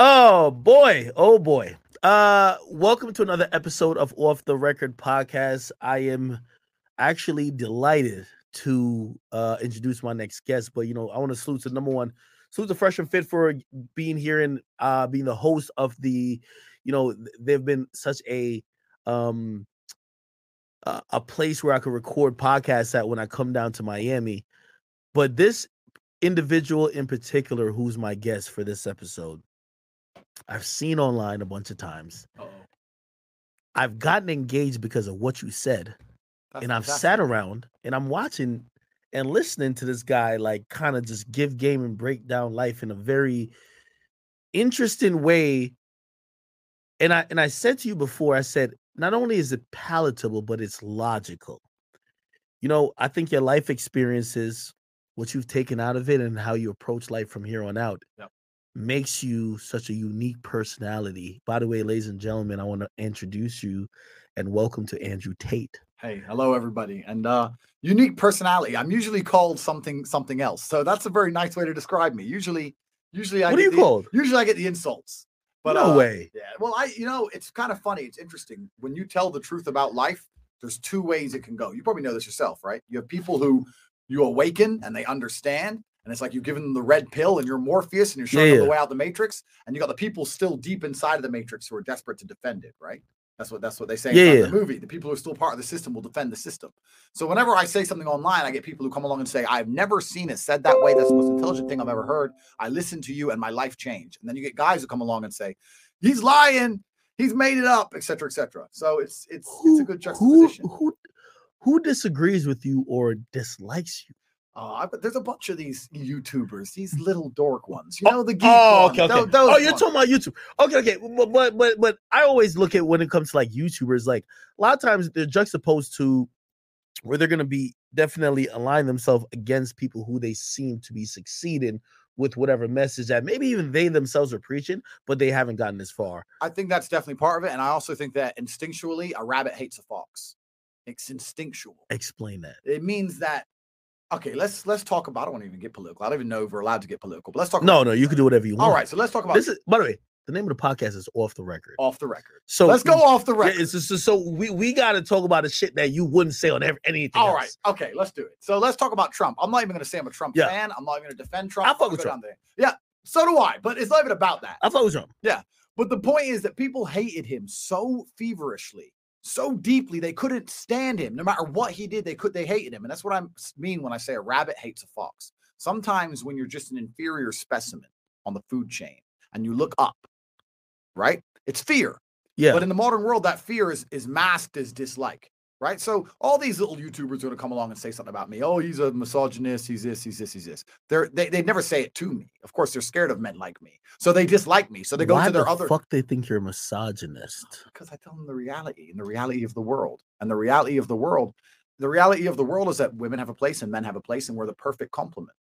Oh boy, oh boy. Uh welcome to another episode of Off the Record podcast. I am actually delighted to uh introduce my next guest, but you know, I want to salute to number one, salute to Fresh and Fit for being here and uh being the host of the, you know, they've been such a um a, a place where I could record podcasts at when I come down to Miami. But this individual in particular who's my guest for this episode I've seen online a bunch of times. Uh-oh. I've gotten engaged because of what you said. That's and I've fantastic. sat around and I'm watching and listening to this guy like kind of just give game and break down life in a very interesting way. And I and I said to you before, I said, not only is it palatable, but it's logical. You know, I think your life experiences, what you've taken out of it and how you approach life from here on out Yep. Makes you such a unique personality. By the way, ladies and gentlemen, I want to introduce you and welcome to Andrew Tate. Hey, hello everybody. And uh unique personality. I'm usually called something something else. So that's a very nice way to describe me. Usually usually I What are get you the- called? Usually I get the insults. But no uh, way. Yeah. Well, I you know, it's kind of funny. It's interesting. When you tell the truth about life, there's two ways it can go. You probably know this yourself, right? You have people who you awaken and they understand, and it's like you've given them the red pill and you're Morpheus and you're showing Yeah, them the way out of the matrix, and you got the people still deep inside of the matrix who are desperate to defend it, right? That's what that's what they say Yeah, in the movie. The people who are still part of the system will defend the system. So whenever I say something online, I get people who come along and say, I've never seen it said that way. That's the most intelligent thing I've ever heard. I listened to you and my life changed. And then you get guys who come along and say, He's lying, he's made it up, etc. etc. So it's it's it's a good who, who who disagrees with you or dislikes you? I- but there's a bunch of these YouTubers, these mm. little dork ones. You oh, know, the geek Oh, ones, okay, okay. tho- those oh, you're ones. talking about YouTube. Okay, okay. But, but but but I always look at when it comes to like YouTubers, like a lot of times they're juxtaposed to where they're gonna be definitely align themselves against people who they seem to be succeeding with whatever message that maybe even they themselves are preaching, but they haven't gotten this far. I think that's definitely part of it. And I also think that instinctually, a rabbit hates a fox. It's instinctual. Explain that. It means that okay, let's let's talk about I don't want to even get political. I don't even know if we're allowed to get political, but let's talk No, no, you can do whatever you want. all right. So let's talk about This is by the way, the name of the podcast is off the record. off the record. So let's go off the Yeah, record. it's just, so we we got to talk about the shit that you wouldn't say on every, anything. All else. right. Okay, let's do it. So let's talk about Trump. I'm not even going to say I'm a Trump Yeah. fan. I'm not even going to defend Trump. I fuck with Trump. Yeah, so do I. But it's not even about that. I thought it was wrong. But the point is that people hated him so feverishly, so deeply they couldn't stand him. No matter what he did, they could they hated him. And that's what I mean when I say a rabbit hates a fox. Sometimes when you're just an inferior specimen on the food chain and you look up, right? It's fear. Yeah. But in the modern world, that fear is is masked as dislike, right? So all these little YouTubers are going to come along and say something about me. Oh, he's a misogynist. He's this. He's this. He's this. They're they they never say it to me. Of course, they're scared of men like me, so they dislike me. So they go Why to their the other fuck they think you're a misogynist? Oh, because I tell them the reality and the reality of the world. And the reality of the world, the reality of the world is that women have a place and men have a place, and we're the perfect complement.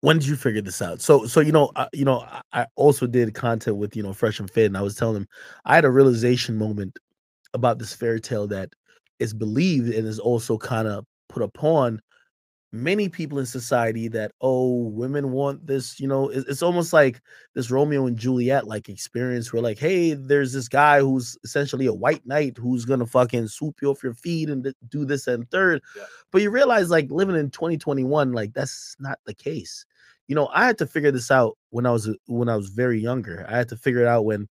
When did you figure this out? So so you know I, you know I- I also did content with you know Fresh and Fit, and I was telling them I had a realization moment about this fairy tale that is believed and is also kind of put upon many people in society that oh women want this you know it's, it's almost like this romeo and juliet like experience where like hey there's this guy who's essentially a white knight who's gonna fucking swoop you off your feet and th- do this and third Yeah. but you realize like living in 2021 like that's not the case you know i had to figure this out when i was when i was very younger i had to figure it out when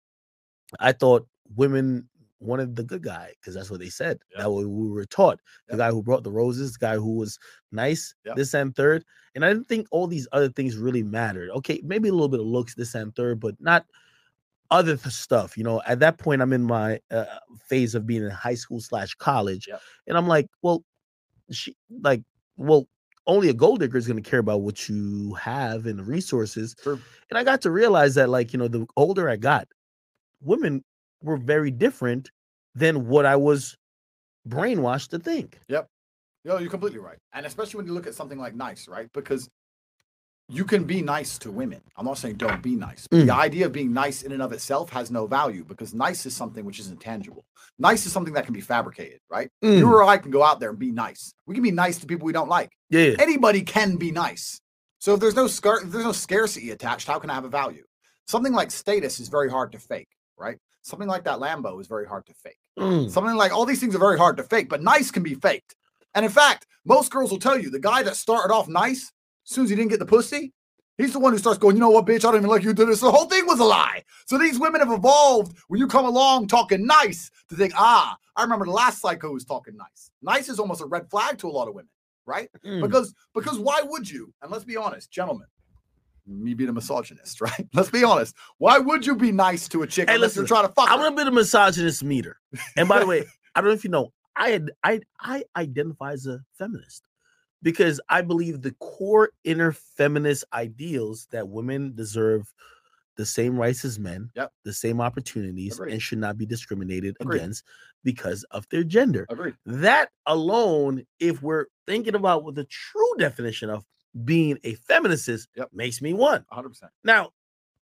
i thought women wanted the good guy because that's what they said that what we were taught the guy who brought the roses the guy who was nice this and third and i didn't think all these other things really mattered okay maybe a little bit of looks this and third but not other stuff you know at that point i'm in my uh, phase of being in high school slash college and i'm like well she like well only a gold digger is going to care about what you have and the resources True. and i got to realize that like you know the older i got women were very different than what i was brainwashed to think Yep. No, you're completely right. And especially when you look at something like nice, right? Because you can be nice to women. I'm not saying don't be nice. Mm. The idea of being nice in and of itself has no value because nice is something which is intangible. Nice is something that can be fabricated, right? Mm. You or I can go out there and be nice. We can be nice to people we don't like. yeah Anybody can be nice. So if there's no scar- if there's no scarcity attached, how can I have a value? Something like status is very hard to fake, right? Something like that Lambo is very hard to fake. Mm. Something like all these things are very hard to fake, but nice can be faked. And in fact, most girls will tell you the guy that started off nice, as soon as he didn't get the pussy, he's the one who starts going, you know what, bitch, I don't even like you did this. The whole thing was a lie. So these women have evolved when you come along talking nice to think, ah, I remember the last psycho was talking nice. Nice is almost a red flag to a lot of women, right? Mm. Because because why would you? And let's be honest, gentlemen. Me being a misogynist, right? Let's be honest. Why would you be nice to a chick Hey, unless you're listen, trying to fuck I'm her? a bit of misogynist meter. And by the way, I don't know if you know, I had I I identify as a feminist because I believe the core inner feminist ideals that women deserve the same rights as men, Yep. the same opportunities, Agreed. and should not be discriminated Agreed. against because of their gender. Agreed. That alone, if we're thinking about what the true definition of being a feminist Yep. makes me one. 100%. Now,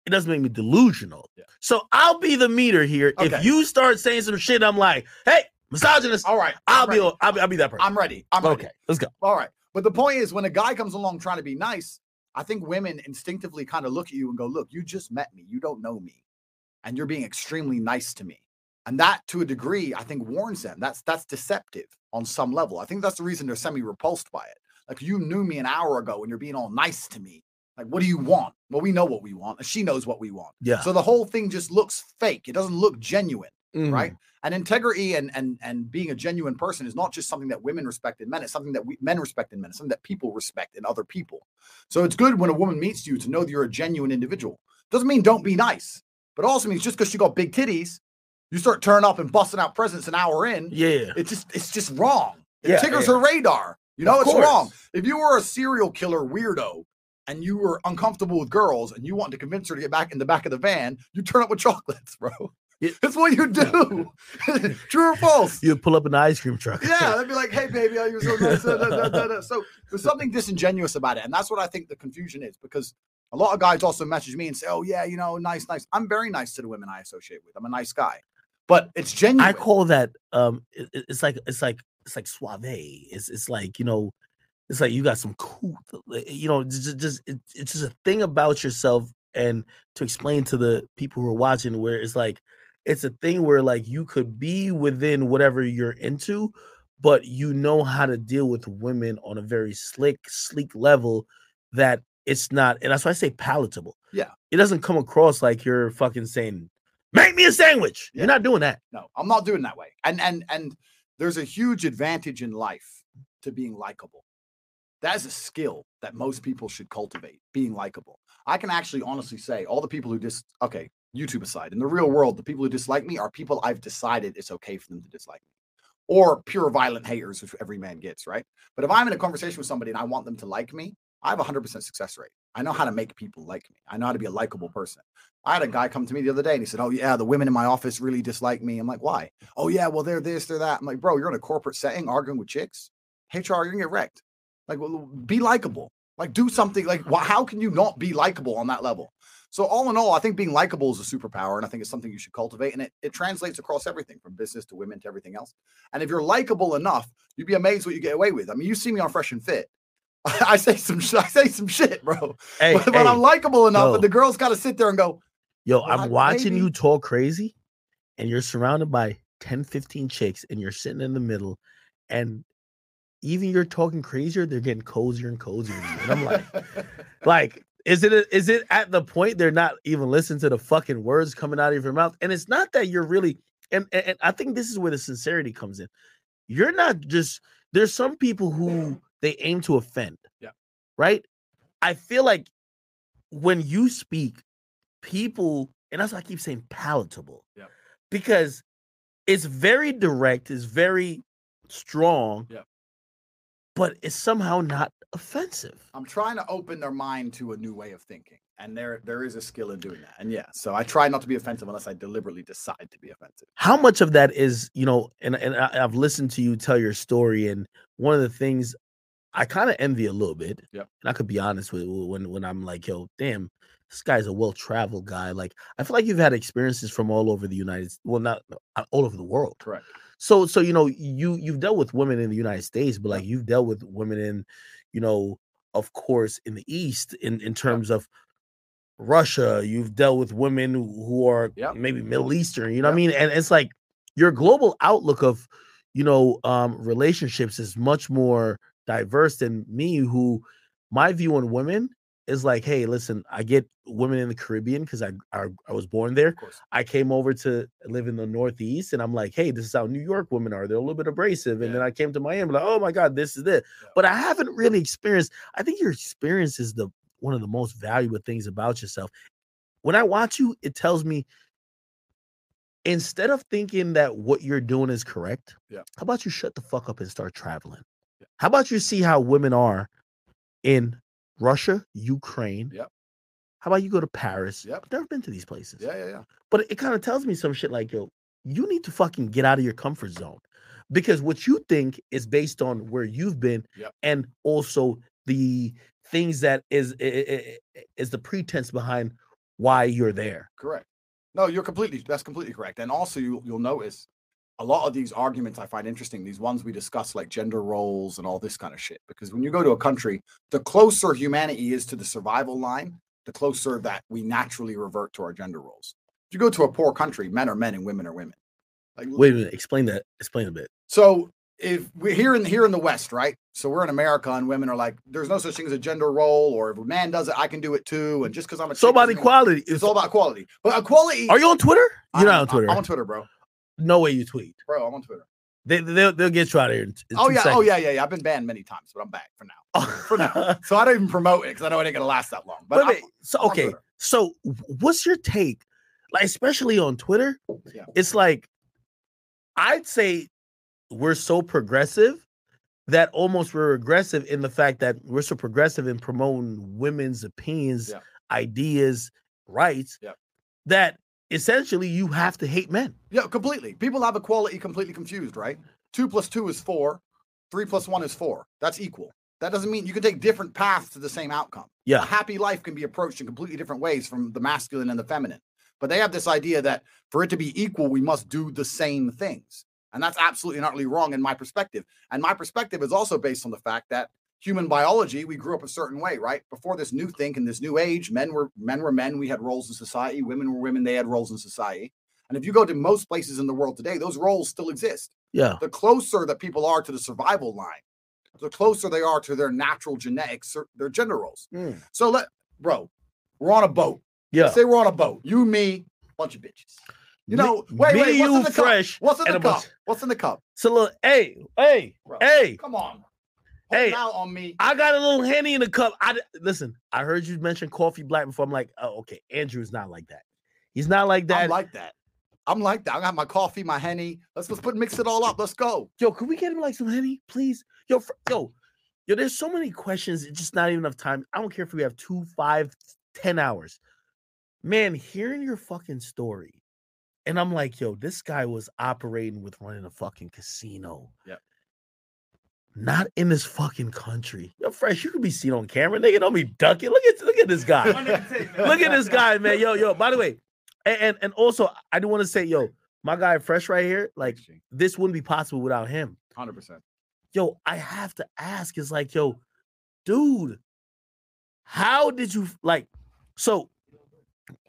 it doesn't make me delusional. Yeah. So I'll be the meter here. If you start saying some shit, I'm like, hey, misogynist, All right. I'll be. I'll be I'll be that person. I'm ready. I'm ready. okay, let's go. All right. But the point is, when a guy comes along trying to be nice, I think women instinctively kind of look at you and go, Look, you just met me. You don't know me. And you're being extremely nice to me. And that to a degree, I think warns them. That's that's deceptive on some level. I think that's the reason they're semi-repulsed by it. Like you knew me an hour ago and you're being all nice to me. Like, what do you want? Well, we know what we want. And she knows what we want. Yeah. So the whole thing just looks fake. It doesn't look genuine Mhm. right? And integrity and and and being a genuine person is not just something that women respect in men. It's something that we men respect in men. It's something that people respect in other people. So it's good when a woman meets you to know that you're a genuine individual. Doesn't mean don't be nice, but also means just because she got big titties, you start turning up and busting out presents an hour in. Yeah. It's just it's just wrong. It Yeah, triggers yeah. her radar. You know, Of it's wrong. If you were a serial killer weirdo and you were uncomfortable with girls and you wanted to convince her to get back in the back of the van, you turn up with chocolates, bro. Yeah. That's what you do. True or false? You pull up in the ice cream truck. Yeah, they'd be like, "Hey, baby, oh, you're so nice." da, da, da. So there's something disingenuous about it, and that's what I think the confusion is. Because a lot of guys also message me and say, "Oh, yeah, you know, nice, nice." I'm very nice to the women I associate with. I'm a nice guy, but it's genuine. I call that um it- it- it's like it's like it's like suave. It's it's like, you know, it's like you got some cool you know, just, just it, it's just a thing about yourself and to explain to the people who are watching where it's like it's a thing where like you could be within whatever you're into but you know how to deal with women on a very slick sleek level that it's not and that's why I say palatable. Yeah. It doesn't come across like you're fucking saying make me a sandwich. Yeah. You're not doing that. No, I'm not doing that way. And and and there's a huge advantage in life to being likable. That is a skill that most people should cultivate, being likable. I can actually honestly say all the people who just okay, YouTube aside, in the real world, the people who dislike me are people I've decided it's okay for them to dislike me. Or pure violent haters, which every man gets, right? But if I'm in a conversation with somebody and I want them to like me, I have a 100% success rate. I know how to make people like me. I know how to be a likable person. I had a mm-hmm. guy come to me the other day and he said, Oh, yeah, the women in my office really dislike me. I'm like, Why? Oh, yeah, well, they're this, they're that. I'm like, Bro, you're in a corporate setting arguing with chicks. HR, you're going to get wrecked. Like, well, be likable. Like, do something. Like, how can you not be likable on that level? So, all in all, I think being likable is a superpower. And I think it's something you should cultivate. And it, it translates across everything from business to women to everything else. And if you're likable enough, you'd be amazed what you get away with. I mean, you see me on Fresh and Fit. I say some sh- I say some shit, bro. Hey, but, but hey, I'm likable enough yo. that the girls got to sit there and go, yo, I'm watching maybe- you talk crazy, and you're surrounded by 10, 15 chicks, and you're sitting in the middle, and even you're talking crazier, they're getting cozier and cozier. to you. And I'm like, like, is it is it at the point they're not even listening to the fucking words coming out of your mouth? And it's not that you're really, and, and, and I think this is where the sincerity comes in. You're not just there's some people who they aim to offend. Yeah. Right. I feel like when you speak, people, and that's why I keep saying palatable. Yeah. Because it's very direct, it's very strong. Yeah. But it's somehow not offensive. I'm trying to open their mind to a new way of thinking. And there there is a skill in doing that. And yeah, so I try not to be offensive unless I deliberately decide to be offensive. How much of that is, you know, and and I, I've listened to you tell your story, and one of the things I kind of envy a little bit, Yep. and I could be honest with when when I'm like, yo, damn, this guy's a well traveled guy. Like, I feel like you've had experiences from all over the United, well, not uh, all over the world. Correct. So, so you know, you you've dealt with women in the United States, but like you've dealt with women in, you know, of course, in the East, in in terms of Russia, you've dealt with women who are Yep. maybe Middle Eastern, you know what I mean? And it's like your global outlook of, you know, um, relationships is much more diverse than me, who my view on women is like, hey, listen, I get women in the Caribbean because I, I I was born there. I came over to live in the Northeast, and I'm like, hey, this is how New York women are. They're a little bit abrasive. And Yeah. then I came to Miami, like, oh my God, this is it. Yeah. But I haven't really experienced. I think your experience is the one of the most valuable things about yourself. When I watch you, it tells me instead of thinking that what you're doing is correct, Yeah. how about you shut the fuck up and start traveling? How about you see how women are in Russia, Ukraine? Yep. How about you go to Paris? Yep. I've never been to these places. Yeah, yeah, yeah. But it, kind of tells me some shit like, yo, you need to fucking get out of your comfort zone. Because what you think is based on where you've been Yep. and also the things that is is the pretense behind why you're there. Correct. No, you're completely that's completely correct. And also you you'll notice a lot of these arguments I find interesting, these ones we discuss like gender roles and all this kind of shit. Because when you go to a country, the closer humanity is to the survival line, the closer that we naturally revert to our gender roles. If you go to a poor country, men are men and women are women. Like Wait a minute, explain that. Explain a bit. so if we're here in here in the West, right? So we're in America, and women are like, "There's no such thing as a gender role, or if a man does it, I can do it too." And just because I'm a So about equality. it's all about equality. But equality. Are you on Twitter? You're not I'm- on Twitter. I'm on Twitter, bro. No way you tweet. Bro, I'm on Twitter. They they'll, they'll get you out of here. In, in Oh yeah, oh yeah, yeah, yeah. I've been banned many times, but I'm back for now. Oh. For now. So I don't even promote it because I know it ain't gonna last that long. But wait, so okay, so what's your take? Like, especially on Twitter, Yeah. it's like I'd say we're so progressive that almost we're regressive in the fact that we're so progressive in promoting women's opinions, Yeah. ideas, rights, Yeah. that essentially you have to hate men. yeah, completely. People have equality completely confused, right? Two plus two is four. Three plus one is four. That's equal. That doesn't mean you can take different paths to the same outcome. Yeah. A happy life can be approached in completely different ways from the masculine and the feminine. But they have this idea that for it to be equal, we must do the same things. And that's absolutely and utterly wrong in my perspective. And my perspective is also based on the fact that human biology, we grew up a certain way, right? Before this new think and this new age, men were men were men, we had roles in society, women were women, they had roles in society. And if you go to most places in the world today, those roles still exist Yeah. the closer that people are to the survival line, the closer they are to their natural genetics, their gender roles. Mm. So let, bro, we're on a boat. Yeah. Say we're on a boat. You, me, bunch of bitches. You know, wait, me, wait, what's you, in the fresh, cup? What's in the cup? bunch- What's in the cup? So look, hey, hey, Bro, hey, come on. Hey, out on me. I got a little henny in the cup. I listen. I heard you mention coffee black before. I'm like, oh, okay. Andrew's not like that. He's not like that. I'm like that. I'm like that. I got my coffee, my henny. Let's let's put mix it all up. Let's go. yo, could we get him like some henny, please? Yo, fr- yo, yo. There's so many questions. It's just not even enough time. I don't care if we have two, five, ten hours. Man, hearing your fucking story, and I'm like, yo, this guy was operating with running a fucking casino. Yep. Not in this fucking country. Yo, fresh. You could be seen on camera. Nigga, don't be ducking. Look at look at this guy. Look at this guy, man. Yo, yo. By the way, and and, and also I do want to say, yo, my guy Fresh right here, like this wouldn't be possible without him. hundred percent. Yo, I have to ask. It's like, yo, dude, how did you like? So,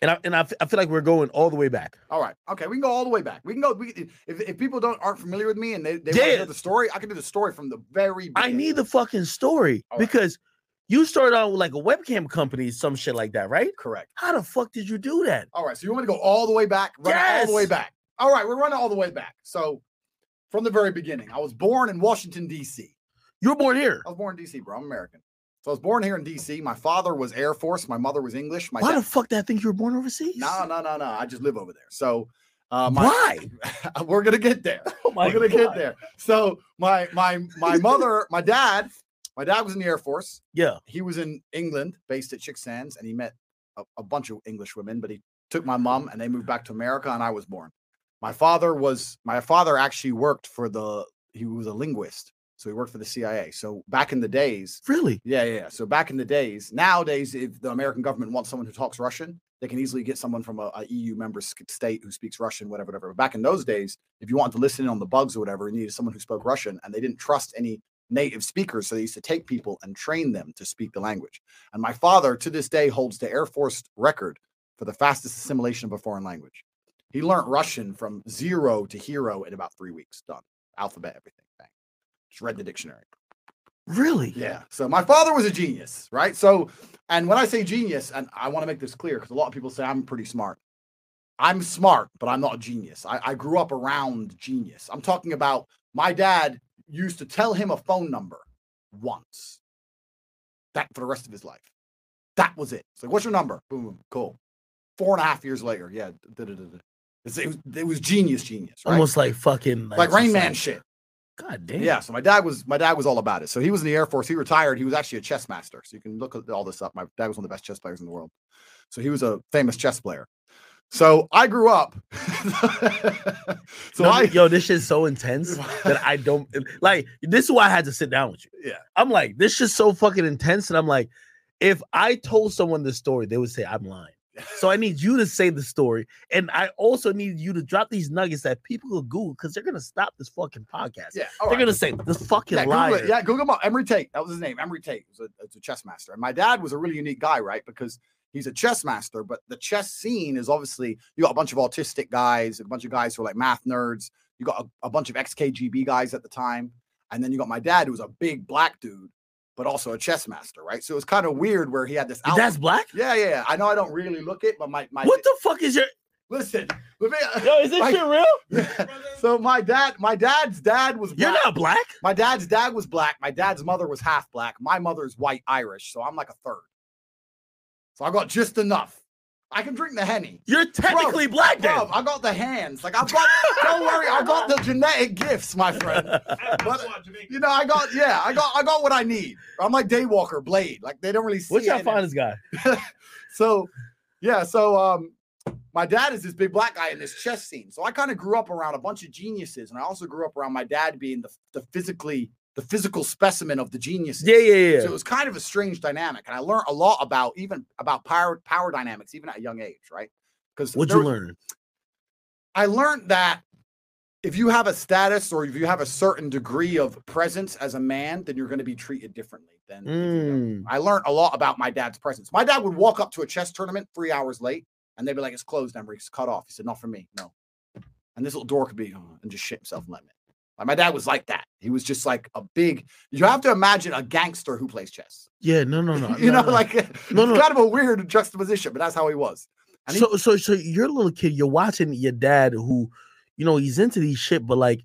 and I and I, f- I feel like we're going all the way back. All right. Okay. We can go all the way back. We can go. We, if, if people don't aren't familiar with me and they, they want to Yeah. hear the story, I can do the story from the very beginning. I need the fucking story All right. because you started out with like a webcam company, some shit like that, right? correct. How the fuck did you do that? All right. So you want me to go all the way back? Run it all the way back. All right. We're running all the way back. So from the very beginning, I was born in Washington, D.C. You were born here. I was born in D.C., bro. I'm American. So I was born here in D.C. My father was Air Force. My mother was English. My Why dad- the fuck did I think you were born overseas? no, no, no, no. I just live over there. So uh, my, Why? we're gonna get there. Oh We're gonna get there. So my my my mother, my dad, my dad was in the Air Force. Yeah. he was in England, based at Chicksands, and he met a, a bunch of English women. But he took my mom, and they moved back to America, and I was born. My father was my father actually worked for the he was a linguist, so he worked for the CIA. So back in the days, Really? yeah, yeah. So back in the days, nowadays, if the American government wants someone who talks Russian, they can easily get someone from a, a EU member state who speaks Russian, whatever, whatever. But back in those days, if you wanted to listen in on the bugs or whatever, you needed someone who spoke Russian, and they didn't trust any native speakers. So they used to take people and train them to speak the language. And my father, to this day, holds the Air Force record for the fastest assimilation of a foreign language. He learned Russian from zero to hero in about three weeks. Done. Alphabet, everything. Just read the dictionary. Really? Yeah. So my father was a genius, right? So, and when I say genius, and I want to make this clear because a lot of people say I'm pretty smart. I'm smart, but I'm not a genius. I, I grew up around genius. I'm talking about my dad used to tell him a phone number once. That for the rest of his life. That was it. It's like, what's your number? Boom, boom, cool. Four and a half years later, yeah, da, da, da. It, was, it was genius, genius, right? Almost like fucking like Rain Man like- shit. God damn. Yeah. So my dad was my dad was all about it. So he was in the Air Force. He retired. He was actually a chess master. So you can look at all this up. My dad was one of the best chess players in the world. So he was a famous chess player. So I grew up. so No, I yo, this shit's so intense that I don't like. This is why I had to sit down with you. Yeah. I'm like, this shit's so fucking intense, and I'm like, if I told someone this story, they would say I'm lying. So I need you to say the story, and I also need you to drop these nuggets that people will Google because they're gonna stop this fucking podcast. yeah. they're right. gonna say this fucking yeah, Google liar. it. Yeah, Google him up. Emory Tate. That was his name. Emory Tate was a, was a chess master. And my dad was a really unique guy, right? Because he's a chess master, but the chess scene is obviously you got a bunch of autistic guys, a bunch of guys who are like math nerds. You got a, a bunch of ex-KGB guys at the time. And then you got my dad, who was a big black dude, but also a chess master, right? So it was kind of weird where he had this Your out- dad's black. Yeah, yeah, yeah. I know I don't really look it, but my my What the fuck is your? listen. let me- uh, Yo, is this my- shit real? So my dad, my dad's dad was You're black. not black. My dad's dad was black. My dad's mother was half black. My mother's white Irish. So I'm like a third. So I got just enough. I can drink the henny. You're technically black then. Bro, I got the hands. Like I've got. don't worry, I got the genetic gifts, my friend. But, you know, I got. Yeah, I got. I got what I need. I'm like Daywalker, Blade. Like they don't really see. What's your it in there. finest guy? So, yeah. So, um, my dad is this big black guy in this chess scene. So I kind of grew up around a bunch of geniuses, and I also grew up around my dad being the, the physically the physical specimen of the genius. Yeah, yeah, yeah. So it was kind of a strange dynamic, and I learned a lot about even about power power dynamics, even at a young age, right? Because What'd you learn? I learned that if you have a status or if you have a certain degree of presence as a man, then you're going to be treated differently than. if you don't. Mm. I learned a lot about my dad's presence. My dad would walk up to a chess tournament three hours late, and they'd be like, "It's closed, Emory. It's cut off." He said, "Not for me, no." And this little door could be, "Oh," and just shit himself and let me. My dad was like that. He was just like a big. You have to imagine a gangster who plays chess. Yeah, no, no, no. you no, know, no. like No, no. kind of a weird juxtaposition, but that's how he was. And he- so, so, so you're a little kid. You're watching your dad, who, you know, he's into these shit, but like,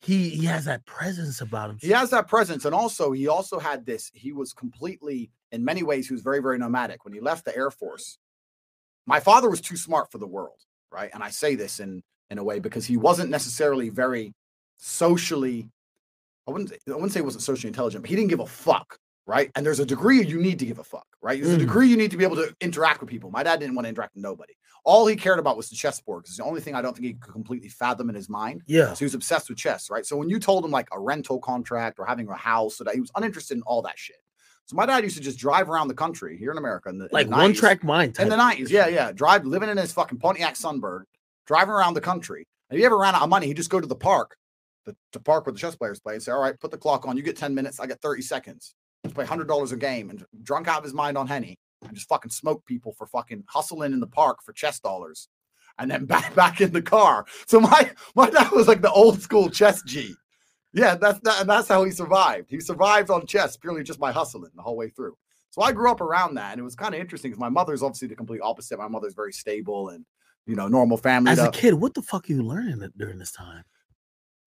he he has that presence about him. he has that presence and also he also had this he was completely in many ways he was very very nomadic when he left the air force my father was too smart for the world right and i say this in in a way because he wasn't necessarily very socially i wouldn't i wouldn't say he wasn't socially intelligent but he didn't give a fuck right and there's a degree you need to give a fuck right there's a Mm. degree you need to be able to interact with people my dad didn't want to interact with nobody all he cared about was the chessboard because the only thing i don't think he could completely fathom in his mind Yeah, so he was obsessed with chess, right? So when you told him like a rental contract or having a house, so that he was uninterested in all that shit. So my dad used to just drive around the country here in America in the in the like one 90s. track mind. in the nineties. Yeah, yeah. Drive living in his fucking Pontiac Sunbird, driving around the country. And if he ever ran out of money, he'd just go to the park, the, the park where the chess players play, and say, All right, put the clock on, you get 10 minutes, I get 30 seconds. Just play hundred dollars a game and drunk out of his mind on Henny and just fucking smoke people for fucking hustling in the park for chess dollars. And then back back in the car. So my my dad was like the old school chess G. Yeah, that's that, and that's how he survived. He survived on chess purely just by hustling the whole way through. So I grew up around that, and it was kind of interesting because my mother's obviously the complete opposite. My mother's very stable and you know normal family. As a kid, what the fuck are you learning during this time?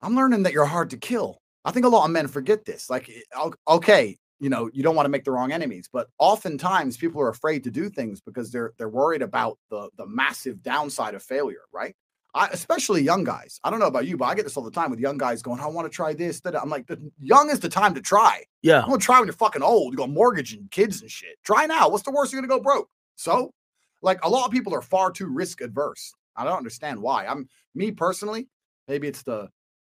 I'm learning that you're hard to kill. I think a lot of men forget this. Like, eh, okay, you know, you don't want to make the wrong enemies, but oftentimes people are afraid to do things because they're they're worried about the the massive downside of failure, right? I, especially young guys. I don't know about you, but I get this all the time with young guys going, "I want to try this." That I'm like, the young is the time to try. Yeah, I'm gonna try when you're fucking old. You got mortgage and kids and shit. Try now. What's the worst you're gonna go broke? So, like, a lot of people are far too risk adverse. I don't understand why. I'm me personally. Maybe it's the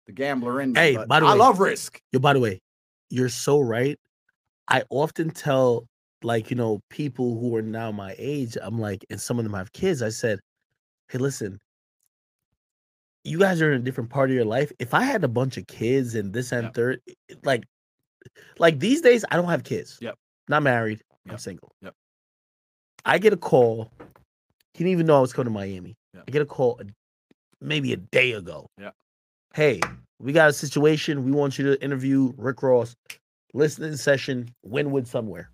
the gambler in me. Hey, but by the way, I love risk. Yo, by the way, you're so right. I often tell like, you know, people who are now my age, I'm like, and some of them have kids, I said, Hey, listen, you guys are in a different part of your life. If I had a bunch of kids and this and Yeah. third, like like these days, I don't have kids. Yep. Not married. I'm single. Yep. I get a call. He didn't even know I was coming to Miami. Yep. I get a call a, maybe a day ago. Yep. Hey, we got a situation. We want you to interview Rick Ross. Listening session, Wynwood somewhere.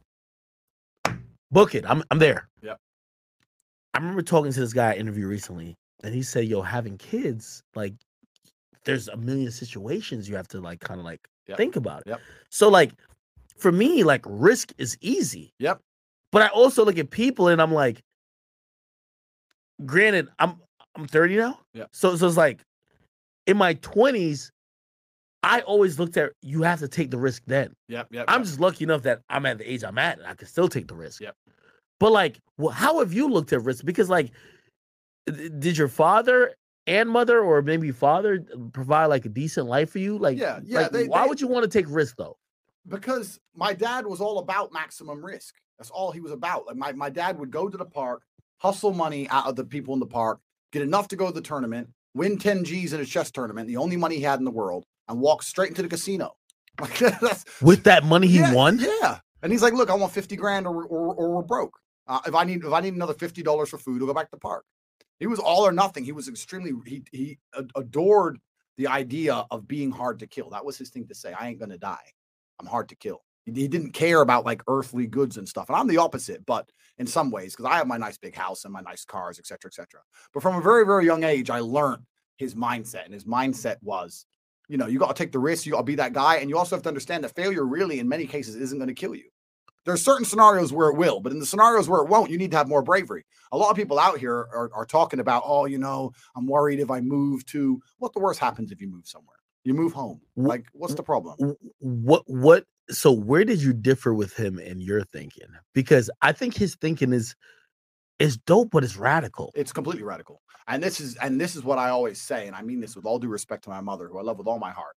Book it. I'm I'm there. Yep. I remember talking to this guy I interviewed recently, and he said, "Yo, having kids, like, there's a million situations you have to like kind of like Yep. think about it. Yep. So like, for me, like, risk is easy. Yep. But I also look at people and I'm like, granted, I'm I'm 30 now. Yep. So so it's like, in my 20s, I always looked at you have to take the risk then. Yep. Yep. I'm yep. just lucky enough that I'm at the age I'm at and I can still take the risk. Yep. But like, well, how have you looked at risk? Because like, did your father and mother, or maybe father, uh, provide like a decent life for you? Like, Yeah, yeah, like, they- why they- would you want to take risk though? because my dad was all about maximum risk. That's all he was about. Like my, my dad would go to the park, hustle money out of the people in the park, get enough to go to the tournament, win 10 G's in a chess tournament, the only money he had in the world, and walk straight into the casino. Like that's With that money he yeah, won, Yeah. And he's like, look, I want 50 grand or or, or we're broke. Uh, if I need if I need another $50 for food, I'll go back to the park. He was all or nothing. He was extremely he he adored the idea of being hard to kill. That was his thing to say. I ain't gonna die. I'm hard to kill. He, he didn't care about like earthly goods and stuff. And I'm the opposite, but in some ways, because I have my nice big house and my nice cars, et cetera, et cetera. But from a very, very young age, I learned his mindset. And his mindset was, you know, you got to take the risk, you got to be that guy. And you also have to understand that failure really, in many cases, isn't going to kill you. There's certain scenarios where it will, but in the scenarios where it won't, you need to have more bravery. A lot of people out here are, are talking about, oh, you know, I'm worried if I move to what the worst happens if you move somewhere. You move home. Like, what's the problem? what what so where did you differ with him in your thinking because i think his thinking is is dope but it's radical It's completely radical. And this is and this is what I always say, and I mean this with all due respect to my mother, who I love with all my heart.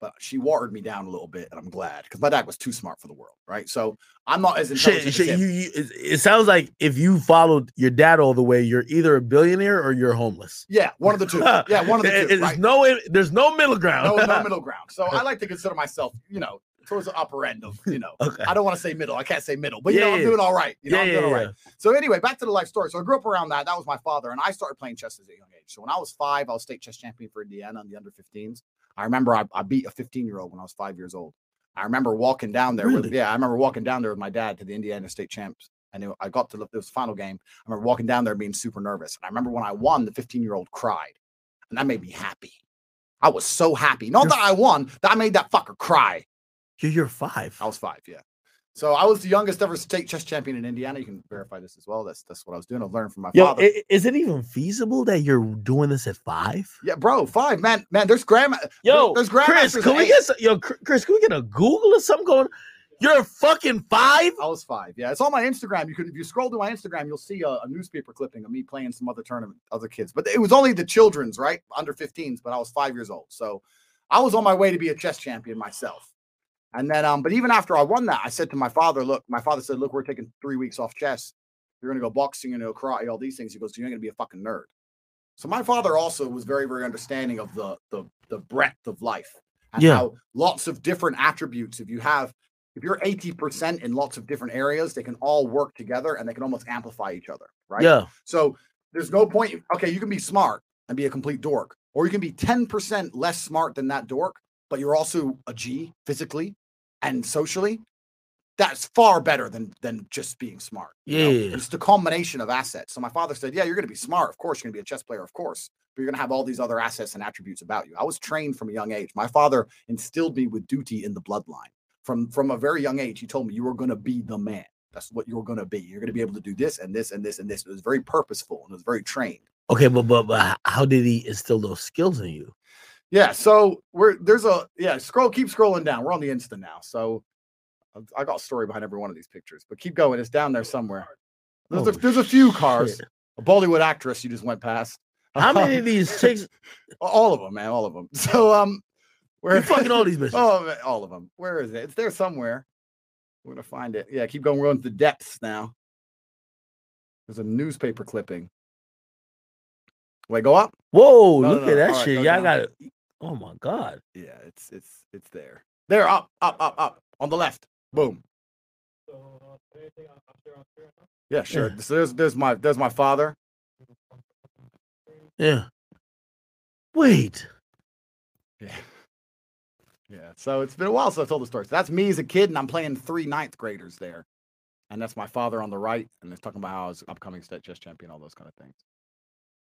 But she watered me down a little bit, and I'm glad because my dad was too smart for the world, right? So I'm not as intelligent. Shit, as shit, him. you, you, it, sounds like if you followed your dad all the way you're either a billionaire or you're homeless yeah, one of the two. Yeah, one of the two. right? no there's no middle ground no, no middle ground. So I like to consider myself, you know, towards the upper end of, you know, okay I don't want to say middle. I can't say middle, but you Yeah, know, I'm yeah. doing all right. You know, yeah I'm doing all yeah. So anyway, back to the life story. So I grew up around that. That was my father, and I started playing chess at a young age. So when I was five, I was state chess champion for Indiana on the under 15s. I remember I, I beat a 15 year old when I was five years old. I remember walking down there. With, yeah, I remember walking down there with my dad to the Indiana state champs. And it- I got to the, it was the final game. I remember walking down there being super nervous. And I remember when I won, the 15 year old cried, and that made me happy. I was so happy. Not that I won, that I made that fucker cry. You're, you're five I was five, yeah. So I was the youngest ever state chess champion in Indiana. You can verify this as well. That's that's what I was doing. I learned from my Yo, father. is it even feasible that you're doing this at five? yeah, bro, five, man, man. There's grandma. Yo, there's grandma. Chris, grandmasters can we get some, yo, Chris? Can we get a Google or something going? You're fucking five. I was five. Yeah, it's on my Instagram. You could, if you scroll to my Instagram, you'll see a, a newspaper clipping of me playing some other tournament, other kids. But it was only the children's, right, under 15s. But I was five years old, so I was on my way to be a chess champion myself. And then, um, but even after I won that, I said to my father, "Look, my father said, look, we're taking three weeks off chess. You're gonna go boxing and karate, all these things." He goes, "You're gonna be a fucking nerd." So my father also was very, very understanding of the the the breadth of life and Yeah. how lots of different attributes. If you have, if you're 80% in lots of different areas, they can all work together and they can almost amplify each other, right? Yeah, So there's no point. Okay, you can be smart and be a complete dork, or you can be 10% less smart than that dork, but you're also a G physically and socially. That's far better than than just being smart. you know? Yeah. It's the combination of assets. So my father said, Yeah, you're gonna be smart, of course, you're gonna be a chess player, of course, but you're gonna have all these other assets and attributes about you. I was trained from a young age. My father instilled me with duty in the bloodline. From from a very young age, he told me you were gonna be the man. That's what you're gonna be. You're gonna be able to do this and this and this and this. It was very purposeful and it was very trained. okay, but but but how did he instill those skills in you? Yeah. So we're there's a yeah. Scroll. Keep scrolling down. We're on the Insta now. So I- got a story behind every one of these pictures, but keep going. It's down there somewhere. There's a, there's a few cars. shit. A Bollywood actress you just went past. How many of these chicks? all of them, man. All of them. So um, You're fucking all these bitches. Oh, man, all of them. Where is it? It's there somewhere. We're gonna find it. Yeah, keep going. We're going to the depths now. There's a newspaper clipping. Wait, go up. Whoa, No, look no, at that All right, shit. go Y'all got it. Oh my god. Yeah, it's it's it's there. There, up, up, up, up. On the left. Boom. Yeah, sure. So there's there's my there's my father. Yeah. Wait. Yeah. Yeah. So it's been a while since I told the story. So that's me as a kid, and I'm playing three ninth graders there. And that's my father on the right, and it's talking about how I was upcoming state chess champion, all those kind of things.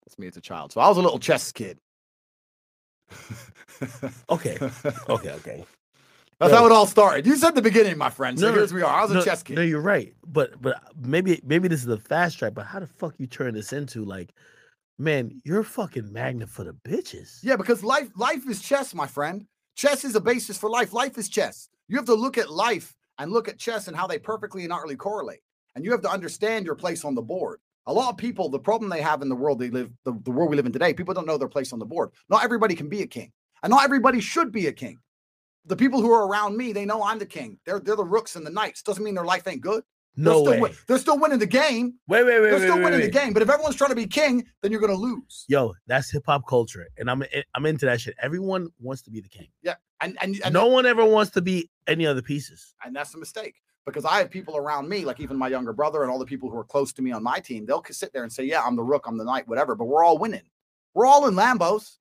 That's me as a child. So I was a little chess kid. Okay. Okay. Okay. That's how it all started. You said the beginning, my friend. So No, no, here's we are. I was a chess kid. No, you're right. But but maybe maybe this is the fast track. But how the fuck you turn this into like, man, you're a fucking magnet for the bitches. Yeah, because life life is chess, my friend. Chess is a basis for life. Life is chess. You have to look at life and look at chess and how they perfectly and utterly correlate. And you have to understand your place on the board. A lot of people, the problem they have in the world they live, the, the world we live in today, people don't know their place on the board. Not everybody can be a king, and not everybody should be a king. The people who are around me, they know I'm the king. They're they're the rooks and the knights. Doesn't mean their life ain't good. No they're still, way. they're still winning the game. Wait, wait, wait, They're still wait, winning wait. the game. But if everyone's trying to be king, then you're going to lose. Yo, that's hip hop culture, and I'm eh, I'm into that shit. Everyone wants to be the king. And and, and no one ever wants to be any other pieces. And that's a mistake because I have people around me, like even my younger brother and all the people who are close to me on my team, they'll sit there and say, Yeah, I'm the rook, I'm the knight, whatever, but we're all winning. We're all in Lambos.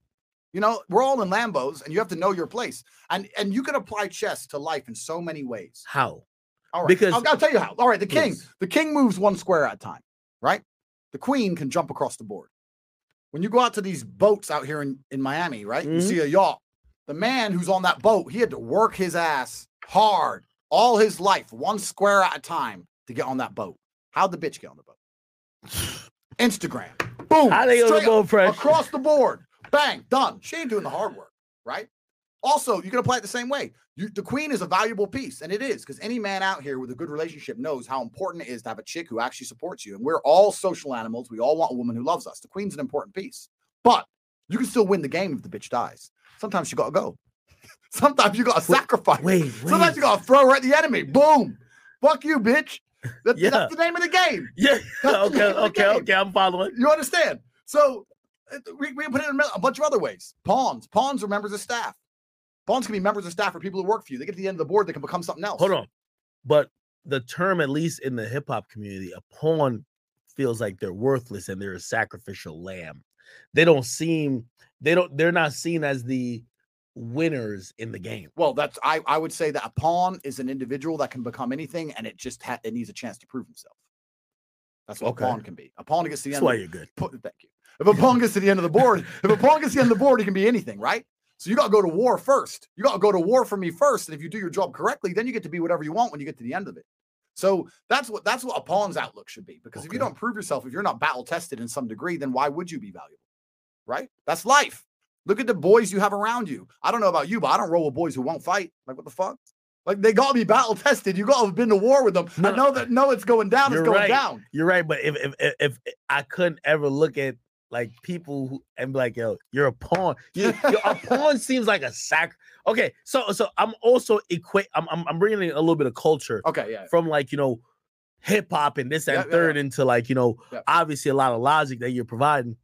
You know, we're all in Lambos, and you have to know your place. And and you can apply chess to life in so many ways. How? All right. Because- I'll, I'll tell you how. All right, the king, Please. the king moves one square at a time, right? The queen can jump across the board. When you go out to these boats out here in, in Miami, right? You Mhm. see a yacht. The man who's on that boat, he had to work his ass hard all his life, one square at a time, to get on that boat. How'd the bitch get on the boat? Instagram. Boom. How they straight up, fresh? across the board. Bang, done. She ain't doing the hard work, right? Also, you can apply it the same way. You, the queen is a valuable piece, and it is because any man out here with a good relationship knows how important it is to have a chick who actually supports you. And we're all social animals. We all want a woman who loves us. The queen's an important piece, but you can still win the game if the bitch dies. Sometimes you gotta go. Sometimes you gotta Wait, sacrifice. Wait, Sometimes you gotta throw at the enemy. Boom. Fuck you, bitch. That- Yeah. That's the name of the game. Yeah. Okay. name of the Okay. Okay. I'm following. You understand? So uh, we, we put it in a bunch of other ways. Pawns. Pawns are members of staff. Pawns can be members of staff for people who work for you. They get to the end of the board, they can become something else. Hold on. But the term, at least in the hip hop community, a pawn feels like they're worthless and they're a sacrificial lamb. They don't seem. They don't. They're not seen as the winners in the game. Well, that's I, I would say that a pawn is an individual that can become anything and it just ha- it needs a chance to prove himself. That's what Okay. a pawn can be. A pawn gets to the That's end. why of- you're good. Thank you. If a pawn gets to the end of the board, if a pawn gets to the end of the board, he can be anything, right? So you got to go to war first. You got to go to war for me first, and if you do your job correctly, then you get to be whatever you want when you get to the end of it. So that's what that's what a pawn's outlook should be. Because if you don't prove yourself, if you're not battle tested in some degree, then why would you be valuable? Right? That's life. Look at the boys you have around you. I don't know about you, but I don't roll with boys who won't fight. Like what the fuck? Like they got to be battle tested. You got to have been to war with them. I No. know uh, that no, it's going down. It's You're going right. down. You're right. But if if if, if I couldn't ever look at like people who and be like, yo, you're a pawn. You, yo, a pawn seems like a sack. Okay, so so I'm also equate. I'm, I'm I'm bringing in a little bit of culture Okay, yeah. from like you know hip hop and this and Yeah, yeah, third into like you know obviously a lot of logic that you're providing.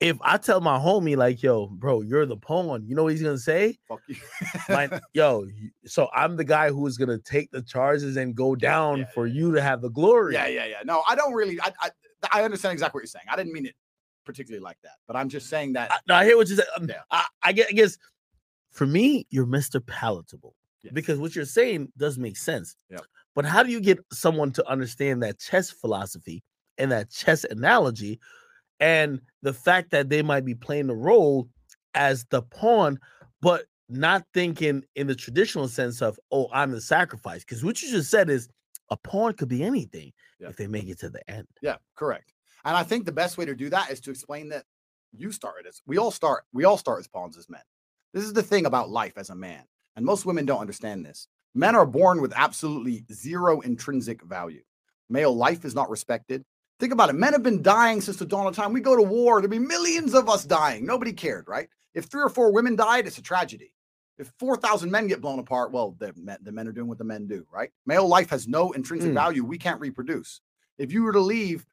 If I tell my homie like, yo, bro, you're the pawn, you know what he's gonna say? Fuck you. Like, yo, so I'm the guy who is gonna take the charges and go down Yeah, for you to have the glory. Yeah, yeah, yeah. No, I don't really. I, I I understand exactly what you're saying. I didn't mean it particularly like that, but I'm just saying that. I, no, I hear what you said. Um, Yeah. I, I guess, I guess for me, you're Mr. Palatable Yes. because what you're saying does make sense. Yep. But how do you get someone to understand that chess philosophy and that chess analogy and the fact that they might be playing the role as the pawn, but not thinking in the traditional sense of, oh, I'm the sacrifice? Because what you just said is a pawn could be anything Yeah. if they make it to the end. Yeah, correct. And I think the best way to do that is to explain that you started as we all start. We all start as pawns as men. This is the thing about life as a man, and most women don't understand this. Men are born with absolutely zero intrinsic value. Male life is not respected. Think about it. Men have been dying since the dawn of time. We go to war, there'd be millions of us dying. Nobody cared, right? If three or four women died, it's a tragedy. If 4,000 men get blown apart, well, the men, the men are doing what the men do, right? Male life has no intrinsic Mm. value. We can't reproduce. If you were to leave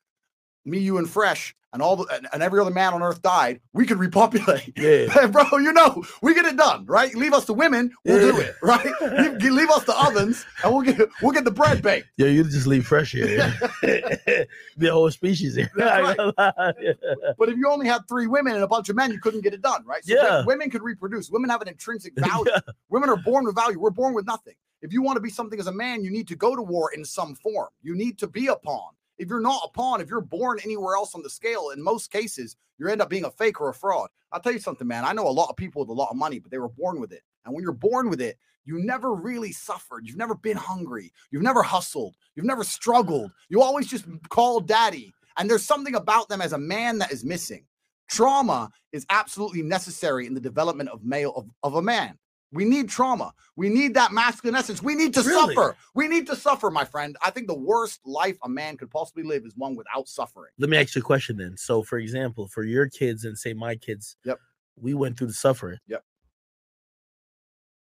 me, you, and Fresh, and all the and, every other man on earth died, we could repopulate. Yeah. bro, you know, we get it done, right? Leave us the women, we'll do it, right? leave, leave us the ovens, and we'll get we'll get the bread baked. Yeah, you just leave fresh here. yeah. the whole species here. That's Yeah. But if you only had three women and a bunch of men, you couldn't get it done, right? So Yeah. wo- women could reproduce. Women have an intrinsic value. Yeah. Women are born with value. We're born with nothing. If you want to be something as a man, you need to go to war in some form. You need to be a pawn. If you're not a pawn, if you're born anywhere else on the scale, in most cases, you end up being a fake or a fraud. I'll tell you something, man. I know a lot of people with a lot of money, but they were born with it. And when you're born with it, you never really suffered. You've never been hungry. You've never hustled. You've never struggled. You always just call daddy. And there's something about them as a man that is missing. Trauma is absolutely necessary in the development of male of, of a man. We need trauma. We need that masculine essence. We need to Really? suffer. We need to suffer, my friend. I think the worst life a man could possibly live is one without suffering. Let me ask you a question then. So, for example, for your kids and say my kids, Yep. we went through the suffering. Yep.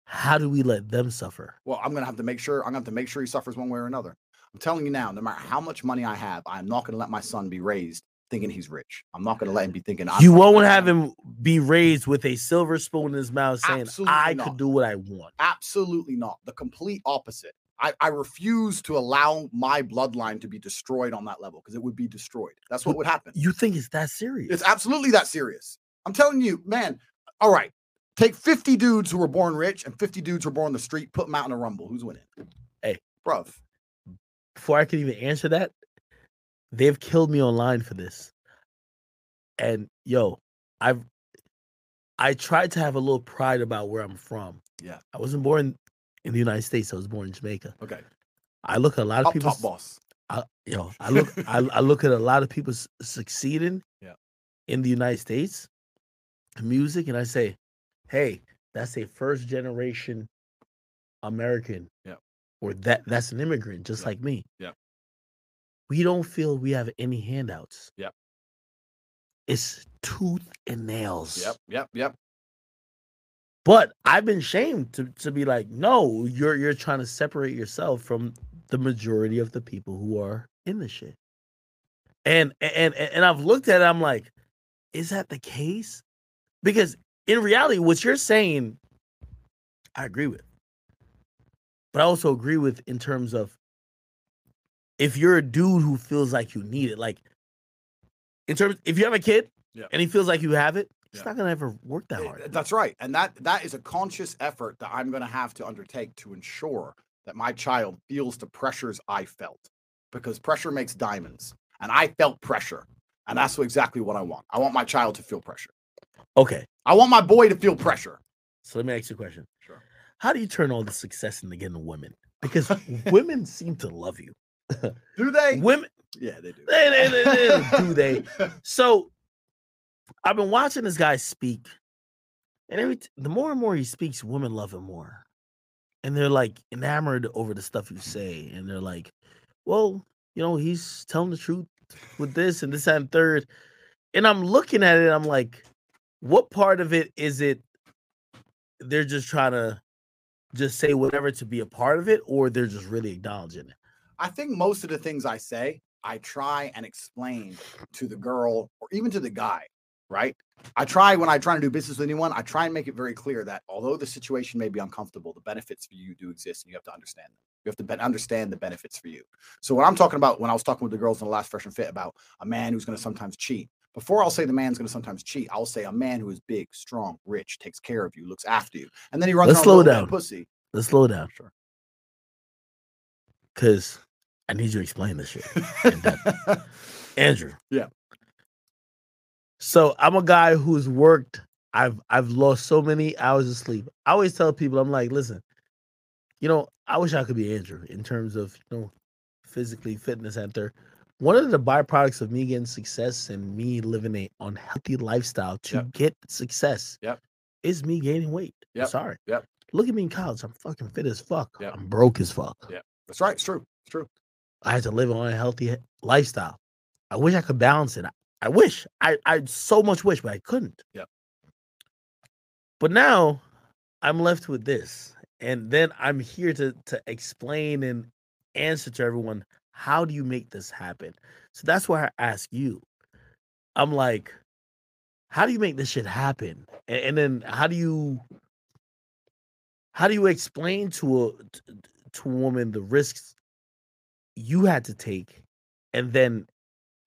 How do we let them suffer? Well, I'm gonna have to make sure. I'm gonna have to make sure he suffers one way or another. I'm telling you now, no matter how much money I have, I'm not gonna let my son be raised thinking he's rich. I'm not gonna let him be thinking you won't have him be raised with a silver spoon in his mouth saying, Absolutely I not. could do what I want. Absolutely not. The complete opposite. I, I refuse to allow my bloodline to be destroyed on that level because it would be destroyed. That's what would happen. You think it's that serious? It's absolutely that serious. I'm telling you, man. All right. Take 50 dudes who were born rich and 50 dudes who were born on the street, put them out in a rumble. Who's winning? Hey. bruv. Before I can even answer that, they've killed me online for this. And yo, I've I tried to have a little pride about where I'm from. Yeah. I wasn't born in the United States. I was born in Jamaica. Okay. I look at a lot of people. top boss. I, yo, I look, I, I look at a lot of people succeeding Yeah. in the United States music, and I say, hey, that's a first generation American. Yeah. Or that that's an immigrant, just Yeah. like me. Yeah. We don't feel we have any handouts. Yep. It's tooth and nails. Yep. Yep. Yep. But I've been shamed to, to be like, no, you're you're trying to separate yourself from the majority of the people who are in the shit. And and and and I've looked at it, I'm like, is that the case? Because in reality, what you're saying, I agree with. But I also agree with in terms of if you're a dude who feels like you need it, like in terms if you have a kid Yeah. and he feels like you have it, it's Yeah. not gonna ever work that Eh, hard. That's right. And that that is a conscious effort that I'm going to have to undertake to ensure that my child feels the pressures I felt because pressure makes diamonds. And I felt pressure. And that's exactly what I want. I want my child to feel pressure. Okay. I want my boy to feel pressure. So let me ask you a question. Sure. How do you turn all the success into getting women? Because women seem to love you. Do they? Women, Yeah, they do. They- they- they- do they? so I've been watching this guy speak, and every t- the more and more he speaks, women love him more, and they're like enamored over the stuff you say, and they're like, "Well, you know, he's telling the truth with this and this that, and third. And I'm looking at it, I'm like, what part of it is it? They're just trying to just say whatever to be a part of it, or they're just really acknowledging it. I think most of the things I say, I try and explain to the girl or even to the guy, right? I try when I try to do business with anyone, I try and make it very clear that although the situation may be uncomfortable, the benefits for you do exist and you have to understand them. You have to be- understand the benefits for you. So when I'm talking about when I was talking with the girls in the last fresh and fit about a man who's going to sometimes cheat, before I'll say the man's going to sometimes cheat, I'll say a man who is big, strong, rich, takes care of you, looks after you, and then he runs Let's slow with a little down. pussy. Let's slow down. Sure. because I need you to explain this shit. That- Andrew. Yeah. So I'm a guy who's worked. I've I've lost so many hours of sleep. I always tell people, I'm like, listen, you know, I wish I could be Andrew in terms of you know, physically fitness and third. One of the byproducts of me getting success and me living a unhealthy lifestyle to Yep. get success Yep. is me gaining weight. I'm Yep. sorry. Yep. Look at me in college. I'm fucking fit as fuck. Yep. I'm broke as fuck. Yeah. That's right. It's true. It's true. I had to live on a healthy lifestyle. I wish I could balance it. I, I wish. I I so much wish, but I couldn't. Yep. But now I'm left with this. And then I'm here to to explain and answer to everyone how do you make this happen? So that's why I ask you. I'm like, how do you make this shit happen? And, and then how do you how do you explain to a t- to a woman the risks you had to take and then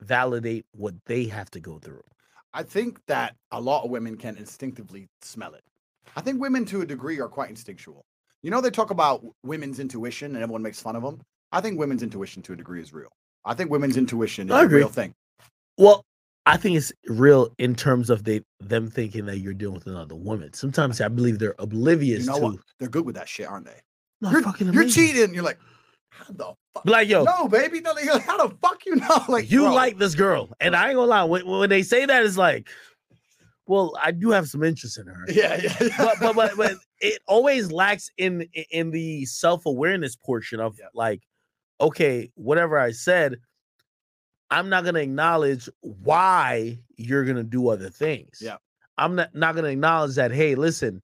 validate what they have to go through? I think that a lot of women can instinctively smell it. I think women to a degree are quite instinctual. You know, they talk about women's intuition and everyone makes fun of them. I think women's intuition to a degree is real. I think women's intuition is a real thing. Well, I think it's real in terms of they them thinking that you're dealing with another woman. Sometimes I believe they're oblivious You know to what? They're good with that shit, aren't they? No, you're, fucking you're cheating. You're like, how the fuck? Like, yo, No, baby. No, like, how the fuck you know? Like, you bro. like this girl. And I ain't gonna lie, when, when they say that, it's like, well, I do have some interest in her. Yeah, yeah. yeah. but, but but but it always lacks in in the self-awareness portion of Yeah. like, okay, whatever I said, I'm not gonna acknowledge why you're gonna do other things. Yeah. I'm not, not gonna acknowledge that, hey, listen,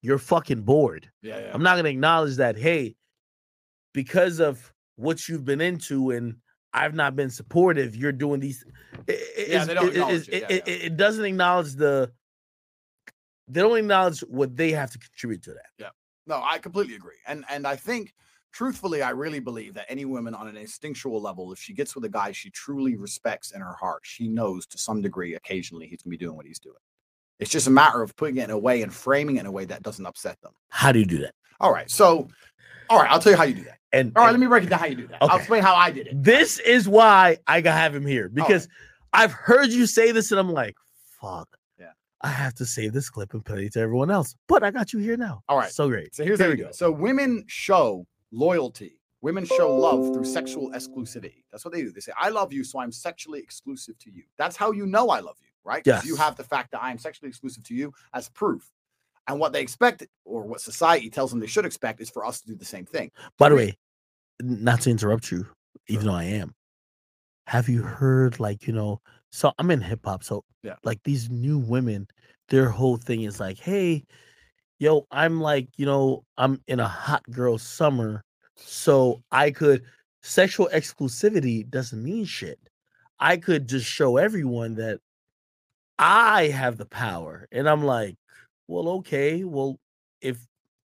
you're fucking bored. yeah, yeah. I'm not gonna acknowledge that, hey, because of what you've been into and I've not been supportive, you're doing these. It, Yeah, they don't it- acknowledge it. it- Yeah, it- it- it doesn't acknowledge the. They don't acknowledge what they have to contribute to that. Yeah. No, I completely agree. And and I think truthfully, I really believe that any woman on an instinctual level, if she gets with a guy she truly respects in her heart, she knows to some degree occasionally he's gonna be doing what he's doing. It's just a matter of putting it in a way and framing it in a way that doesn't upset them. How do you do that? All right. So all right, I'll tell you how you do that. And, All right, and let me break it down how you do that. I'll explain how I did it. this is why I gotta have him here because I've heard you say this and I'm like, fuck. Yeah. I have to save this clip and play it to everyone else. But I got you here now. All right. So great. So here's Here how we we go. So women show loyalty. Women show love through sexual exclusivity. That's what they do. They say, I love you, so I'm sexually exclusive to you. That's how you know I love you, right? 'Cause You have the fact that I am sexually exclusive to you as proof. And what they expect, or what society tells them they should expect, is for us to do the same thing. By the way, not to interrupt you, even Sure. though I am. Have you heard like, you know, so I'm in hip hop, so Yeah. like these new women, their whole thing is like, hey, yo, I'm like, you know, I'm in a hot girl summer, so I could sexual exclusivity doesn't mean shit. I could just show everyone that I have the power. And I'm like, well, okay, well, if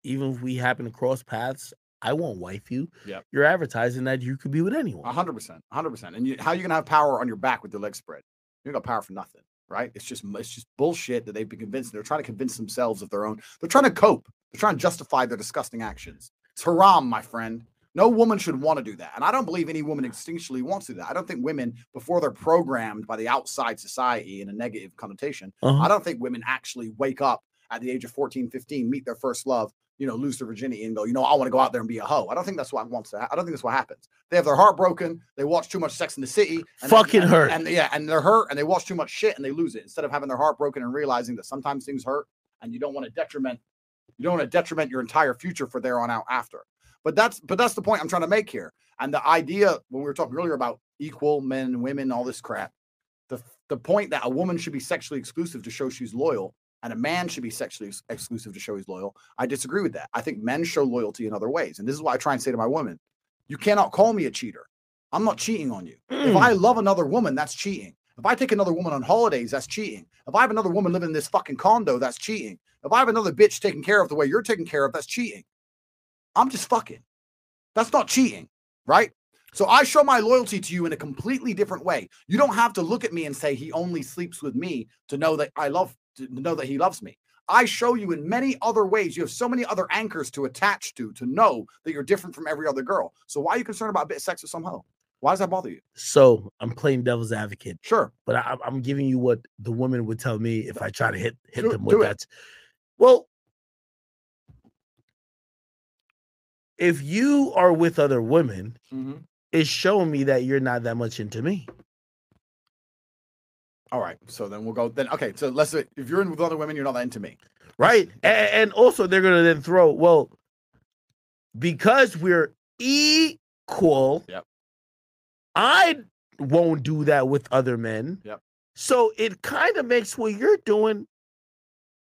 even if we happen to cross paths, I won't wife you. Yep. You're advertising that you could be with A anyone. hundred percent, a hundred percent. And you, how you gonna have power on your back with your legs spread? You got power for nothing, right? It's just it's just bullshit that they've been convinced. They're trying to convince themselves of their own. They're trying to cope. They're trying to justify their disgusting actions. It's haram, my friend. No woman should want to do that, and I don't believe any woman instinctually wants to do that. I don't think women, before they're programmed by the outside society in a negative connotation, Uh-huh. I don't think women actually wake up at the age of 14, 15, meet their first love, you know, lose their virginity and go, you know, I want to go out there and be a hoe. I don't think that's what wants to. Ha- I don't think that's what happens. They have their heart broken. They watch too much Sex in the City. And Fucking and, hurt. And yeah, and they're hurt, and they watch too much shit, and they lose it. Instead of having their heart broken and realizing that sometimes things hurt, and you don't want to detriment, you don't want to detriment your entire future for there on out after. But that's but that's the point I'm trying to make here. And the idea when we were talking earlier about equal men and women, all this crap, the the point that a woman should be sexually exclusive to show she's loyal and a man should be sexually ex- exclusive to show he's loyal. I disagree with that. I think men show loyalty in other ways. And this is why I try and say to my women, you cannot call me a cheater. I'm not cheating on you. If Mm. I love another woman, that's cheating. If I take another woman on holidays, that's cheating. If I have another woman living in this fucking condo, that's cheating. If I have another bitch taken care of the way you're taken care of, that's cheating. I'm just fucking. That's not cheating, right? So I show my loyalty to you in a completely different way. You don't have to look at me and say he only sleeps with me to know that I love to know that he loves me. I show you in many other ways. You have so many other anchors to attach to to know that you're different from every other girl. So why are you concerned about a bit of sex with some hoe? Why does that bother you? So I'm playing devil's advocate, Sure. but I, I'm giving you what the woman would tell me if I try to hit hit Do- them with that. Well, if you are with other women, mm-hmm. it's showing me that you're not that much into me. All right. So then we'll go then. Okay. So let's say if you're in with other women, you're not that into me. right? And, and also, they're gonna then throw well because we're equal. Yep. I won't do that with other men. Yep. So it kind of makes what you're doing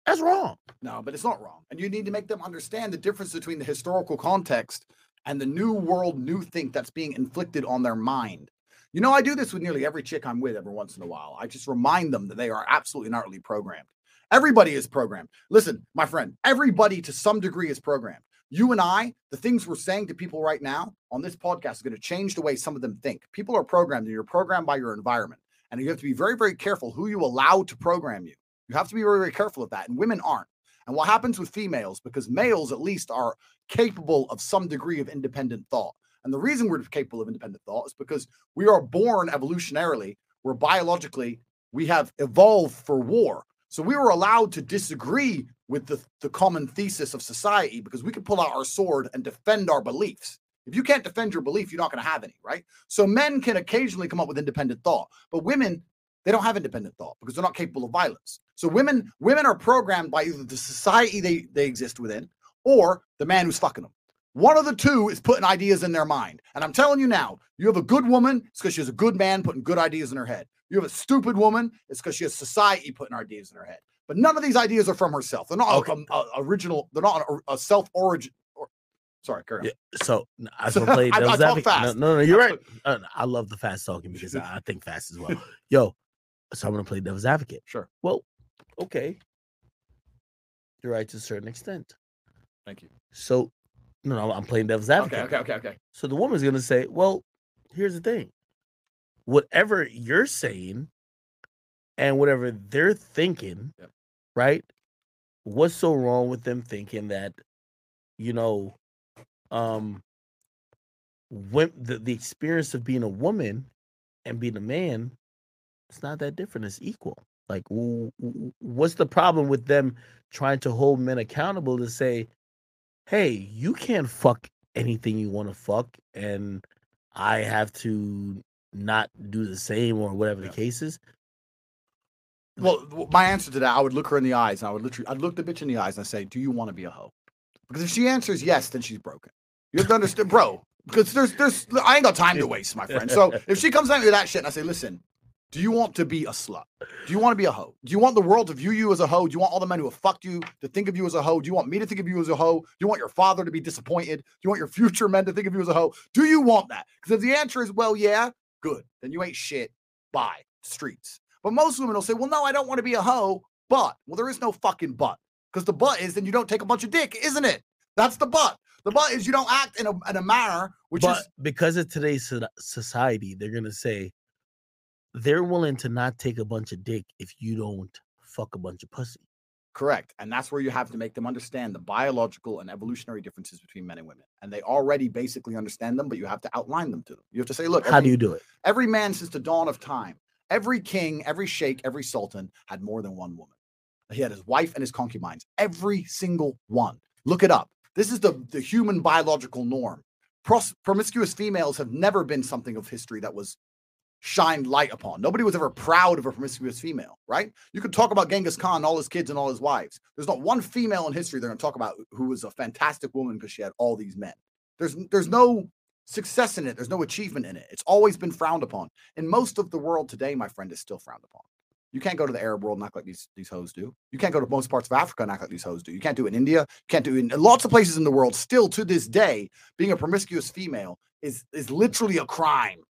as wrong. No, but it's not wrong. And you need to make them understand the difference between the historical context and the new world, new think that's being inflicted on their mind. You know, I do this with nearly every chick I'm with every once in a while. I just remind them that they are absolutely and utterly programmed. Everybody is programmed. Listen, my friend, everybody to some degree is programmed. You and I, the things we're saying to people right now on this podcast is going to change the way some of them think. People are programmed, and you're programmed by your environment. And you have to be very, very careful who you allow to program you. You have to be very, very careful of that. And women aren't. And what happens with females, because males at least are capable of some degree of independent thought. And the reason we're capable of independent thought is because we are born evolutionarily, we're biologically, we have evolved for war. So we were allowed to disagree with the, the common thesis of society because we could pull out our sword and defend our beliefs. If you can't defend your belief, you're not going to have any, right? So men can occasionally come up with independent thought, but women, they don't have independent thought because they're not capable of violence. So women, women are programmed by either the society they, they exist within or the man who's fucking them. One of the two is putting ideas in their mind. And I'm telling you now, you have a good woman, it's because she has a good man putting good ideas in her head. You have a stupid woman, it's because she has society putting ideas in her head. But none of these ideas are from herself. They're not Okay. a, a- original, they're not a, a self origin. Or, sorry, carry on. Yeah, so I so, was gonna play I- I devil's talk advocate. No, no, no, you're right. Uh, I love the fast talking because I I think fast as well. Yo, so I'm gonna play devil's advocate. Sure. Well, okay, you're right to a certain extent. Thank you. So, no, no, I'm playing devil's Okay, advocate. okay, okay, okay. So the woman's gonna say, "Well, here's the thing. Whatever you're saying, and whatever they're thinking, Yep. right? What's so wrong with them thinking that, you know, um, when the the experience of being a woman and being a man, it's not that different. It's equal. Like, what's the problem with them trying to hold men accountable to say, "Hey, you can't fuck anything you want to fuck and I have to not do the same or whatever Yeah. the case is. Well, my answer to that, I would look her in the eyes and I would literally, I'd look the bitch in the eyes and I say, Do you want to be a hoe? Because if she answers yes, then she's broken. You have to understand, bro. Because there's, there's, I ain't got time to waste, my friend. So if she comes at me with that shit and I say, Listen, do you want to be a slut? Do you want to be a hoe? Do you want the world to view you as a hoe? Do you want all the men who have fucked you to think of you as a hoe? Do you want me to think of you as a hoe? Do you want your father to be disappointed? Do you want your future men to think of you as a hoe? Do you want that? Because if the answer is, well, yeah, good. Then you ain't shit. Bye. Streets. But most women will say, well, no, I don't want to be a hoe. But, well, there is no fucking but. Because the but is then you don't take a bunch of dick, isn't it? That's the but. The but is you don't act in a, in a manner which but is because of today's society, they're gonna say they're willing to not take a bunch of dick if you don't fuck a bunch of pussy. Correct. And that's where you have to make them understand the biological and evolutionary differences between men and women. And they already basically understand them, but you have to outline them to them. You have to say, look, How do you do it? every man since the dawn of time, every king, every sheikh, every sultan had more than one woman. He had his wife and his concubines, every single one. Look it up. This is the, the human biological norm. Pros- promiscuous females have never been something of history that was shined light upon. Nobody was ever proud of a promiscuous female, right? You could talk about Genghis Khan, all his kids, and all his wives. There's not one female in history they're going to talk about who was a fantastic woman because she had all these men. There's there's no success in it. There's no achievement in it. It's always been frowned upon. In most of the world today, my friend, is still frowned upon. You can't go to the Arab world and act like these these hoes do. You can't go to most parts of Africa and act like these hoes do. You can't do it in India. You can't do it in lots of places in the world. Still to this day, being a promiscuous female is is literally a crime.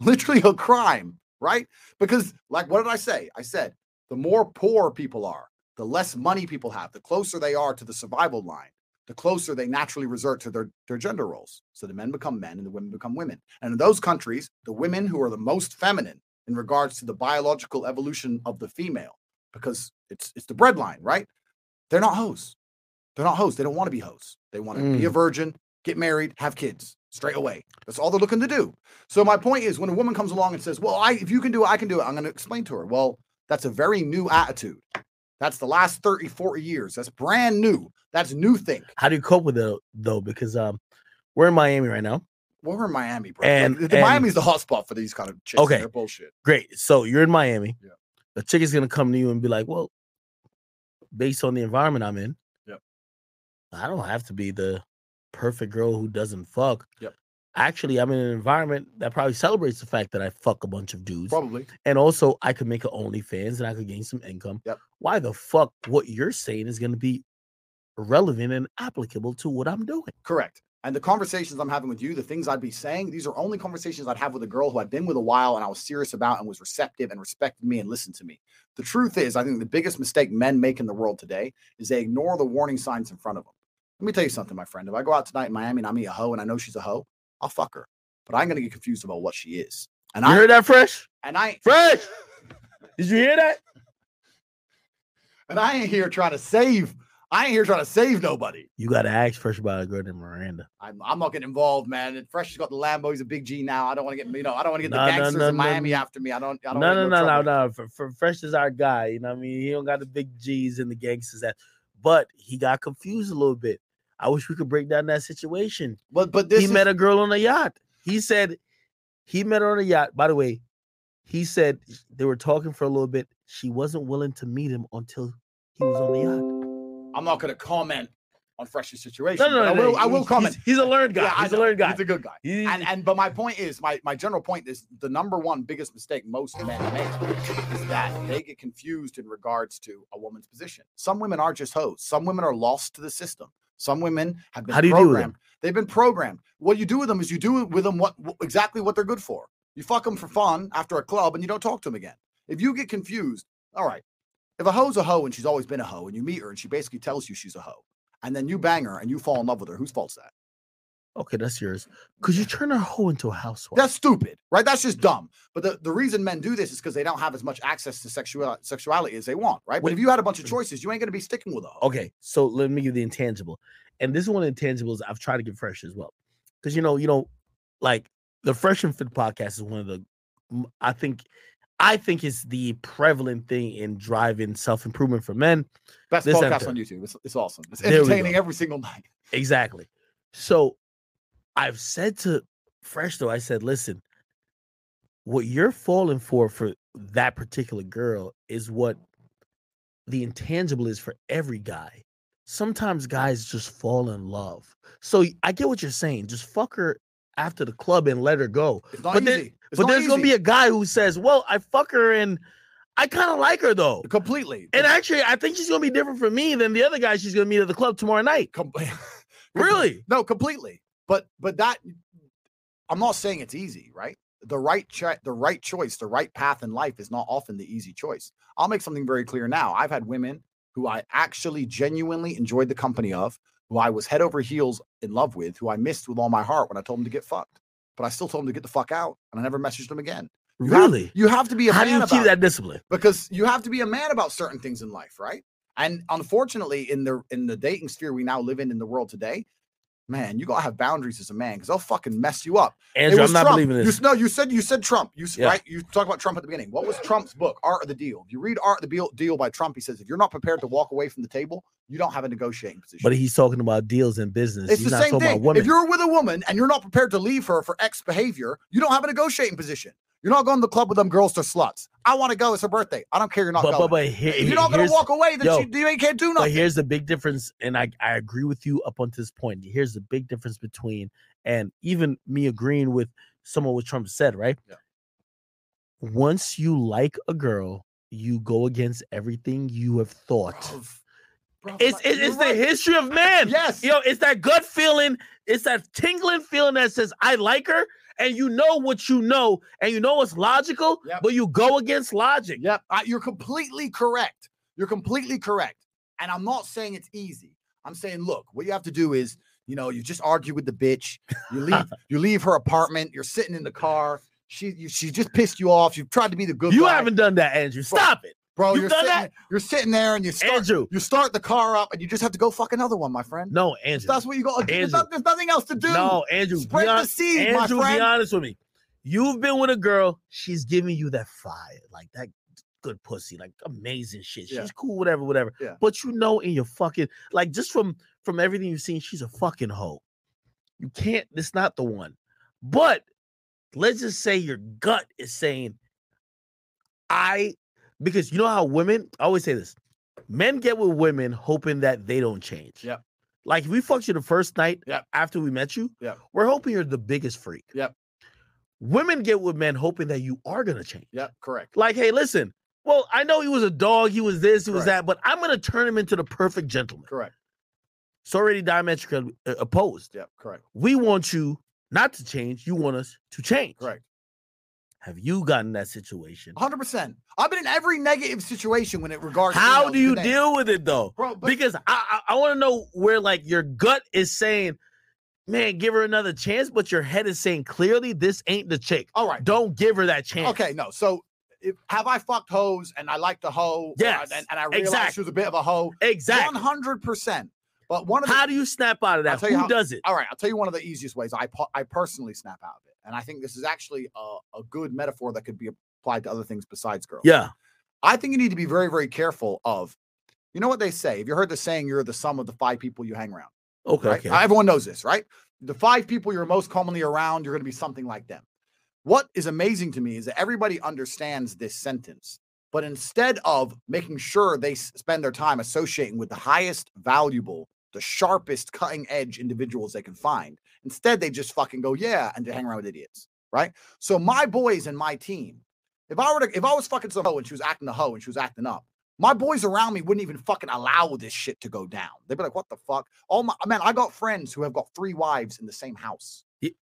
Literally a crime, right? Because, like, what did I say? I said the more poor people are, the less money people have, the closer they are to the survival line, the closer they naturally resort to their, their gender roles. So the men become men and the women become women. And in those countries, the women who are the most feminine in regards to the biological evolution of the female, because it's it's the breadline, right? They're not hoes. They're not hoes. They don't want to be hoes. They want to be a mm. virgin, get married, have kids straight away. That's all they're looking to do. So my point is, when a woman comes along and says, "Well, I if you can do it, I can do it," I'm going to explain to her. Well, that's a very new attitude. That's the last 30, 40 years. That's brand new. That's new thing. How do you cope with it though? Because um, we're in Miami right now. Well, we're in Miami, bro. And- Like, the and- Miami's the hotspot for these kind of chicks. Okay. They're bullshit. Great. So you're in Miami. Yeah. The chick is gonna come to you and be like, "Well, based on the environment I'm in, Yep. I don't have to be the perfect girl who doesn't fuck. Yep. Actually, I'm in an environment that probably celebrates the fact that I fuck a bunch of dudes, Probably. and also I could make an OnlyFans and I could gain some income. Yep. Why the fuck what you're saying is gonna be relevant and applicable to what I'm doing? Correct. And the conversations I'm having with you, the things I'd be saying, these are only conversations I'd have with a girl who I'd been with a while and I was serious about and was receptive and respected me and listened to me. The truth is, I think the biggest mistake men make in the world today is they ignore the warning signs in front of them. Let me tell you something, my friend. If I go out tonight in Miami and I meet a hoe and I know she's a hoe, I'll fuck her. But I'm gonna get confused about what she is. And You I heard that, Fresh? and I Fresh! Did you hear that? and I ain't here trying to save. I ain't here trying to save nobody. You got to ask Fresh about a girl named Miranda. I'm, I'm not getting involved, man. And Fresh has got the Lambo. He's a big G now. I don't want to get, you know, I don't want to get No, the gangsters no, in Miami no. after me. I don't, I don't No, no, no, no, no. For, for Fresh is our guy. You know what I mean? He don't got the big G's and the gangsters that, but he got confused a little bit. I wish we could break down that situation. But, but this he is, met a girl on a yacht. He said he met her on a yacht. By the way, he said they were talking for a little bit. She wasn't willing to meet him until he was on the yacht. I'm not going to comment on Fresh's situation. No, no, no. I will, no, I will he's- comment. He's, he's a learned guy. Yeah, he's a learned guy. He's a good guy. He- And and but my point is, my my general point is the number one biggest mistake most men make is that they get confused in regards to a woman's position. Some women are just hoes. Some women are lost to the system. Some women have been How do you deal with programmed. They've been programmed. What you do with them is you do with them what, what exactly what they're good for. You fuck them for fun after a club and you don't talk to them again. If you get confused, all right. If a hoe's a hoe and she's always been a hoe and you meet her and she basically tells you she's a hoe, and then you bang her and you fall in love with her, whose fault's that? Okay, that's yours. Because you turn her hoe into a housewife. That's stupid, right? That's just dumb. But the, the reason men do this is because they don't have as much access to sexual sexuality as they want, right? But Wait. if you had a bunch of choices, you ain't gonna be sticking with a hoe. okay, so let me give the intangible. And this is one of the intangibles I've tried to get fresh as well. Because you know, you know, like the Fresh and Fit podcast is one of the I think I think it's the prevalent thing in driving self-improvement for men. Best This podcast on YouTube. It's, it's awesome. It's entertaining every single night. Exactly. So I've said to Fresh though, I said, listen, what you're falling for for that particular girl is what the intangible is for every guy. Sometimes guys just fall in love. So I get what you're saying. Just fuck her after the club and let her go. But then- but there's gonna be a guy who says, Well, I fuck her and I kind of like her though. completely. And actually, I think she's gonna be different from me than the other guy she's gonna meet at the club tomorrow night. Com- Really? No, completely. But but that I'm not saying it's easy, right? The right cho- the right choice, the right path in life is not often the easy choice. I'll make something very clear now. I've had women who I actually genuinely enjoyed the company of, who I was head over heels in love with, who I missed with all my heart when I told them to get fucked. But I still told them to get the fuck out, and I never messaged them again. You have- Really? you have to be a How man do you about keep that discipline? because you have to be a man about certain things in life, right? And unfortunately, in the in the dating sphere we now live in in the world today, man, you gotta have boundaries as a man because they'll fucking mess you up. Andrew, I'm not Trump. believing this. s- no, you said you said Trump. You Yeah. right. You talk about Trump at the beginning. What was Trump's book, Art of the Deal? If you read Art of the Deal, deal by Trump, he says if you're not prepared to walk away from the table, you don't have a negotiating position. But he's talking about deals in business. it's he's the same thing. If you're with a woman and you're not prepared to leave her for X behavior, you don't have a negotiating position. You're not going to the club with them girls to sluts. I want to go. It's her birthday. I don't care. You're not but, going. but, but here, if you're not going to walk away, then yo, she, you ain't can't do nothing. But here's the big difference, and I, I agree with you up until this point. Here's the big difference between, and even me agreeing with some of what Trump said, right? Yeah. Once you like a girl, you go against everything you have thought. Bruv, It's it's right. the history of man. Yes. Yo, it's that gut feeling. It's that tingling feeling that says I like her, and you know what you know, and you know it's logical, Yep. but you go against logic. Yep. Uh, you're completely correct. You're completely correct. And I'm not saying it's easy. I'm saying, look, what you have to do is, you know, you just argue with the bitch. You leave, you leave her apartment. You're sitting in the car. She, you, she just pissed you off. You've tried to be the good You guy. haven't done that, Andrew. Stop it, bro. You're done sitting, that? you're sitting there and you start, Andrew. you start the car up and you just have to go fuck another one, my friend. No, Andrew. That's what you got. There's, not- there's nothing else to do. No, Andrew. Spread be the seed, my Andrew, be honest with me. You've been with a girl. She's giving you that fire, like that good pussy, like amazing shit. She's Yeah. cool, whatever, whatever. Yeah. But you know, in your fucking like, just from from everything you've seen, she's a fucking hoe. You can't. It's not the one. But let's just say your gut is saying, I, because you know how women. I always say this: men get with women hoping that they don't change. Yep. Like if we fucked you the first night Yep. after we met you, Yep. we're hoping you're the biggest freak. Yep. Women get with men hoping that you are gonna change. Yep. Correct. Like, hey, listen. Well, I know he was a dog, he was this, he was that, but I'm gonna turn him into the perfect gentleman. Correct. It's already diametrically uh, opposed. Yeah, correct. We want you not to change. You want us to change. Correct. Have you gotten that situation? 100%. I've been in every negative situation when it regards How do you name. deal with it though? Bro, but because I I, I want to know where like your gut is saying, man, give her another chance, but your head is saying clearly this ain't the chick. all right. Don't give her that chance. Okay, no. So if, have I fucked hoes and I like the hoe? or- Yes, and, and I realized exactly. she was a bit of a hoe. Exactly. 100%. But one of the How do you snap out of I'll that? tell you Who how- does it? All right, I'll tell you one of the easiest ways I I personally snap out of it, and I think this is actually a, a good metaphor that could be applied to other things besides girls. Yeah. I think you need to be very very careful of, you know what they say. Have you heard the saying? You're the sum of the five people you hang around. Okay. Right? okay. Uh, everyone knows this, right? The five people you're most commonly around, you're going to be something like them. What is amazing to me is that everybody understands this sentence, but instead of making sure they spend their time associating with the highest valuable, the sharpest cutting edge individuals they can find, instead they just fucking go, yeah, and they hang around with idiots, right? So my boys and my team, if I were to, if I was fucking some hoe and she was acting a hoe and she was acting up, my boys around me wouldn't even fucking allow this shit to go down. They'd be like, what the fuck? All my man, I got friends who have got three wives in the same house.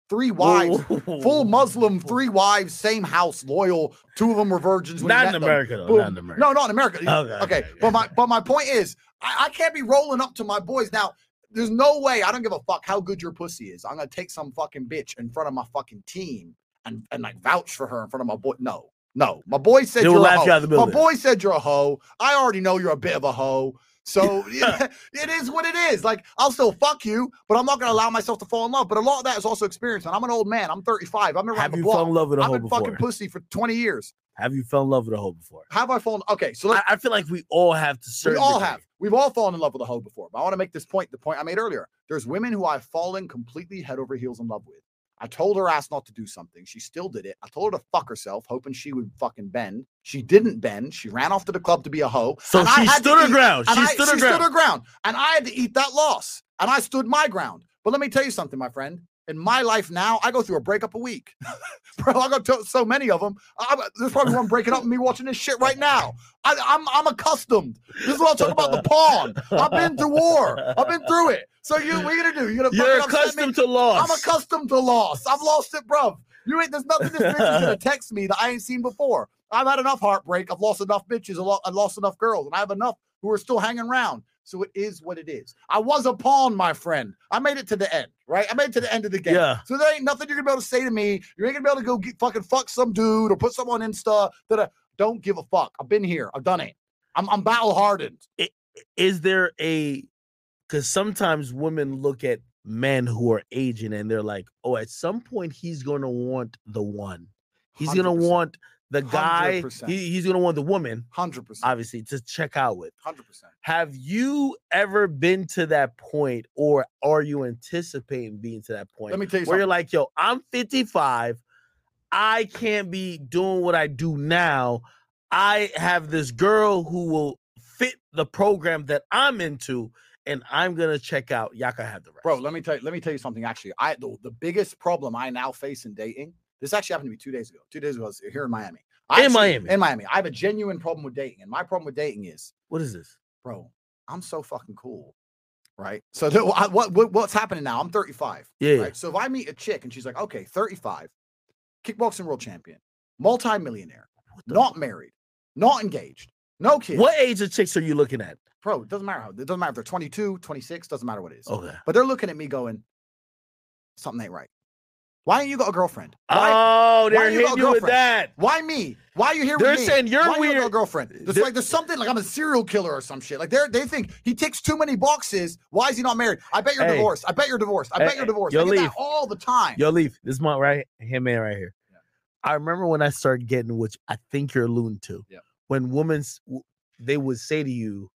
Three wives, Whoa. full Muslim, three wives, same house, loyal. Two of them were virgins. Not in. America though. Not in America. No, not in America. Okay, Okay, okay, but my but my point is, I, I can't be rolling up to my boys now. There's no way. I don't give a fuck how good your pussy is. I'm gonna take some fucking bitch in front of my fucking team and and like vouch for her in front of my boy. No, no. My boy said They will you're a hoe. you out of the My boy said you're a hoe. I already know you're a bit of a hoe. So yeah, it is what it is. Like I'll still fuck you, but I'm not gonna allow myself to fall in love. But a lot of that is also experience. And I'm an old man. I'm 35. I've been around Have the you block. fell in love with a I've hoe been before? fucking pussy for 20 years. Have you fell in love with a hoe before? Have I fallen? Okay, so let's I, I feel like we all have to. we certain all degree. have. We've all fallen in love with a hoe before. But I want to make this point, the point I made earlier. There's women who I've fallen completely head over heels in love with. I told her ass not to do something. She still did it. I told her to fuck herself, hoping she would fucking bend. She didn't bend. She ran off to the club to be a hoe. So she stood her eat- ground. She I- stood her ground. stood her ground. And I had to eat that loss. And I stood my ground. But let me tell you something, my friend. In my life now, I go through a breakup a week. Bro, I got to- so many of them. I, there's probably one breaking up with me watching this shit right now. I, I'm I'm accustomed. This is what I'm talking about. The pawn. I've been through war. I've been through it. So you, what are you gonna do? You're gonna You're accustomed to loss. I'm accustomed to loss. I've lost it, bruv. You ain't. There's nothing this bitch is gonna text me that I ain't seen before. I've had enough heartbreak. I've lost enough bitches. a lot- I've lost enough girls, and I have enough who are still hanging around. So it is what it is. I was a pawn, my friend. I made it to the end, right? I made it to the end of the game. Yeah. So there ain't nothing you're gonna be able to say to me. You ain't gonna be able to go get, fucking fuck some dude or put someone in Insta that I don't give a fuck. I've been here. I've done it. I'm, I'm battle hardened. Is there a? Because sometimes women look at men who are aging and they're like, "Oh, at some point he's gonna want the one. He's gonna want the guy. 100%. He, he's gonna want the woman, Hundred percent. obviously, to check out with." Hundred percent. Have you ever been to that point, or are you anticipating being to that point Let me tell you where you're like, "Yo, I'm 55. I can't be doing what I do now. I have this girl who will fit the program that I'm into, and I'm gonna check out. Y'all can have the rest, Bro, let me tell you, let me tell you something. Actually, I the, the biggest problem I now face in dating. This actually happened to me two days ago. Two days ago, I was here in Miami. I In actually- Miami? In Miami. I have a genuine problem with dating. And my problem with dating is, What is this? bro, I'm so fucking cool. Right. So I- what, what what's happening now? I'm 35. Yeah, Right. So if I meet a chick and she's like, okay, 35, kickboxing world champion, multi-millionaire, not married, not engaged, no kids. what age of chicks are you looking at? Bro, it doesn't matter how. It doesn't matter if they're 22, 26, doesn't matter what it is. Okay. But they're looking at me going, something ain't right. Why ain't you got a girlfriend? Why, oh, they're you hitting you with that. why me? Why are you here They're with me? They're saying you're why You got a girlfriend. There's They're- like there's something like I'm a serial killer or some shit. Like they they think he ticks too many boxes. Why is he not married? I bet you're Hey. divorced. I bet you're divorced. I Hey, bet you're divorced. yo, leave. that all the time. Yo, Leaf, this month right him man right here. Yeah. I remember when I started getting, which I think you're alluding to, Yeah. when women they would say to you,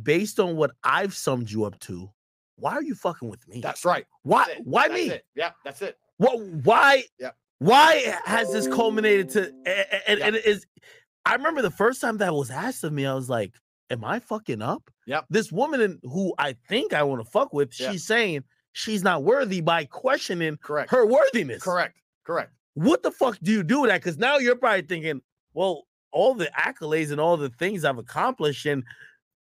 based on what I've summed you up to, why are you fucking with me? That's right. why? That's. Why That's me? it. Yeah, that's it. What? Why? Yeah. Why has this culminated to? And, and it is. I remember the first time that was asked of me, I was like, "Am I fucking up?" Yep. This woman in- who I think I want to fuck with, she's saying she's not worthy by questioning Correct. her worthiness. Correct. Correct. What the fuck do you do with that? Because now you're probably thinking, well, all the accolades and all the things I've accomplished, and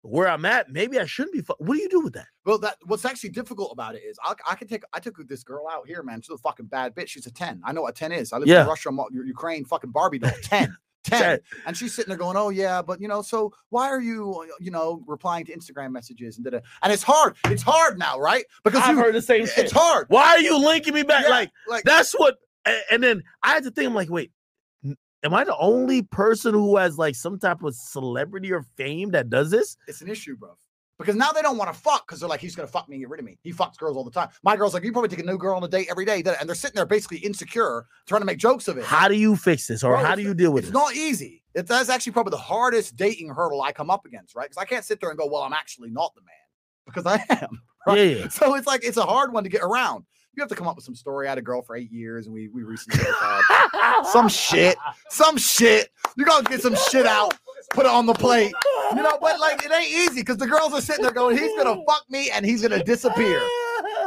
where I'm at, maybe I shouldn't be. Fu- what do you do with that? Well, that what's actually difficult about it is I, I can take I took this girl out here, man. She's a fucking bad bitch. She's a 10. I know what 10 is. I live Yeah. in Russia, Ukraine, fucking Barbie doll. 10. 10. Ten. And she's sitting there going, Oh, yeah, but you know, so why are you, uh, you know, replying to Instagram messages and da-da. and it's hard. It's hard now, right? Because I've you, heard the same it's shit. hard. Why are you linking me back? Yeah, Like like that's what. And then I had to think. I'm like, wait, am I the only person who has like some type of celebrity or fame that does this? it's an issue, bro. Because now they don't want to fuck because they're like, he's gonna fuck me and get rid of me. He fucks girls all the time. My girl's like, you probably take a new girl on a date every day, and they're sitting there basically insecure, trying to make jokes of it. How do you fix this, or Bro, how do you deal with it? it's it? not easy. It, that's actually probably the hardest dating hurdle I come up against, right? Because I can't sit there and go, well, I'm actually not the man because I am. Right? Yeah, yeah. So it's like it's a hard one to get around. You have to come up with some story. I had a girl for eight years, and we we recently. Some shit. Some shit. You gotta get some shit out. Put it on the plate. You know, but like it ain't easy because the girls are sitting there going, "He's gonna fuck me and he's gonna disappear."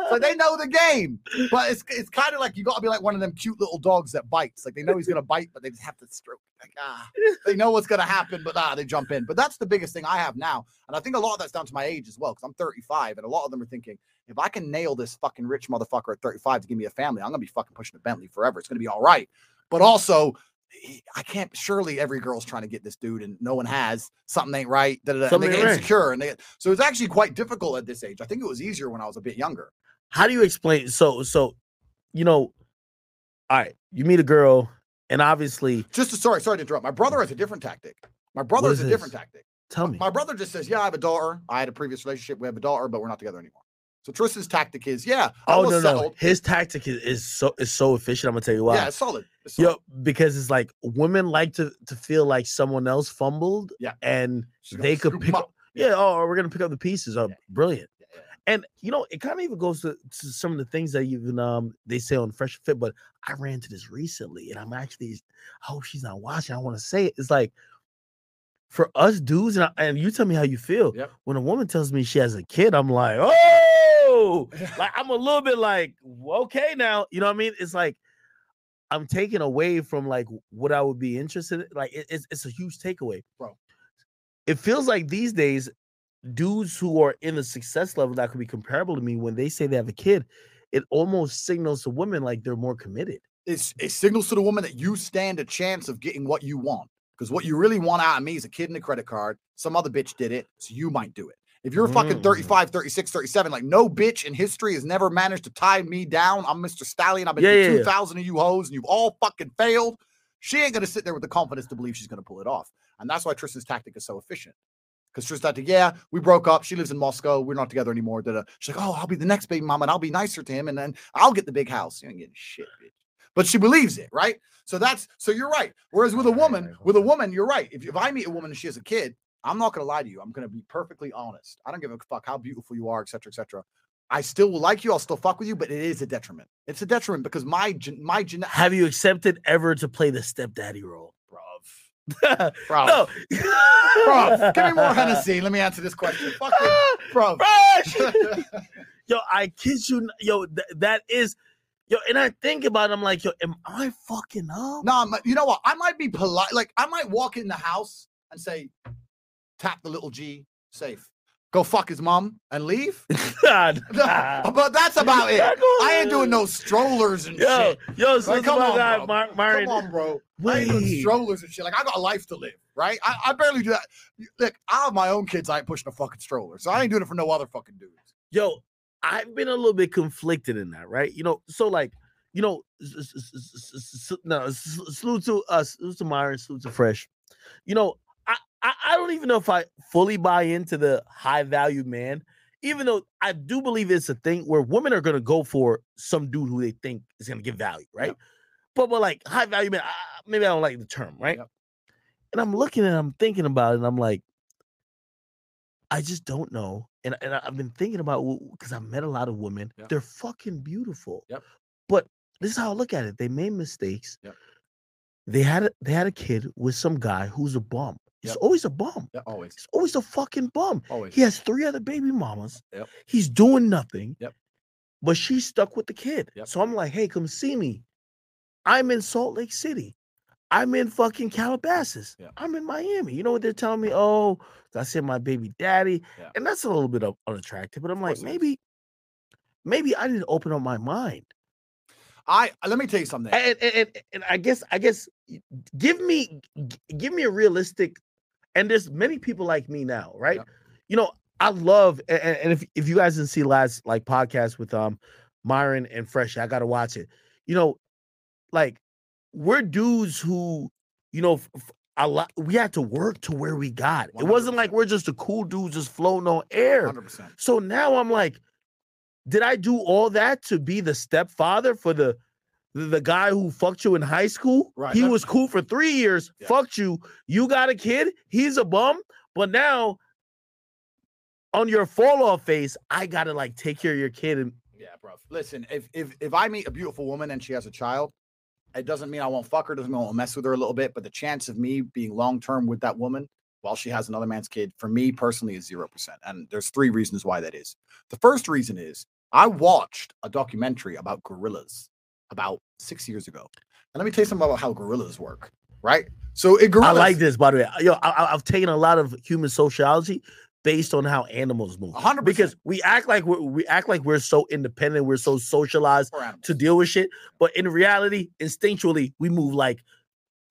So they know the game, but it's it's kind of like you gotta be like one of them cute little dogs that bites. Like they know he's gonna bite, but they just have to stroke. Like ah, they know what's gonna happen, but ah, they jump in. But that's the biggest thing I have now, and I think a lot of that's down to my age as well, because I'm 35, and a lot of them are thinking, if I can nail this fucking rich motherfucker at 35 to give me a family, I'm gonna be fucking pushing a Bentley forever. It's gonna be all right. But also, I can't. Surely every girl's trying to get this dude, and no one has. Something ain't right. da, da, da, and Something they get right. insecure, and they get, so it's actually quite difficult at this age. I think it was easier when I was a bit younger. How do you explain? So, so, you know, all right, you meet a girl, and obviously, Just to, sorry, sorry to interrupt. My brother has a different tactic. My brother has a different tactic. tell me. My brother just says, "Yeah, I have a daughter. I had a previous relationship. We have a daughter, but we're not together anymore." So Tristan's tactic is, "Yeah, Oh no, no, his tactic is, is so is so efficient. I'm gonna tell you why. Yeah, it's solid. It's solid. Yo, because it's like women like to to feel like someone else fumbled, Yeah. and they could pick up. up. Yeah, oh, we're gonna pick up the pieces. Oh, Yeah. brilliant. Yeah, yeah. And you know, it kind of even goes to, to some of the things that even um they say on Fresh Fit. But I ran into this recently, and I'm actually, I hope she's not watching. I want to say it. It's like for us dudes, and, I, and you tell me how you feel. Yep. When a woman tells me she has a kid, I'm like, oh, like I'm a little bit like, okay, now you know what I mean. It's like I'm taken away from like what I would be interested in. Like it- it's it's a huge takeaway, Bro. It feels like these days, dudes who are in the success level that could be comparable to me, when they say they have a kid, it almost signals to women like they're more committed. It's, it signals to the woman that you stand a chance of getting what you want. Because what you really want out of me is a kid and a credit card. Some other bitch did it, so you might do it. If you're fucking Mm. 35, 36, 37, like no bitch in history has never managed to tie me down. I'm Mr. Stallion. I've been Yeah, yeah, yeah. 2,000 of you hoes and you've all fucking failed. She ain't going to sit there with the confidence to believe she's going to pull it off. And that's why Tristan's tactic is so efficient. Because Tristan's tactic, yeah, we broke up. She lives in Moscow. We're not together anymore. Da-da. She's like, oh, I'll be the next baby mama and I'll be nicer to him. And then I'll get the big house. You ain't getting shit, bitch. But she believes it, right? So that's so you're right. Whereas with a woman, with a woman, you're right. If, if I meet a woman and she has a kid, I'm not gonna lie to you. I'm gonna be perfectly honest. I don't give a fuck how beautiful you are, et cetera, et cetera. I still will like you. I'll still fuck with you, but it is a detriment. It's a detriment because my gen- my gen- Have you accepted ever to play the stepdaddy role? bruv, bruv, no, bruv. Give me more Hennessy. Let me answer this question. Fuck it, bruv. Yo, I kid you, yo, th- that is, yo, and I think about, it, I'm like, yo, am I fucking up? No, I'm- you know what? I might be polite. Like I might walk in the house and say, tap the little G, safe. Go fuck his mom and leave. But that's about it. I ain't doing no strollers and Yo, shit. yo, so Like, come on, bro. Mar- Come on, bro. I ain't doing strollers and shit. Like I got a life to live, right? I, I barely do that. Look, I have my own kids. I ain't pushing a fucking stroller, so I ain't doing it for no other fucking dudes. yo, I've been a little bit conflicted in that, right? You know, so like, you know, no, salute to us, salute to Myron, salute to Fresh. You know, I, I I don't even know if I fully buy into the high value man, even though I do believe it's a thing where women are gonna go for some dude who they think is gonna give value, right? But but like high value man, I, maybe I don't like the term, right? Yep. And I'm looking and I'm thinking about it, and I'm like, I just don't know. And, and I- I've been thinking about because I've met a lot of women. Yep. They're fucking beautiful. Yep. But this is how I look at it. They made mistakes. Yep. They had a, they had a kid with some guy who's a bum. He's Yep. always a bum. Yeah, always, He's always a fucking bum. always. He has three other baby mamas. Yep. He's doing nothing. Yep. But she's stuck with the kid. Yep. So I'm like, hey, come see me. I'm in Salt Lake City. I'm in fucking Calabasas. Yeah. I'm in Miami. You know what they're telling me? Oh, I said my baby daddy, Yeah. and that's a little bit unattractive. But I'm like, course it is. maybe, maybe I need to open up my mind. I let me tell you something. And and, and, and I guess I guess give me give me a realistic. And there's many people like me now, right? You know, I love and, and if if you guys didn't see last like podcast with um Myron and Fresh, I gotta watch it. You know, like we're dudes who, you know, f- a lot we had to work to where we got. It wasn't like we're just a cool dude just floating on air. Hundred percent. So now I'm like, did I do all that to be the stepfather for the the, the guy who fucked you in high school? Right, He was cool for three years, Yeah. fucked you. You got a kid, he's a bum, but now on your fall off face, I gotta like take care of your kid and Yeah, bro. Listen, if if if I meet a beautiful woman and she has a child, it doesn't mean I won't fuck her. Doesn't mean I won't mess with her a little bit. But the chance of me being long term with that woman while she has another man's kid, for me personally, is zero percent. And there's three reasons why that is. The first reason is I watched a documentary about gorillas about six years ago, and let me tell you something about how gorillas work. Right. So it gorillas. I like this, by the way. Yo, I, I've taken a lot of human sociology based on how animals move. 100%. Because we act like we're we act like we're so independent, we're so socialized to deal with shit, but in reality, instinctually, we move like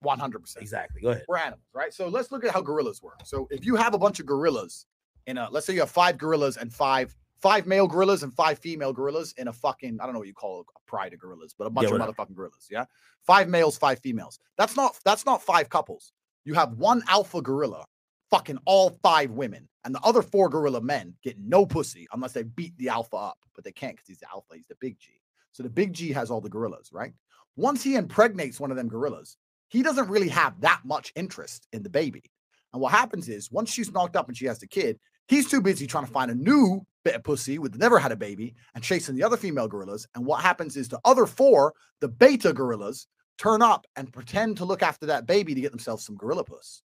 One hundred percent. exactly. Go ahead. we're animals, right? So let's look at how gorillas work. So if you have a bunch of gorillas in a, let's say you have five gorillas and five five male gorillas and five female gorillas in a fucking I don't know what you call a pride of gorillas, but a bunch Yeah, of motherfucking gorillas, yeah. Five males, five females. That's not that's not five couples. You have one alpha gorilla, fucking all five women, and the other four gorilla men get no pussy unless they beat the alpha up, but they can't because he's the alpha, he's the big G. So the big G has all the gorillas, right? Once he impregnates one of them gorillas, he doesn't really have that much interest in the baby. And what happens is once she's knocked up and she has the kid, he's too busy trying to find a new bit of pussy with never had a baby and chasing the other female gorillas. And what happens is the other four, the beta gorillas, turn up and pretend to look after that baby to get themselves some gorilla puss.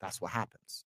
That's what happens.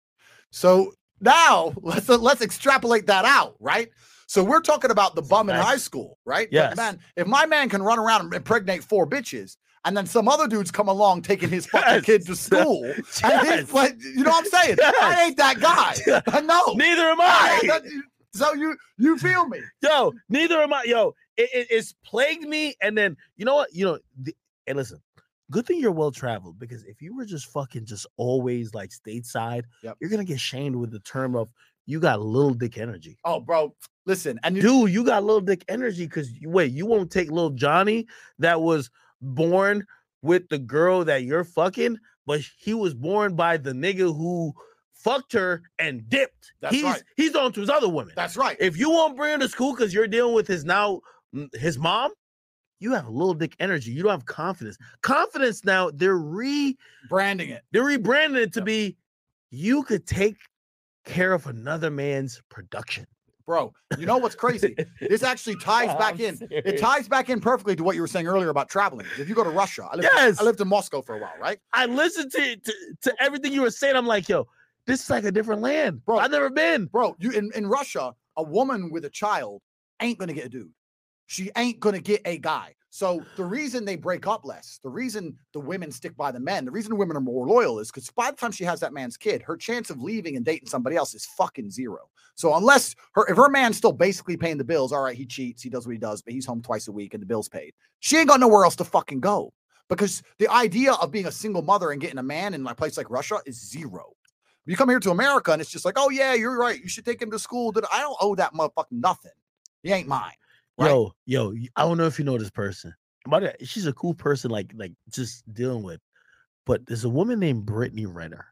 So now let's let's extrapolate that out, right? So we're talking about the bum in high school, right? But Yes. man, if my man can run around and impregnate four bitches, and then some other dudes come along taking his fucking Yes. kid to school, and he's like, you know what I'm saying? I ain't that guy. I know. Neither am I. That- so you you feel me? Yo, neither am I. Yo, it, it- it's plagued me. And then you know what? You know, the, and listen, good thing you're well traveled because if you were just fucking just always like stateside, Yep. you're gonna get shamed with the term of you got little dick energy. Oh, bro, listen, and you, Dude, you got little dick energy because you wait, you won't take little Johnny that was born with the girl that you're fucking, but he was born by the nigga who fucked her and dipped. That's he's right. he's on to his other women. that's right. If you won't bring her to school because you're dealing with his now mm, his mom, you have a little dick energy. You don't have confidence. Confidence now they're rebranding it, they're rebranding it to Yep. be you could take care of another man's production. Bro. You know what's crazy? this actually ties back I'm in. It ties back in perfectly to what you were saying earlier about traveling. If you go to Russia, I lived, Yes. I lived in Moscow for a while, right? I listened to, to to everything you were saying. I'm like, yo, this is like a different land, Bro. I've never been. Bro, you in, in Russia, a woman with a child ain't gonna get a dude. She ain't gonna get a guy. So the reason they break up less, the reason the women stick by the men, the reason women are more loyal is because by the time she has that man's kid, her chance of leaving and dating somebody else is fucking zero. So unless her if her man's still basically paying the bills, all right, he cheats, he does what he does, but he's home twice a week and the bills paid. She ain't got nowhere else to fucking go. Because the idea of being a single mother and getting a man in a place like Russia is zero. You come here to America and it's just like, oh yeah, you're right. You should take him to school. That I don't owe that motherfucker nothing. He ain't mine. Right. Yo, yo, I don't know if you know this person. But uh, she's a cool person, like like just dealing with. But there's a woman named Brittany Renner.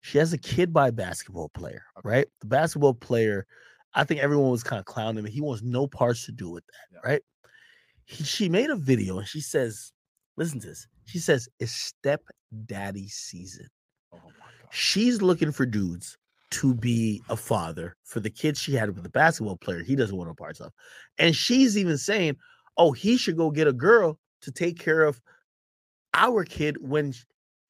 She has a kid by a basketball player, right? The basketball player, I think everyone was kind of clowning him. He wants no parts to do with that, Yeah. right? He, she made a video and she says, listen to this. She says, it's step daddy season. Oh my god. She's looking for dudes to be a father for the kid she had with the basketball player. He doesn't want no parts of. And she's even saying, "Oh, he should go get a girl to take care of our kid when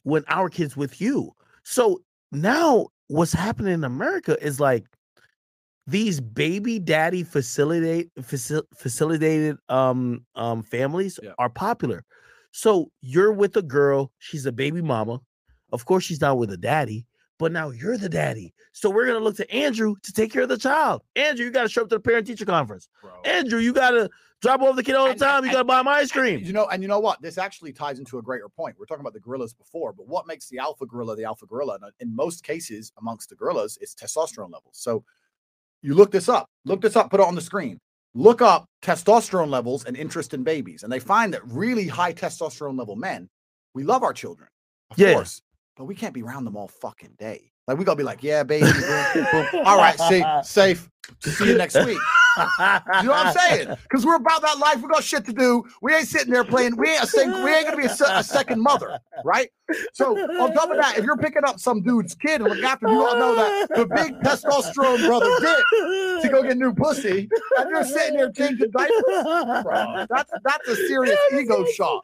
when our kid's with you." So now what's happening in America is like these baby daddy facilitate facil- facilitated um um families Yeah. are popular. So you're with a girl, she's a baby mama. Of course, she's not with a daddy, but now you're the daddy. So we're gonna look to Andrew to take care of the child. Andrew, you gotta show up to the parent teacher conference. Bro. Andrew, you gotta drop off the kid all the And- time. You and- gotta buy him ice And cream. You know, and you know what? This actually ties into a greater point. We're talking about the gorillas before, but what makes the alpha gorilla the alpha gorilla? And in most cases, amongst the gorillas, it's testosterone levels. So you look this up. Look this up. Put it on the screen. Look up testosterone levels and interest in babies, and they find that really high testosterone level men, we love our children, of Yeah. course, but we can't be around them all fucking day. Like we gotta be like, yeah, baby. boom, boom. All right, safe. To see you next week. You know what I'm saying? Because we're about that life. We got shit to do. We ain't sitting there playing. We ain't a sec- we ain't gonna be a, se- a second mother, right? So on top of that, if you're picking up some dude's kid and looking after him, you all know that the big testosterone brother did to go get new pussy, and you're sitting there changing diapers. Bro, that's that's a serious ego shot.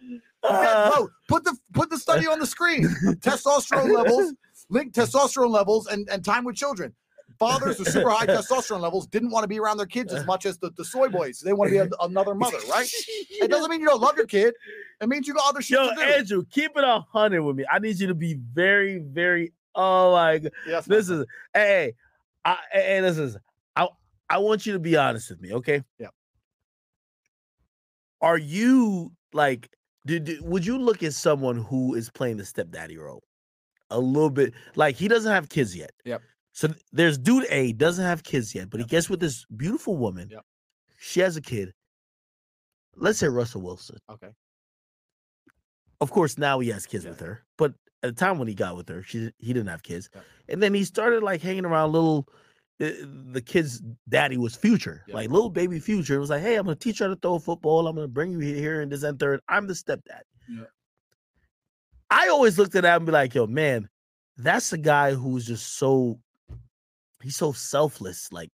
No, put the put the study on the screen. Testosterone levels, link testosterone levels, and, and time with children. Fathers with super high testosterone levels didn't want to be around their kids as much as the, the soy boys. They want to be a, another mother, right? It doesn't mean you don't love your kid. It means you got other shit Yo, to do. Andrew, keep it a hundred with me. I need you to be very, very. Oh my god, yes, this is hey, I, hey, this is. I I want you to be honest with me, okay? Yeah. Are you like? Did, did would you look at someone who is playing the stepdaddy role? A little bit like he doesn't have kids yet. Yep. So there's dude A doesn't have kids yet, but Yep. he gets with this beautiful woman. Yep. She has a kid. Let's say Russell Wilson. okay. Of course, now he has kids Yeah. with her, but at the time when he got with her, she he didn't have kids. Yeah. And then he started like hanging around little. uh, The kid's daddy was Future, like little baby Future. It was like, hey, I'm gonna teach her how to throw a football. I'm gonna bring you here and this and third. I'm the stepdad. I always looked at that and be like, yo, man, that's a guy who's just so he's so selfless. Like,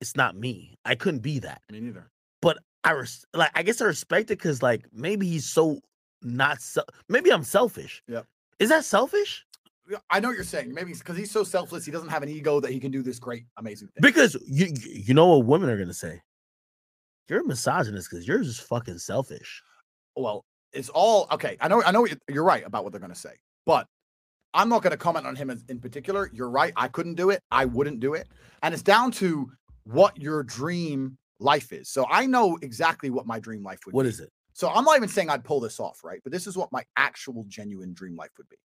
it's not me. I couldn't be that. Me neither. But I res- like I guess I respect it because like maybe he's so not so maybe I'm selfish. Yeah. Is that selfish? I know what you're saying. Maybe because he's so selfless, he doesn't have an ego that he can do this great, amazing thing. Because you you you know what women are gonna say? You're a misogynist because you're just fucking selfish. well, it's all okay. I know, I know you- you're right about what they're going to say, but I'm not going to comment on him in particular. You're right. I couldn't do it. I wouldn't do it. And it's down to what your dream life is. So I know exactly what my dream life would What be. is it? So I'm not even saying I'd pull this off, right? But this is what my actual genuine dream life would be.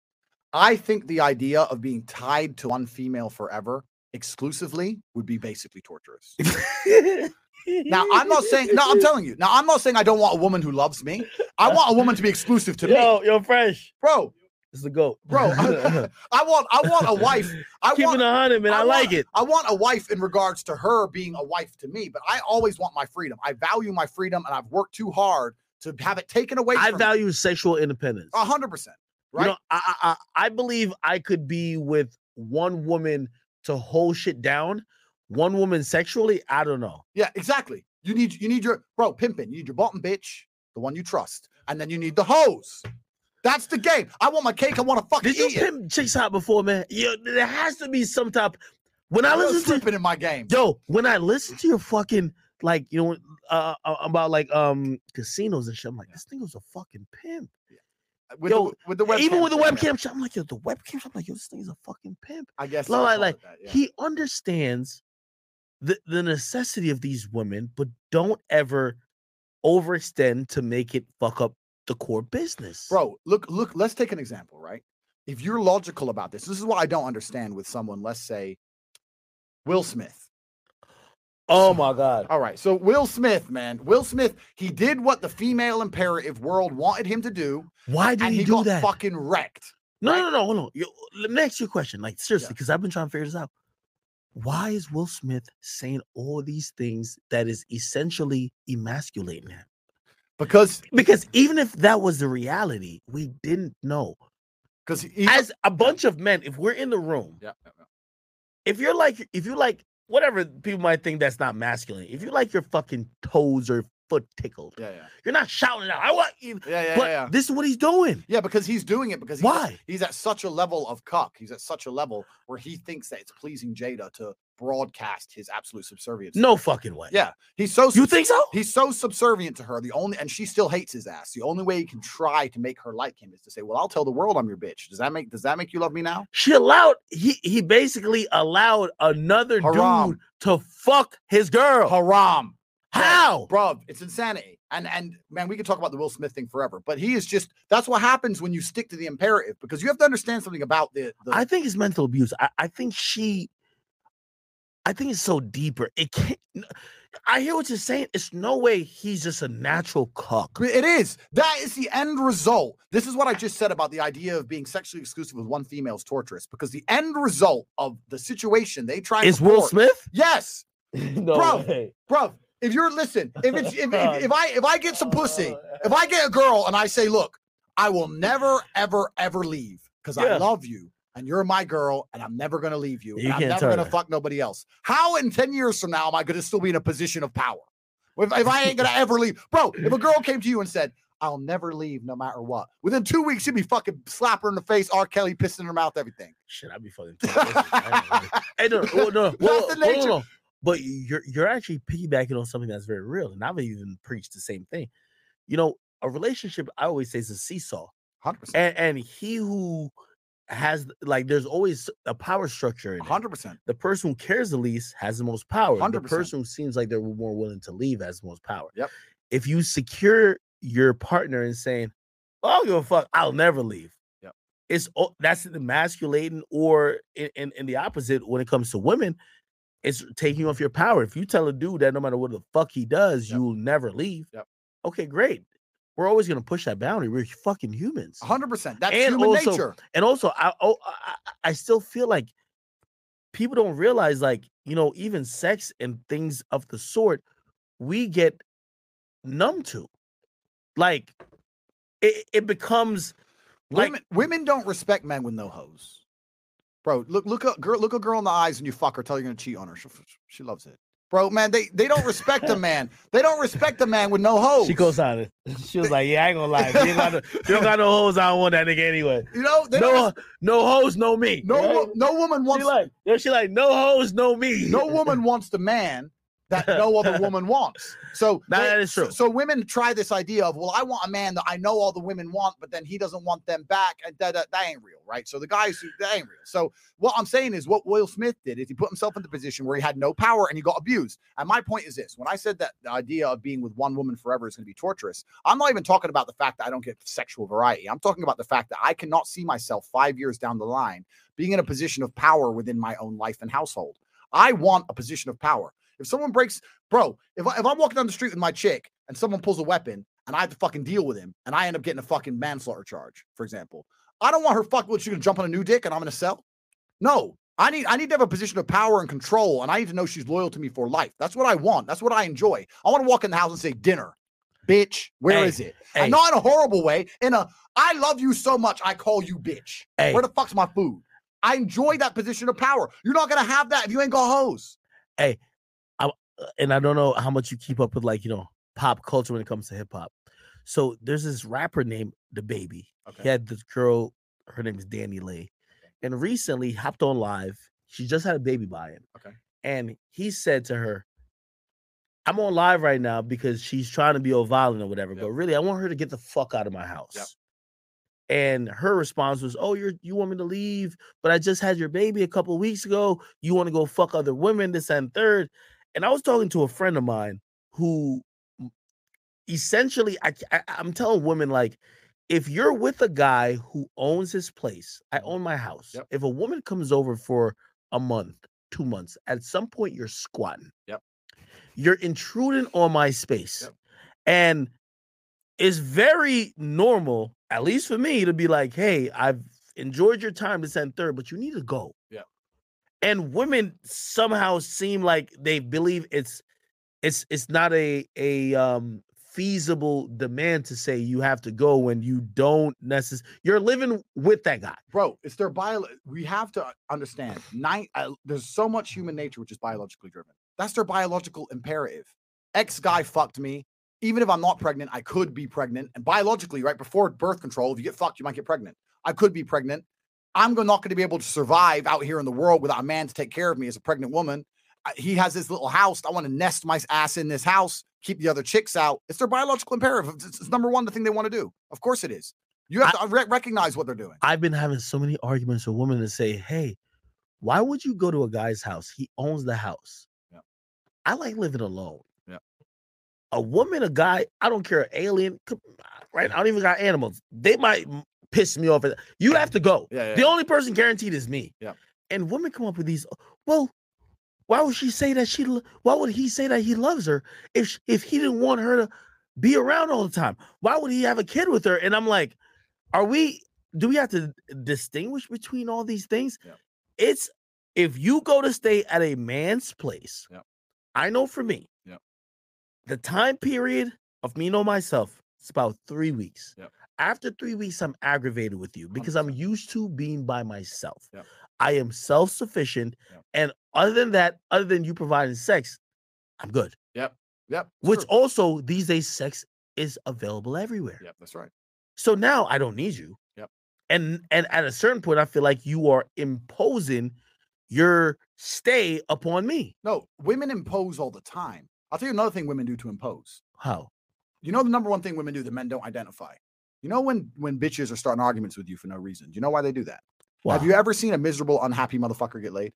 I think the idea of being tied to one female forever exclusively would be basically torturous. Now, I'm not saying, no, I'm telling you. Now, I'm not saying I don't want a woman who loves me. I want a woman to be exclusive to me. yo, yo, fresh. Bro, It's the goat, bro, I want I want a wife. I Keeping want a hundred, man. I, like want- it. I want a wife in regards to her being a wife to me, but I always want my freedom. I value my freedom and I've worked too hard to have it taken away I from me. value sexual independence. a hundred percent. You Right? know, I, I I I believe I could be with one woman to hold shit down. One woman sexually, I don't know. Yeah, exactly. You need you need your bro pimping. You need your bottom bitch, the one you trust, and then you need the hose. That's the game. I want my cake. I want to fucking Did you eat it. pimp chicks out before, man? Yeah, there has to be some type. When I I'm listen to sleeping in my game. yo, when I listen to your fucking like, you know, uh, uh, about like um casinos and shit, I'm like, this thing was a fucking pimp. With yo, the, with the webcam. Even with the thing, yeah. webcam, I'm like, yo, the webcam. I'm like, yo, this thing is a fucking pimp. I guess. Like, like, call like, it that, yeah. He understands the the necessity of these women, but don't ever overextend to make it fuck up the core business, bro look look let's take an example right if you're logical about this this is what i don't understand with someone let's say will smith Oh my god. all right so will smith man will smith he did what the female imperative world wanted him to do Why did and he, he do got that? fucking wrecked No, right? no, no, hold on. Yo, let me ask you a question. Like seriously, Yeah. because I've been trying to figure this out. Why is Will Smith saying all these things that is essentially emasculating him? because Because even if that was the reality, we didn't know. because As a bunch of men, if we're in the room, yeah, yeah, yeah. if you're like, if you like whatever people might think that's not masculine, if you like your fucking toes or foot tickled, yeah yeah you're not shouting out, I want you. yeah yeah but yeah this is what he's doing. yeah because he's doing it because he's, Why? he's at such a level of cuck he's at such a level where he thinks that it's pleasing jada to broadcast his absolute subservience. No fucking way. Yeah, he's so You think so? he's so subservient to her. The only and she still hates his ass. The only way he can try to make her like him is to say, "Well, I'll tell the world I'm your bitch." Does that make does that make you love me now? She allowed he he basically allowed another Haram. dude to fuck his girl. Haram. How? Bruv, it's insanity. And and man, we could talk about the Will Smith thing forever, but he is just that's what happens when you stick to the imperative because you have to understand something about the, the I think it's mental abuse. I, I think she I think it's so deeper. It can't I hear what you're saying. It's no way he's just a natural cock. It is. That is the end result. This is what I just said about the idea of being sexually exclusive with one female is torturous because the end result of the situation they try Is Will Smith? Yes, no Bro, way. bro. If you're listen, if it's if, if, if I if I get some pussy, if I get a girl and I say, look, I will never ever ever leave because I love you and you're my girl and I'm never gonna leave you. You I'm never gonna her. fuck nobody else. How in 10 years from now am I gonna still be in a position of power? If, if I ain't gonna ever leave, bro, if a girl came to you and said, I'll never leave no matter what, within two weeks you'd be fucking slap her in the face, R. Kelly pissing in her mouth, everything. Shit, I'd be fucking. hey, no, no, no, That's the nature. hold on. But you're you're actually piggybacking on something that's very real, and I've even preached the same thing. You know, a relationship I always say is a seesaw, 100%. and and he who has like there's always a power structure in 100%. The person who cares the least has the most power. The 100%. The person who seems like they're more willing to leave has the most power. Yep. If you secure your partner in saying, well, "I don't give a fuck," I'll never leave. Yep. It's that's emasculating, or in, in in the opposite when it comes to women, it's taking off your power. If you tell a dude that no matter what the fuck he does, Yep. you'll never leave. Yep. Okay, great. We're always gonna push that boundary. We're fucking humans. 100%. That's And human also- nature. And also, I, oh, I I- I still feel like people don't realize, like you know, even sex and things of the sort, we get numb to. Like, it, it becomes like women, women don't respect men with no hose. Bro, look look a girl look a girl in the eyes and you fuck her, tell her you're gonna cheat on her. She, she loves it. Bro, man, they, they don't respect a man. They don't respect a man with no hose. she goes on it. She was like, "Yeah, I ain't gonna lie. You, ain't got no, you don't got no hoes. I don't want that nigga anyway. You know, No, res- no hoes, no me. no right? no woman She wants like, yo, she like, no hoes, no me. no woman wants the man that no other woman wants. So That- they- that is so- true. So, women try this idea of, well, I want a man that I know all the women want, but then he doesn't want them back. And that, that, that ain't real, right? So the guys who that ain't real. So what I'm saying is what Will Smith did is he put himself in the position where he had no power and he got abused. And my point is this: when I said that the idea of being with one woman forever is going to be torturous, I'm not even talking about the fact that I don't get sexual variety. I'm talking about the fact that I cannot see myself five years down the line being in a position of power within my own life and household. I want a position of power. If someone breaks, bro, if, I, if I'm walking down the street with my chick and someone pulls a weapon and I have to fucking deal with him and I end up getting a fucking manslaughter charge, for example, I don't want her fuck what she's gonna jump on a new dick and I'm gonna sell. No, I need I need to have a position of power and control, and I need to know she's loyal to me for life. That's what I want. That's what I enjoy. I want to walk in the house and say, "Dinner, bitch, where Hey, is it?" hey. And not in a horrible way. In a, I love you so much, I call you bitch. Hey. Where the fuck's my food? I enjoy that position of power. You're not gonna have that if you ain't got hoes. uh, Uh, and I don't know how much you keep up with like you know pop culture when it comes to hip hop. So there's this rapper named DaBaby. He had this girl, her name is DaniLeigh, and recently hopped on live. She just had a baby by him. Okay. And he said to her, I'm on live right now because she's trying to be all violent or whatever, Yep. but really I want her to get the fuck out of my house. Yep. And her response was, "Oh, you're you want me to leave, but I just had your baby a couple weeks ago. You want to go fuck other women, this and third. And I was talking to a friend of mine who essentially I, I I'm telling women like if you're with a guy who owns his place, I Mhm. own my house. Yep. If a woman comes over for a month, two months, at some point you're squatting. Yep. You're intruding on my space. Yep. And it's very normal, at least for me, to be like, hey, I've enjoyed your time to send third, but you need to go. Yep. And women somehow seem like they believe it's it's it's not a a um feasible demand to say you have to go when you don't necessarily you're living with that guy. bro it's their bio we have to understand nine uh, there's so much human nature which is biologically driven. That's their biological imperative. Ex guy fucked me. Even if i'm not pregnant i could be pregnant and biologically right before birth control if you get fucked you might get pregnant. I could be pregnant I'm not going to be able to survive out here in the world without a man to take care of me as a pregnant woman. He has this little house. I want to nest my ass in this house, keep the other chicks out. It's their biological imperative. It's, it's number one, the thing they want to do. Of course it is. You have to uh, re- recognize what they're doing. I've been having so many arguments with women to say, "Hey, why would you go to a guy's house? He owns the house. Yeah. I like living alone. Yeah. A woman, a guy, I don't care, alien, right? I don't even got animals. They might m- piss me off. You have to go. Yeah, yeah. The only person guaranteed is me. Yeah. And women come up with these. Well, why would she say that she? Why would he say that he loves her if if he didn't want her to be around all the time? Why would he have a kid with her? And I'm like, are we? Do we have to distinguish between all these things? Yeah. It's if you go to stay at a man's place. Yeah. I know for me. Yeah. The time period of me know myself. It's about three weeks. Yeah. After three weeks, I'm aggravated with you because I'm used to being by myself. Yeah. I am self sufficient. Yeah. And other than that, other than you providing sex, I'm good. Yep. Yep. Which true. also these days, sex is available everywhere. Yep, that's right. So now I don't need you. Yep. And and at a certain point, I feel like you are imposing your stay upon me. No, women impose all the time. I'll tell you another thing women do to impose. How? You know the number one thing women do that men don't identify. You know when when bitches are starting arguments with you for no reason. Do you know why they do that? Have you ever seen a miserable, unhappy motherfucker get laid?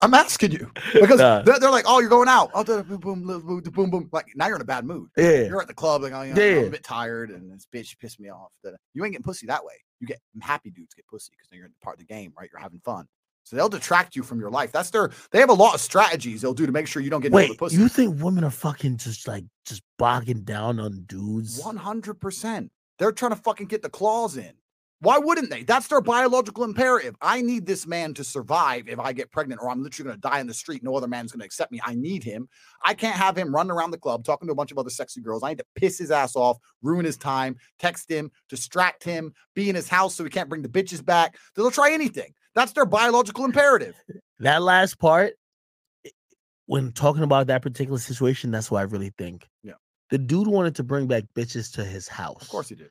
I'm asking you because Nah. they're, they're like, "Oh, you're going out." Oh, da- boom, boom, boom, boom, boom, boom. Like now you're in a bad mood. yeah. You're at the club, like, oh, you know, I'm Yeah. a bit tired, and this bitch pissed me off. You ain't getting pussy that way. You get happy dudes get pussy because you're part of the game, right? You're having fun. So they'll detract you from your life. That's their. They have a lot of strategies they'll do to make sure you don't get Wait, pussy. you think women are fucking just like just bogging down on dudes? One hundred percent. They're trying to fucking get the claws in. Why wouldn't they? That's their biological imperative. I need this man to survive if I get pregnant, or I'm literally going to die in the street. No other man's going to accept me. I need him. I can't have him running around the club talking to a bunch of other sexy girls. I need to piss his ass off, ruin his time, text him, distract him, be in his house so he can't bring the bitches back. They'll try anything. That's their biological imperative. That last part, when talking about that particular situation, that's what I really think. Yeah. The dude wanted to bring back bitches to his house. Of course he did.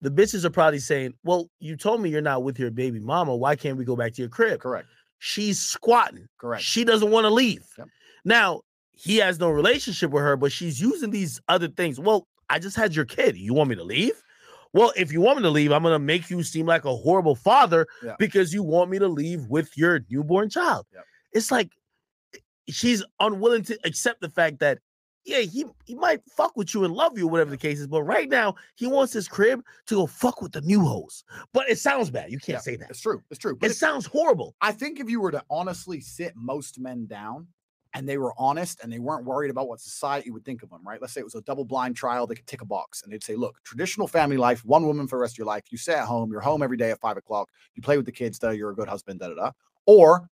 The bitches are probably saying, Well, you told me you're not with your baby mama. Why can't we go back to your crib? Correct. She's squatting. Correct. She doesn't want to leave. Yep. Now, he has no relationship with her, but she's using these other things. Well, I just had your kid. You want me to leave? Well, if you want me to leave, I'm going to make you seem like a horrible father Yeah. because you want me to leave with your newborn child. It's like she's unwilling to accept the fact that, yeah, he, he might fuck with you and love you, whatever the case is. But right now, he wants his crib to go fuck with the new hoes. But it sounds bad. You can't Yeah, say that. It's true. It's true. But It if- sounds horrible. I think if you were to honestly sit most men down and they were honest and they weren't worried about what society would think of them, right? Let's say it was a double blind trial, they could tick a box and they'd say, look, traditional family life, one woman for the rest of your life. You stay at home, you're home every day at five o'clock, you play with the kids, da, you're a good husband, da da da. Or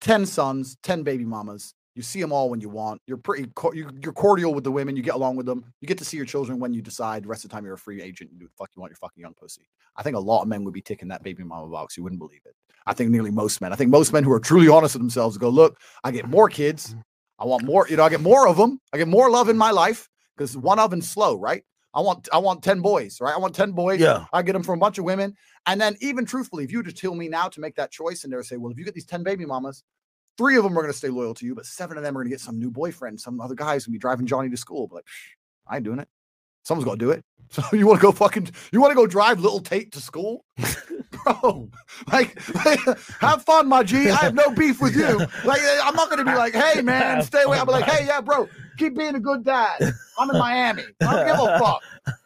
10 sons, 10 baby mamas. You see them all when you want. You're pretty, co- you- you're cordial with the women. You get along with them. You get to see your children when you decide. The rest of the time, you're a free agent. You do what the fuck you want. Your fucking young pussy. I think a lot of men would be ticking that baby mama box. You wouldn't believe it. I think nearly most men. I think most men who are truly honest with themselves go, look, I get more kids. Mm-hmm. I want more. You know, I get more of them. I get more love in my life because one of oven's slow, right? I want, I want ten boys, right? I want ten boys. Yeah. I get them from a bunch of women. And then, even truthfully, if you were to tell me now to make that choice, and they would say, well, if you get these ten baby mamas, three of them are going to stay loyal to you, but seven of them are going to get some new boyfriend. Some other guy's going to be driving Johnny to school. But like, I ain't doing it. Someone's got to do it. So you want to go fucking, you want to go drive little Tate to school, bro? Like, have fun, my G. I have no beef with you. Like, I'm not to be like, hey man, stay away. I'll be like, hey, yeah, bro, keep being a good dad. I'm in Miami. I don't give a fuck.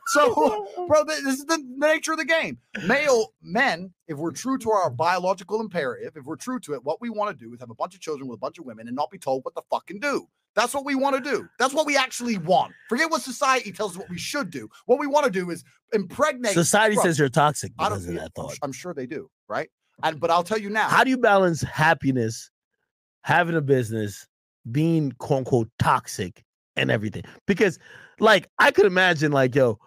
So, bro, this is the nature of the game. Male men, if we're true to our biological imperative, if we're true to it, what we want to do is have a bunch of children with a bunch of women and not be told what to fucking do. That's what we want to do. That's what we actually want. Forget what society tells us what we should do. What we want to do is impregnate. Society bro, says you're toxic I don't. because of that I'm, thought. I'm sure they do, right? And but I'll tell you now. How do you balance happiness, having a business, being quote unquote toxic, and everything? Because, like, I could imagine, like, yo,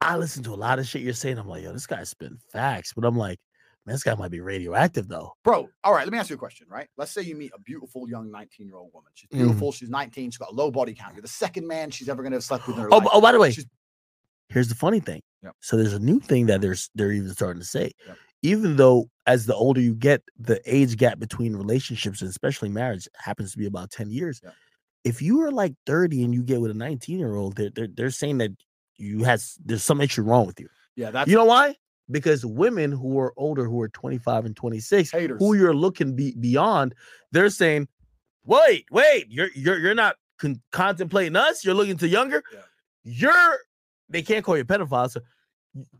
I listen to a lot of shit you're saying. I'm like, yo, this guy's spitting facts, but I'm like, man, this guy might be radioactive though. bro. All right, let me ask you a question, right? Let's say you meet a beautiful young 19 year old woman. She's Mhm. beautiful. She's 19. She's got a low body count. You're the second man she's ever going to have slept with in her Oh, life. oh, by the way, She's- Here's the funny thing. Yep. So there's a new thing that there's they're even starting to say. Yep. Even though as the older you get, the age gap between relationships and especially marriage happens to be about 10 years. Yep. If you are like 30 and you get with a 19 year old, they're, they're they're saying that you has there's some issue wrong with you. Yeah, that's You know why? Because women who are older, who are 25 and 26, haters. who you're looking be- beyond, they're saying, "Wait, wait, you're you're you're not con- contemplating us. You're looking to younger. Yeah. You're they can't call you a pedophile. So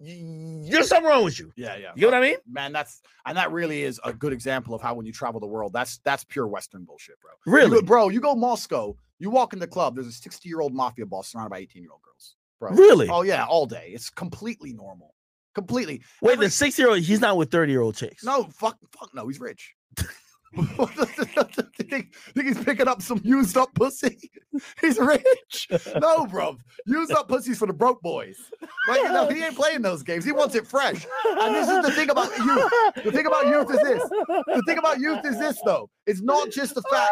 there's something wrong with you. yeah, yeah. You know what I mean? Man, that's and that really is a good example of how when you travel the world, that's that's pure Western bullshit, bro. You Really? go- bro, you go Moscow, you walk in the club, there's a 60 year old mafia boss surrounded by 18 year old girls, bro. Really? Oh yeah, all day. It's completely normal. Completely. Wait, Every- the six year old, he's not with 30 year old chicks. No, fuck, fuck no, he's rich. think, think he's picking up some used up pussy? He's rich. No, bro. Used up pussies for the broke boys. Like, no, he ain't playing those games. He wants it fresh. And this is the thing about youth. The thing about youth is this. The thing about youth is this, though. It's not just the fact.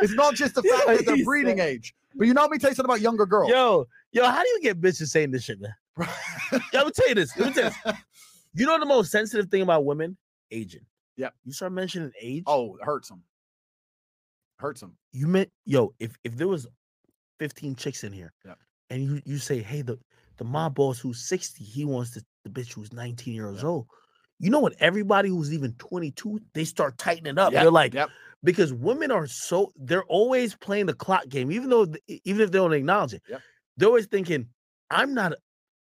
It's not just the fact that they're breeding age. But you know, let me tell you something about younger girls. Yo, yo, how do you get bitches saying this shit, man? Yo, let me tell you this. Let me tell you this. You know the most sensitive thing about women? Aging. Yep. You start mentioning age. oh, it hurts them. Hurts them. you meant yo if if there was 15 chicks in here Yep. and you you say hey the the mob boss who's 60 he wants the, the bitch who's 19 years Yep. old you know what everybody who's even 22 they start tightening up Yep, they're like because women are so they're always playing the clock game even though even if they don't acknowledge it they're always thinking i'm not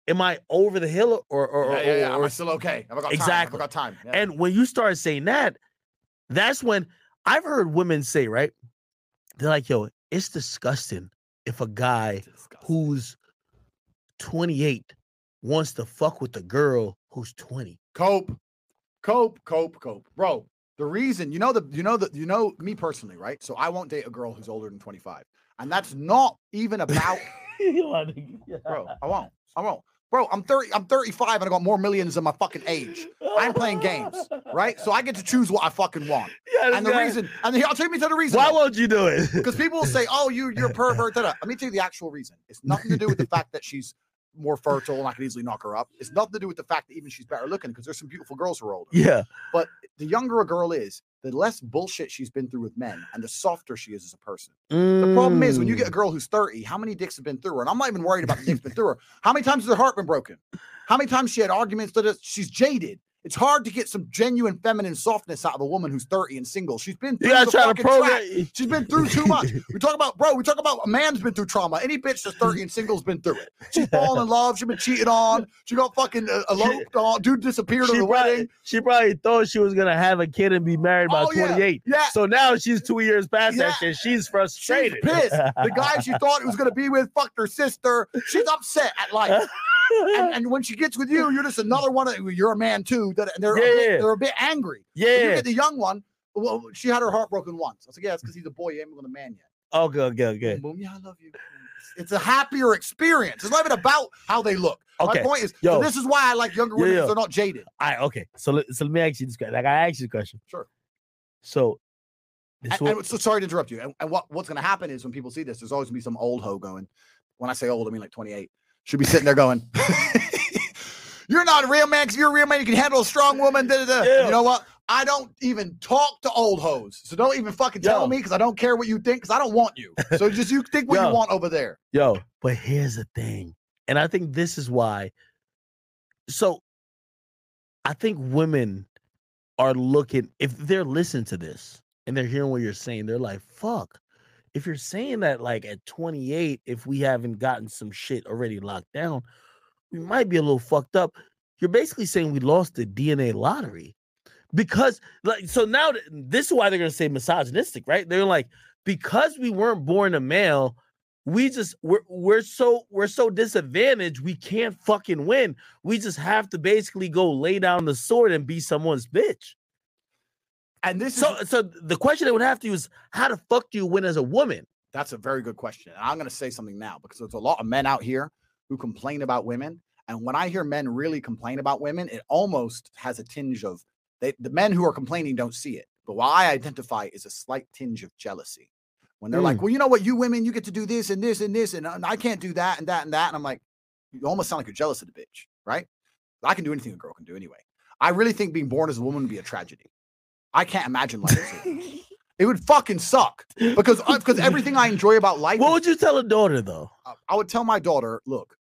am i over the hill or or, Yeah, or, yeah, yeah. or- Am I still okay? Have I got time? Have I Exactly. got time? Yeah. and when you start saying that, that's when I've heard women say, right? They're like, yo, it's disgusting if a guy who's 28 wants to fuck with a girl who's 20. cope, cope, cope, cope, bro. The reason you know the you know that you know me personally, right? So I won't date a girl who's older than 25, and that's not even about, bro. I won't. I won't, bro. I'm 30. I'm 35, and I got more millions than my fucking age, I'm playing games, right? So I get to choose what I fucking want. Yeah, And the this reason, and the, I'll take me to the guy- reason. why won't you do it? Because people will say, "Oh, you you're a pervert." da-da. Let me tell you the actual reason. It's nothing to do with the fact that she's more fertile and I could easily knock her up. It's nothing to do with the fact that even she's better looking because there's some beautiful girls who are older. yeah, But The younger a girl is, the less bullshit she's been through with men and the softer she is as a person. The problem is when you get a Mm. girl who's 30, how many dicks have been through her? And I'm not even worried about the dicks been through her. How many times has her heart been broken? How many times she had arguments that she's jaded? It's hard to get some genuine feminine softness out of a woman who's 30 and single. She's been through gotta the try to fucking track. program. She's been through too much. We talk about, bro, we talk about a man's been through trauma. Any bitch that's 30 and single's been through it. She's fallen in love. She's been cheated on. She got fucking uh, eloped on. Dude disappeared at the probably, wedding. she probably thought she was gonna have a kid and be married by Oh, 28. Yeah. So now she's two years past that Yeah. shit. She's She's frustrated. pissed. The guy she thought he was going to be with fucked her sister. She's upset at life. And, and when she gets with you, you're just another one. Of, you're a man too. That and they're a bit, Yeah. they're a bit angry. When You yeah. get the young one. Well, she had her heart broken once. I was like, yeah, it's because he's a boy. You ain't with a man yet. Oh, okay, good, good. Boom, boom. Yeah, I love you. It's a happier experience. It's not even about how they look. Okay. My point is, Yo. so this is why I like younger women yeah. because they're not jaded. All right, okay. So let, so let me ask you this question. Like I asked you the question. Sure. So this And, will- and so sorry to interrupt you. And, and what, what's going to happen is when people see this, there's always going to be some old hoe going. When I say old, I mean like 28. Should be sitting there going, "You're not a real man. Because you're a real man, you can handle a strong woman." Da, da, da. Yeah. You know what? I don't even talk to old hoes, so don't even fucking tell me because I don't care what you think because I don't want you. So just you think what Yo. you want over there. Yo, but here's the thing. And I think this is why. So I think women are looking, if they're listening to this and they're hearing what you're saying, they're like, fuck. If you're saying that, like at 28, if we haven't gotten some shit already locked down, we might be a little fucked up. You're basically saying we lost the DNA lottery because, like, so now this is why they're gonna say misogynistic, right? They're like, because we weren't born a male, we just we're we're so we're so disadvantaged we can't fucking win we just have to basically go lay down the sword and be someone's bitch And this so is so the question they would have to use how the fuck do you win as a woman that's a very good question. And I'm going to say something now because there's a lot of men out here who complain about women. And when I hear men really complain about women, it almost has a tinge of they, the men who are complaining don't see it. But what I identify is a slight tinge of jealousy. When they're like, Mm. well, you know what, you women, you get to do this and this and this, and, uh, I can't do that and that and that. And I'm like, you almost sound like you're jealous of the bitch, right? I can do anything a girl can do anyway. I really think being born as a woman would be a tragedy. I can't imagine life. as a woman. it would fucking suck because uh, because everything I enjoy about life. What is- would you tell a daughter though? I- I would tell my daughter, look,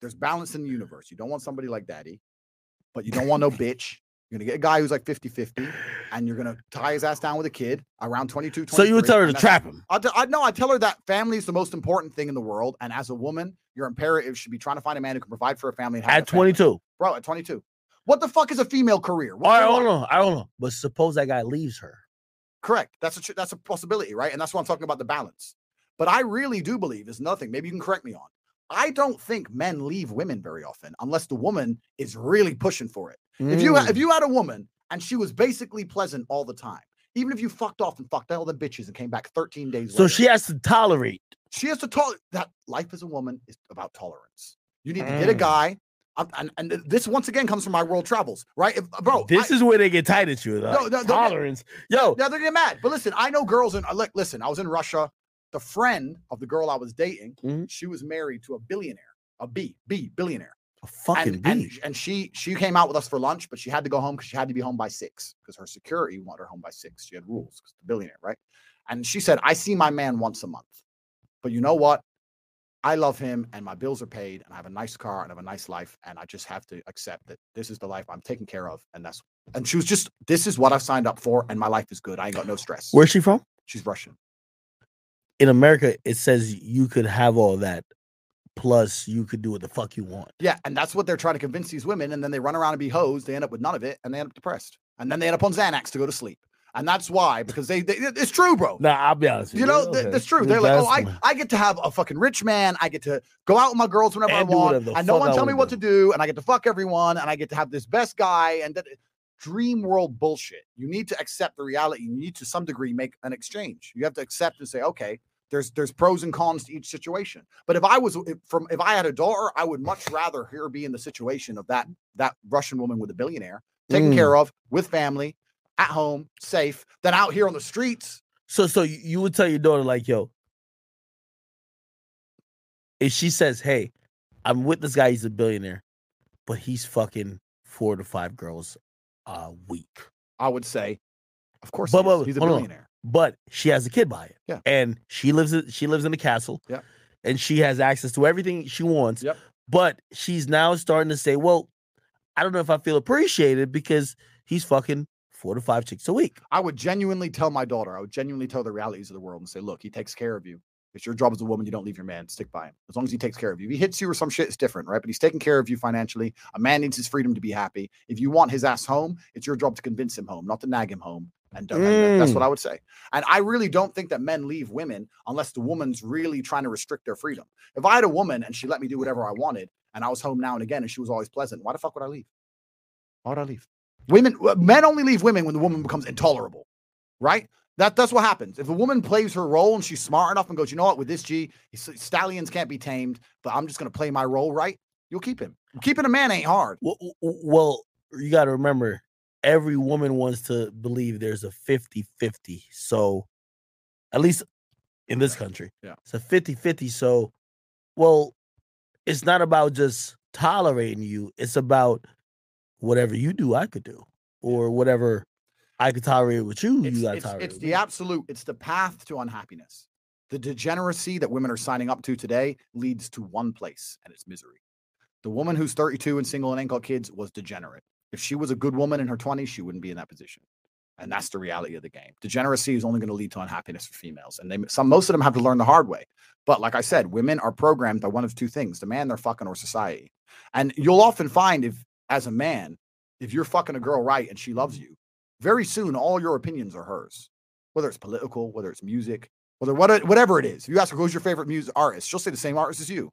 there's balance in the universe. You don't want somebody like daddy, but you don't want no bitch. You're gonna get a guy who's like 50 50, and you're gonna tie his ass down with a kid around 22. So you would tell her to trap him. I know. I tell her that family is the most important thing in the world, and as a woman, your imperative should be trying to find a man who can provide for a family. And have At a family. 22. bro. At 22, what the fuck is a female career? What- I don't know. I don't know. But suppose that guy leaves her. Correct. That's a tr- that's a possibility, right? And that's what I'm talking about the balance. But I really do believe there's nothing. Maybe you can correct me on. I don't think men leave women very often unless the woman is really pushing for it. If you ha- Mm. if you had a woman and she was basically pleasant all the time, even if you fucked off and fucked all the bitches and came back 13 days so later, she has to tolerate. she has to tolerate that life as a woman is about tolerance. You need to get a Mm. guy. And, and this once again comes from my world travels, right? If, bro, this I- is where they get tight at you. No, Like, no, no, tolerance. Yo, Yeah, they're getting mad. But listen, I know girls in like listen, I was in Russia. The friend of the girl I was dating, Mhm. she was married to a billionaire, a B, B, billionaire. a fucking and, and, and she she came out with us for lunch, but she had to go home because she had to be home by six because her security wanted her home by six. She had rules, 'cause the billionaire, right? And she said, I see my man once a month. But you know what? I love him and my bills are paid and I have a nice car and I have a nice life. And I just have to accept that this is the life I'm taken care of. And that's and she was just, this is what I've signed up for, and my life is good. I ain't got no stress. Where's she from? She's Russian. In America, it says you could have all that, plus you could do what the fuck you want. Yeah, and that's what they're trying to convince these women, and then they run around and be hoes. They end up with none of it, and they end up depressed, and then they end up on Xanax to go to sleep, and that's why because they, they it's true, bro. Nah, I'll be honest. with You know, Okay. that's true. They're like, oh, I, I get to have a fucking rich man. I get to go out with my girls whenever And I want, and no one tell me what to do, and I get to fuck everyone, and I get to have this best guy, and that dream world bullshit. You need to accept the reality. You need to some degree make an exchange. You have to accept and say, okay, there's there's pros and cons to each situation. But if I was if, from if I had a daughter, I would much rather her be in the situation of that that Russian woman with a billionaire, taken Mm. care of, with family, at home, safe, than out here on the streets. So, so you- would tell your daughter like, yo, if she says, "Hey, I'm with this guy. He's a billionaire, but he's fucking four to five girls a week." I would say, of course, But- he but he's a hold on. billionaire. but she has a kid by it. Yeah. And she lives in she lives in the castle. Yeah. And she has access to everything she wants. Yep. But she's now starting to say, Well, I don't know if I feel appreciated because he's fucking four to five chicks a week. I would genuinely tell my daughter, I would genuinely tell the realities of the world and say, look, he takes care of you. It's your job as a woman. You don't leave your man. Stick by him. As long as he takes care of you. If he hits you or some shit, it's different, right? But he's taking care of you financially. A man needs his freedom to be happy. If you want his ass home, it's your job to convince him home, not to nag him home. And, that- that's what mm. I would say. And I really don't think that men leave women unless the woman's really trying to restrict their freedom. If I had a woman and she let me do whatever I wanted and I was home now and again and she was always pleasant, why the fuck would I leave? Why would I leave? Women, uh, men only leave women when the woman becomes intolerable, right? That that's what happens. If a woman plays her role and she's smart enough and goes, you know what, with this G, stallions can't be tamed, but I'm just gonna play my role right. You'll keep him. Keeping a man ain't hard. Well, well you got to remember, every woman wants to believe there's a 50 50. So, at least in this country, Yeah. it's a 50 50. So, well, it's not about just tolerating you, it's about whatever you do, I could do, or whatever I could tolerate with you, It's, you got to tolerate. it's the me. absolute, it's the path to unhappiness. The degeneracy that women are signing up to today leads to one place, and it's misery. The woman who's 32 and single and ain't got kids was degenerate. If she was a good woman in her 20s, she wouldn't be in that position. And that's the reality of the game. Degeneracy is only going to lead to unhappiness for females. And they some most of them have to learn the hard way. But like I said, women are programmed by one of two things: the man they're fucking or society. And you'll often find if as a man, if you're fucking a girl right and she loves mm-hmm. you, very soon all your opinions are hers. Whether it's political, whether it's music, whether what whatever it is. If you ask her who's your favorite music artist, she'll say the same artist as you.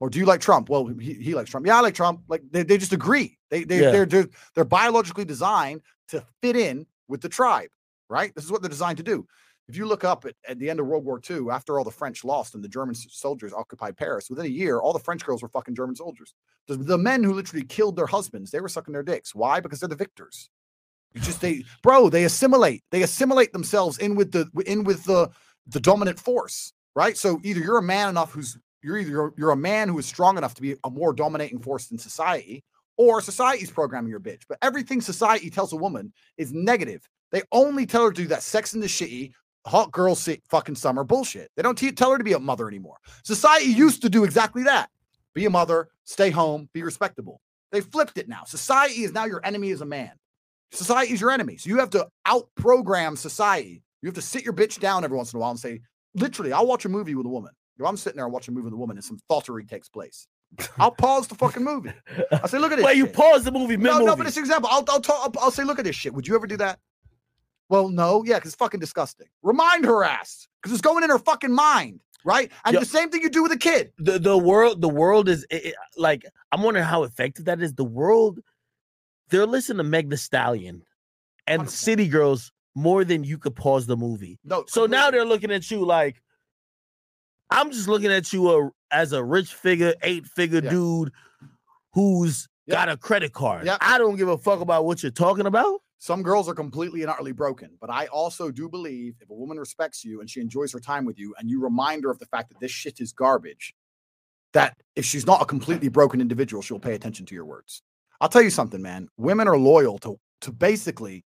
Or do you like Trump? Well, he, he likes Trump. Yeah, I like Trump. Like they, they just agree. They they Yeah. they're, they're they're biologically designed to fit in with the tribe, right? This is what they're designed to do. If you look up at, at the end of World War II, after all the French lost and the German soldiers occupied Paris, within a year, all the French girls were fucking German soldiers. The, the men who literally killed their husbands, they were sucking their dicks. Why? Because they're the victors. You just they, bro, they assimilate. They assimilate themselves in with the in with the the dominant force, right? So either you're a man enough who's you're either you're, you're a man who is strong enough to be a more dominating force in society, or society's programming your bitch. But everything society tells a woman is negative. They only tell her to do that sex in the shitty, hot girl sick fucking summer bullshit. They don't te- tell her to be a mother anymore. Society used to do exactly that be a mother, stay home, be respectable. They flipped it now. Society is now your enemy as a man. Society is your enemy. So you have to out program society. You have to sit your bitch down every once in a while and say, literally, I'll watch a movie with a woman. If I'm sitting there and watching a movie with a woman and some thoughterry takes place, I'll pause the fucking movie. I say, look at this. Wait, you pause the movie No, movie. no, but it's an example. I'll, I'll, talk, I'll, I'll say, look at this shit. Would you ever do that? Well, no, yeah, because it's fucking disgusting. Remind her ass because it's going in her fucking mind, right? And Yo- the same thing you do with a kid. the the world the world is it, it- like I'm wondering how effective that is. The world they're listening to Meg Thee Stallion and 100%. City Girls more than you could pause the movie. No, So now they're looking at you like I'm just looking at you uh, as a rich figure, eight figure Yeah. dude who's Yeah. got a credit card. Yeah. I don't give a fuck about what you're talking about. Some girls are completely and utterly broken, but I also do believe if a woman respects you and she enjoys her time with you, and you remind her of the fact that this shit is garbage, that if she's not a completely broken individual, she'll pay attention to your words. I'll tell you something, man. Women are loyal to to basically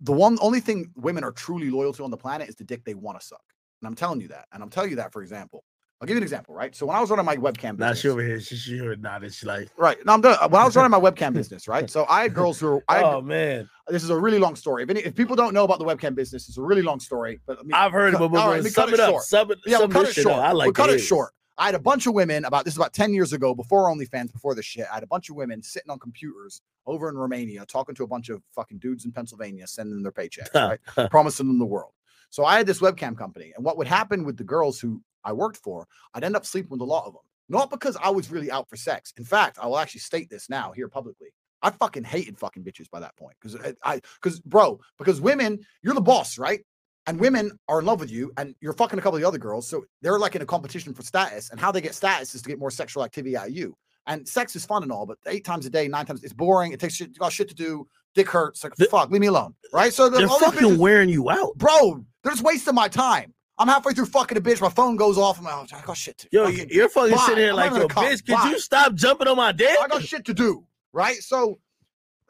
the one only thing women are truly loyal to on the planet is the dick they want to suck. And I'm telling you that. And I'm telling you that for example. I'll give you an example, right? So when I was running my webcam Now business, she over here, she she heard nodding. She like, right? No, I'm done. When I was running my webcam business, right? So I had girls who were, I had, oh man, this is a really long story. If, any, if people don't know about the webcam business, it's a really long story. But let me, I've heard it, cut- but, all right, but let sum cut it, up. short. Sum it, Yeah, we'll sum cut it short. up. I like we'll cut it short. I had a bunch of women about this is about 10 years ago before OnlyFans, before this shit. I had a bunch of women sitting on computers over in Romania talking to a bunch of fucking dudes in Pennsylvania, sending them their paychecks, right? promising them the world. So I had this webcam company, and what would happen with the girls who I worked for, I'd end up sleeping with a lot of them. Not because I was really out for sex. In fact, I will actually state this now here publicly. I fucking hated fucking bitches by that point because I because bro because women you're the boss right and women are in love with you and you're fucking a couple of the other girls so they're like in a competition for status and how they get status is to get more sexual activity out of you and sex is fun and all but eight times a day nine times it's boring it takes shit, you got shit to do dick hurts like The- fuck leave me alone right so the, They're all fucking bitches- wearing you out. bro, they're just wasting my time. I'm halfway through fucking a bitch. My phone goes off. I'm like, oh, I got shit to do. Yo, fucking- you're fucking sitting here like, yo, bitch, could you stop jumping on my dick? I got shit to do. Right. So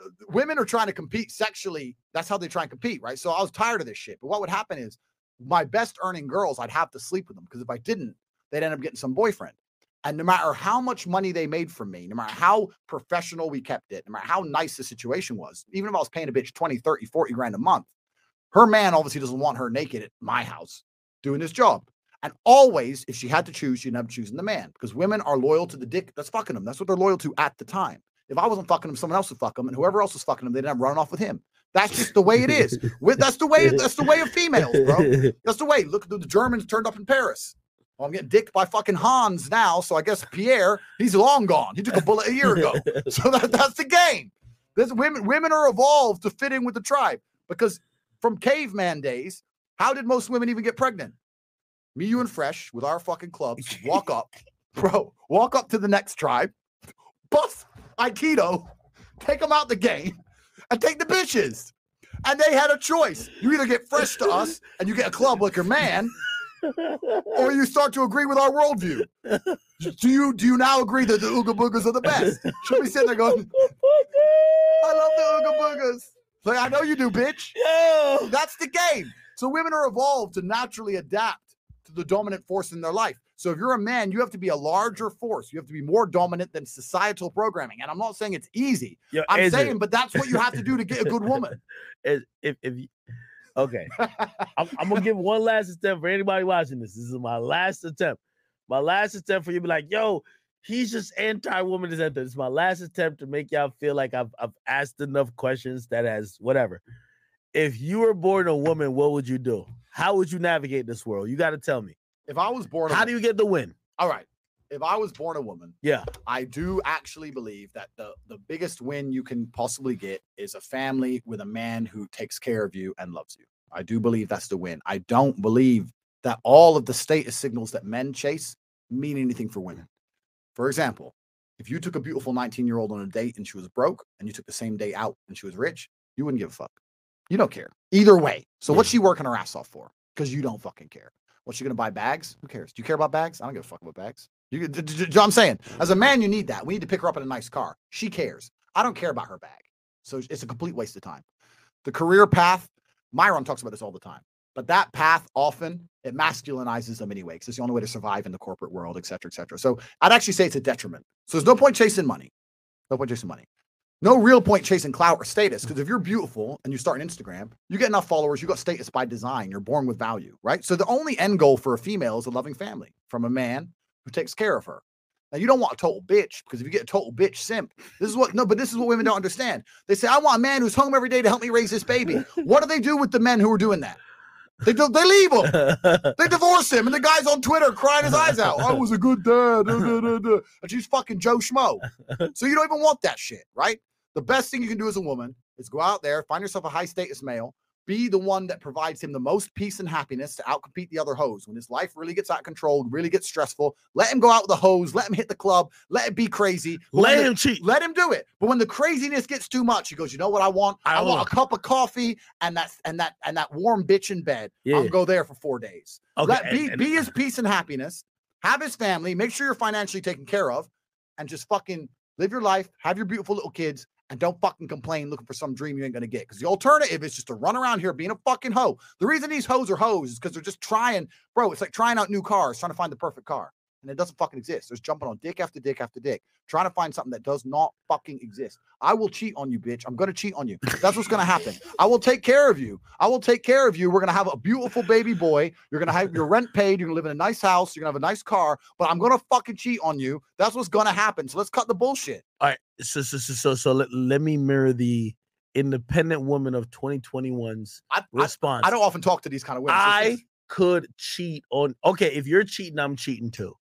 uh, women are trying to compete sexually. That's how they try and compete. Right. So I was tired of this shit. But what would happen is my best earning girls, I'd have to sleep with them because if I didn't, they'd end up getting some boyfriend. And no matter how much money they made from me, no matter how professional we kept it, no matter how nice the situation was, even if I was paying a bitch 20, 30, 40 grand a month, her man obviously doesn't want her naked at my house doing this job. And always, if she had to choose, she'd end up choosing the man because women are loyal to the dick that's fucking them. That's what they're loyal to at the time. If I wasn't fucking them, someone else would fuck them, and whoever else was fucking them, they'd end up running off with him. That's just the way it is. That's the way. That's the way of females, bro. That's the way. Look, the the Germans turned up in Paris. Well, I'm getting dicked by fucking Hans now, so I guess Pierre, he's long gone. He took a bullet a year ago. So that, that's the game. Women. Women are evolved to fit in with the tribe because from caveman days, how did most women even get pregnant? Me, you, and Fresh with our fucking clubs walk up, bro. Walk up to the next tribe, bust Aikido, take them out the game, and take the bitches. And they had a choice. You either get fresh to us and you get a club like your man, or you start to agree with our worldview. Do you do you now agree that the Ooga Boogas are the best? Should be sitting there going, I love the Ooga Boogas. Like, I know you do, bitch. Yo, That's the game. So women are evolved to naturally adapt to the dominant force in their life. So if you're a man, you have to be a larger force. You have to be more dominant than societal programming. And I'm not saying it's easy. yo, I'm saying, but that's what you have to do to get a good woman. if if, if you, okay, I'm, I'm gonna give one last attempt for anybody watching this. This is my last attempt. My last attempt for you to be like, yo, he's just anti-woman. Is. This is my last attempt to make y'all feel like I've I've asked enough questions that has whatever. If you were born a woman, what would you do? How would you navigate this world? You got to tell me. If I was born, a How do you get the win? all right. If I was born a woman, Yeah. I do actually believe that the the biggest win you can possibly get is a family with a man who takes care of you and loves you. I do believe that's the win. I don't believe that all of the status signals that men chase mean anything for women. For example, if you took a beautiful 19 year old on a date and she was broke, and you took the same day out and she was rich, you wouldn't give a fuck. You don't care either way. So what's she working her ass off for? because you don't fucking care. What's she gonna buy bags? Who cares? Do you care about bags? I don't give a fuck about bags. You, d- d- d- I'm saying, as a man, you need that. We need to pick her up in a nice car. She cares. I don't care about her bag, so it's a complete waste of time. The career path, Myron talks about this all the time. But that path often it masculinizes them anyway, because it's the only way to survive in the corporate world, et cetera, et cetera. So I'd actually say it's a detriment. So there's no point chasing money. No point chasing money. No real point chasing clout or status. Because if you're beautiful and you start an Instagram, you get enough followers, you got status by design. You're born with value, right? So the only end goal for a female is a loving family from a man who takes care of her. Now you don't want a total bitch because if you get a total bitch simp, this is what no, but this is what women don't understand. They say, I want a man who's home every day to help me raise this baby. What do they do with the men who are doing that? They do, they leave him. They divorce him, and the guy's on Twitter crying his eyes out. I was a good dad. duh, duh, duh, duh." And she's fucking Joe Schmo. So you don't even want that shit, right? The best thing you can do as a woman is go out there, find yourself a high status male, be the one that provides him the most peace and happiness to outcompete the other hoes. When his life really gets out of control, really gets stressful, let him go out with the hoes, let him hit the club, let it be crazy. Let the- him cheat. let him do it. But when the craziness gets too much, he goes, you know what I want? I I, want a cup of coffee and that and that and that warm bitch in bed. Yeah. I'll go there for four days. Okay, Let and- be, and- be his peace and happiness, have his family, make sure you're financially taken care of, and just fucking live your life, have your beautiful little kids, and don't fucking complain looking for some dream you ain't gonna get. Because the alternative is just to run around here being a fucking hoe. The reason these hoes are hoes is because they're just trying, bro. It's like trying out new cars, trying to find the perfect car. And it doesn't fucking exist. There's jumping on dick after dick after dick, trying to find something that does not fucking exist. I will cheat on you, bitch. I'm gonna cheat on you. That's what's gonna happen. I will take care of you. I will take care of you. We're gonna have a beautiful baby boy. You're gonna have your rent paid. You're gonna live in a nice house. You're gonna have a nice car. But I'm gonna fucking cheat on you. That's what's gonna happen. So let's cut the bullshit. All right. So so so so, so let, let me mirror the independent woman of 2021's I, I, response. I don't often talk to these kind of women. I could cheat on. Okay, if you're cheating, I'm cheating too.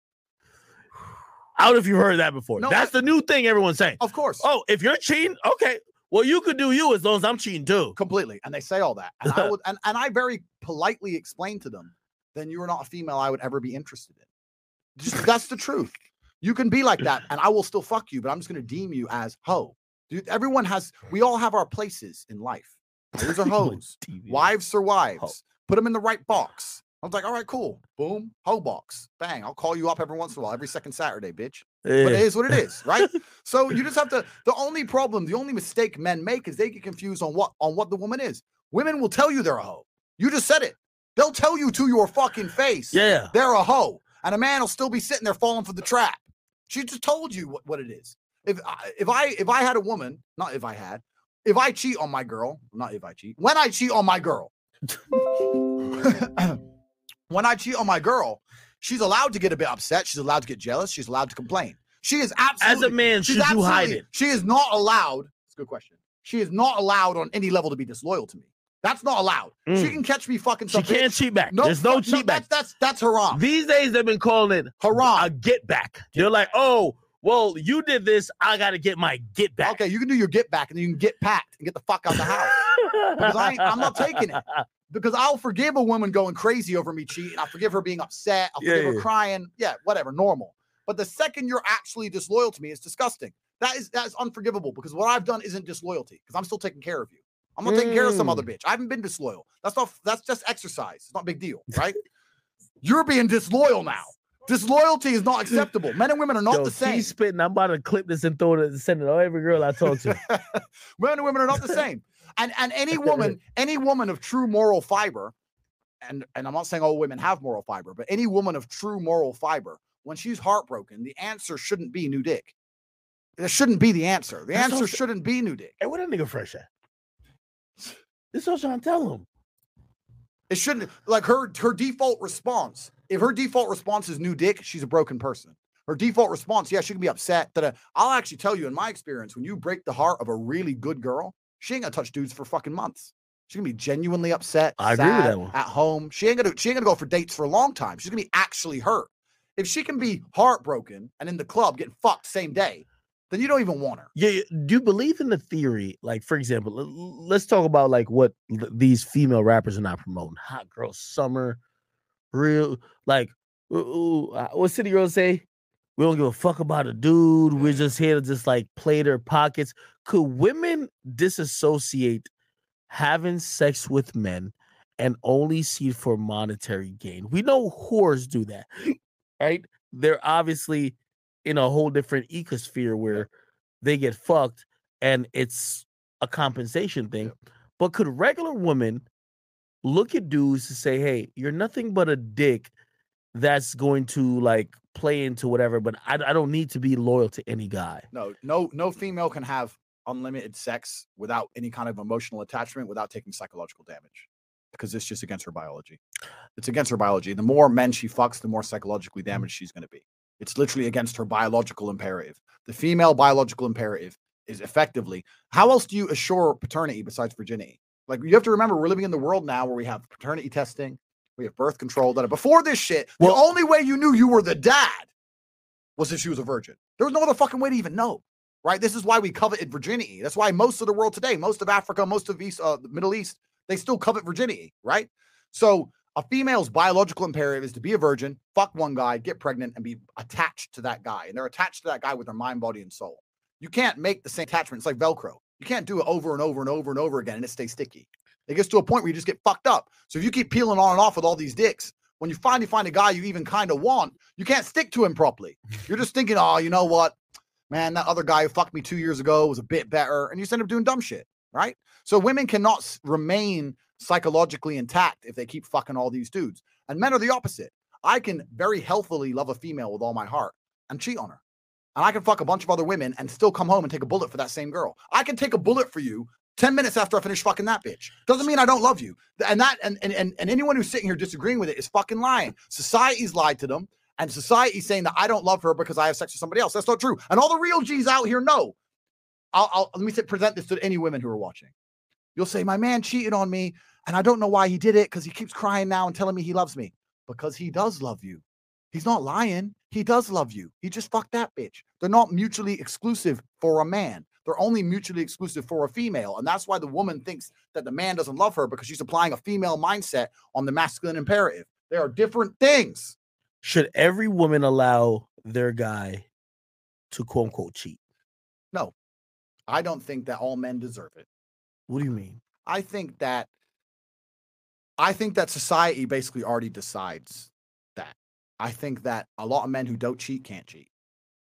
I don't know if you've heard that before. No, That's I- the new thing everyone's saying. of course. Oh, if you're cheating, okay. Well, you could do you as long as I'm cheating too. completely and they say all that and i would and, and i very politely explain to them then you are not a female i would ever be interested in just, that's the truth you can be like that and i will still fuck you but i'm just going to deem you as hoe dude everyone has we all have our places in life Hoes are hoes wives are wives put them in the right box i was like all right cool boom hoe box bang i'll call you up every once in a while every second saturday bitch but it Yeah. is what it is, right? so you just have to. The only problem, the only mistake men make is they get confused on what on what the woman is. Women will tell you they're a hoe. You just said it. They'll tell you to your fucking face. Yeah. they're a hoe, and a man will still be sitting there falling for the trap. She just told you what, what it is. If I, if I if I had a woman, not if I had, if I cheat on my girl, not if I cheat, when I cheat on my girl, when I cheat on my girl, she's allowed to get a bit upset. She's allowed to get jealous. She's allowed to complain. She is absolutely As a man, she's should you hide it? She is not allowed. That's a good question. She is not allowed on any level to be disloyal to me. That's not allowed. She Mm. can catch me fucking She can't cheat back. No, There's no fuck- cheat back. That's that's that's haram. These days they've been calling it Haram. a get back. They're like, oh, well, you did this. I got to get my get back. Okay, you can do your get back and then you can get packed and get the fuck out of the house. Because I I'm not taking it. because I'll forgive a woman going crazy over me cheating. I'll forgive her being upset. I'll Yeah, forgive yeah. her crying. Yeah, whatever, normal. But the second you're actually disloyal to me, it's disgusting. That is that is unforgivable because what I've done isn't disloyalty because I'm still taking care of you. I'm not taking care of some other Mm. bitch. I haven't been disloyal. That's not that's just exercise. It's not a big deal, right? you're being disloyal now. Disloyalty is not acceptable. Men and women are not Yo, the same. He's spitting. I'm about to clip this and throw it and send it to every girl I talk to. men and women are not the same. And and any woman, any woman of true moral fiber, and and I'm not saying all women have moral fiber, but any woman of true moral fiber, when she's heartbroken, the answer shouldn't be new dick. It shouldn't be the answer. The That's answer also- shouldn't be new dick. hey, what that nigga fresh at? This is what I'm trying to tell him. It shouldn't like her her default response. If her default response is new dick, she's a broken person. Her default response, yeah, she can be upset. That I'll actually tell you in my experience, when you break the heart of a really good girl, she ain't gonna touch dudes for fucking months. She's gonna be genuinely upset. I agree with that one. At home, she ain't gonna she ain't gonna go for dates for a long time. She's gonna be actually hurt. If she can be heartbroken and in the club getting fucked same day, then you don't even want her. Yeah, do you believe in the theory? Like, for example, let's talk about like what these female rappers are not promoting. Hot girl summer, real like, ooh, ooh, uh, what city girls say? We don't give a fuck about a dude. We're just here to just like play their pockets. Could women disassociate having sex with men and only see it for monetary gain. We know whores do that, right? They're obviously in a whole different ecosphere where they get fucked and it's a compensation thing. But could regular women look at dudes to say, hey, you're nothing but a dick that's going to like play into whatever, but I, I don't need to be loyal to any guy. No, no, no female can have unlimited sex without any kind of emotional attachment without taking psychological damage because it's just against her biology. It's against her biology. The more men she fucks, the more psychologically Mm-hmm. damaged she's going to be. It's literally against her biological imperative. The female biological imperative is effectively how else do you assure paternity besides virginity? Like you have to remember, we're living in the world now where we have paternity testing, we have birth control. That before this shit, Well- the only way you knew you were the dad was if she was a virgin. There was no other fucking way to even know right? This is why we coveted virginity. That's why most of the world today, most of Africa, most of East, uh, the Middle East, they still covet virginity, right? So a female's biological imperative is to be a virgin, fuck one guy, get pregnant, and be attached to that guy. And they're attached to that guy with their mind, body, and soul. You can't make the same attachment. It's like Velcro. You can't do it over and over and over and over again and it stays sticky. It gets to a point where you just get fucked up. So if you keep peeling on and off with all these dicks, when you finally find a guy you even kind of want, you can't stick to him properly. You're just thinking, oh, you know what? Man, that other guy who fucked me two years ago was a bit better. And you just end up doing dumb shit, right? So women cannot remain psychologically intact if they keep fucking all these dudes. And men are the opposite. I can very healthily love a female with all my heart and cheat on her. And I can fuck a bunch of other women and still come home and take a bullet for that same girl. I can take a bullet for you 10 minutes after I finish fucking that bitch. Doesn't mean I don't love you. And that and and and, and anyone who's sitting here disagreeing with it is fucking lying. Society's lied to them, and society's saying that I don't love her because I have sex with somebody else. That's not true. And all the real G's out here know. I'll, I'll let me present this to any women who are watching. You'll say, My man cheated on me, and I don't know why he did it because he keeps crying now and telling me he loves me. Because he does love you. He's not lying. He does love you. He just fucked that bitch. They're not mutually exclusive for a man. They're only mutually exclusive for a female. And that's why the woman thinks that the man doesn't love her because she's applying a female mindset on the masculine imperative. They are different things. Should every woman allow their guy to quote unquote cheat? No, I don't think that all men deserve it. What do you mean? I think that I think that society basically already decides that. I think that a lot of men who don't cheat can't cheat.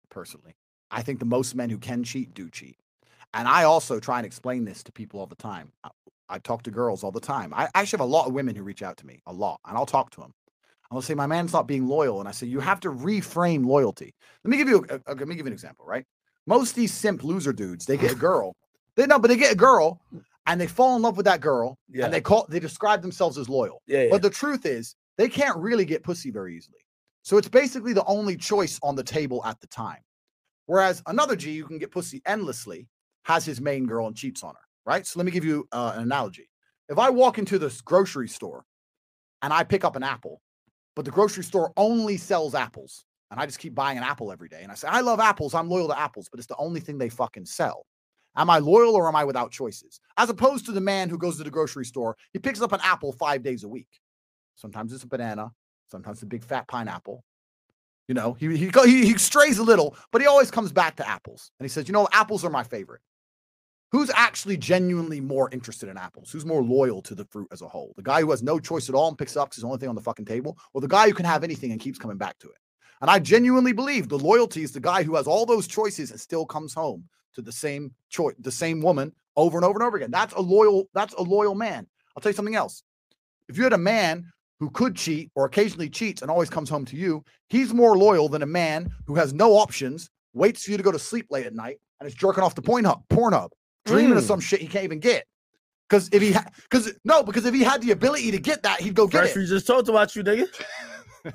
Personally, I think the most men who can cheat do cheat, and I also try and explain this to people all the time. I, I talk to girls all the time. I I actually have a lot of women who reach out to me a lot, and I'll talk to them. I'll say my man's not being loyal, and I say you have to reframe loyalty. Let me give you a, a- let me give you an example. Right, most of these simp loser dudes, they get a girl. They know, but they get a girl, and they fall in love with that girl, Yeah. and they call they describe themselves as loyal. Yeah, yeah. But the truth is, they can't really get pussy very easily. So it's basically the only choice on the table at the time. Whereas another G you can get pussy endlessly has his main girl and cheats on her, right? So let me give you uh, an analogy. If I walk into this grocery store and I pick up an apple, but the grocery store only sells apples, and I just keep buying an apple every day, and I say, I love apples, I'm loyal to apples, but it's the only thing they fucking sell. Am I loyal or am I without choices? As opposed to the man who goes to the grocery store, he picks up an apple five days a week. Sometimes it's a banana, sometimes a big fat pineapple. You know, he he, he he strays a little, but he always comes back to apples. And he says, "You know, apples are my favorite." Who's actually genuinely more interested in apples? Who's more loyal to the fruit as a whole? The guy who has no choice at all and picks up up 'cause it's the only thing on the fucking table, or the guy who can have anything and keeps coming back to it? And I genuinely believe the loyalty is the guy who has all those choices and still comes home to the same choice, the same woman over and over and over again. That's a loyal, that's a loyal man. I'll tell you something else. If you had a man who could cheat or occasionally cheats and always comes home to you, he's more loyal than a man who has no options, waits for you to go to sleep late at night, and is jerking off the Pornhub, Pornhub, dreaming of Mm. some shit he can't even get. Because if he, because no, because if he had the ability to get that, he'd go get Fresh, it. we just talked about you, nigga.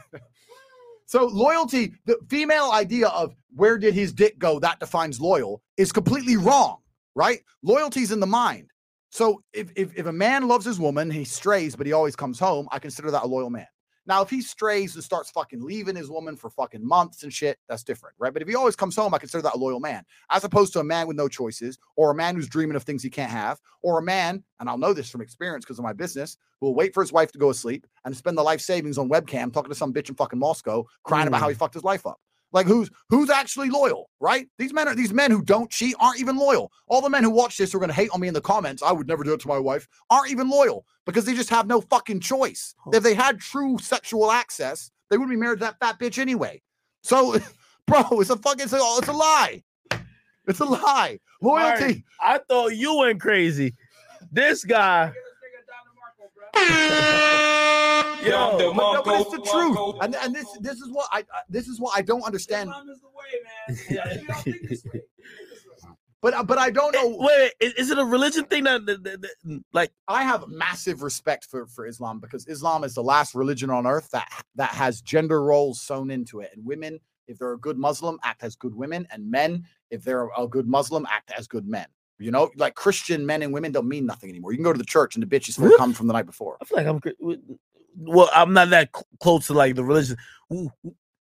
So loyalty, the female idea of where did his dick go that defines loyal is completely wrong, right? Loyalty's in the mind. So if, if if a man loves his woman, he strays, but he always comes home, I consider that a loyal man. Now, if he strays and starts fucking leaving his woman for fucking months and shit, that's different, right? But if he always comes home, I consider that a loyal man, as opposed to a man with no choices, or a man who's dreaming of things he can't have, or a man, and I'll know this from experience because of my business, who will wait for his wife to go asleep and spend the life savings on webcam talking to some bitch in fucking Moscow, crying about how he mm. fucked his life up. Like who's who's actually loyal, right? These men are these men who don't cheat aren't even loyal. All the men who watch this are going to hate on me in the comments. I would never do it to my wife. Aren't even loyal because they just have no fucking choice. If they had true sexual access, they wouldn't be married to that fat bitch anyway. So, bro, it's a fucking it's a, it's a lie. It's a lie. Loyalty. Alright. I thought you went crazy. This guy, Yo, yo, But, no, but it's the truth, and, and this this is what I I- this is what I don't understand. But uh, but I don't Eh, know. wait, wait, is, is it a religion thing that, that- that- that- like I have massive respect for for Islam because Islam is the last religion on earth that that has gender roles sewn into it. And women, if they're a good Muslim, act as good women, and men, if they're a good Muslim, act as good men. You know, like Christian men and women don't mean nothing anymore. You can go to the church and the bitch is full Really? come from the night before. I feel like I'm well, I'm not that cl- close to like the religion.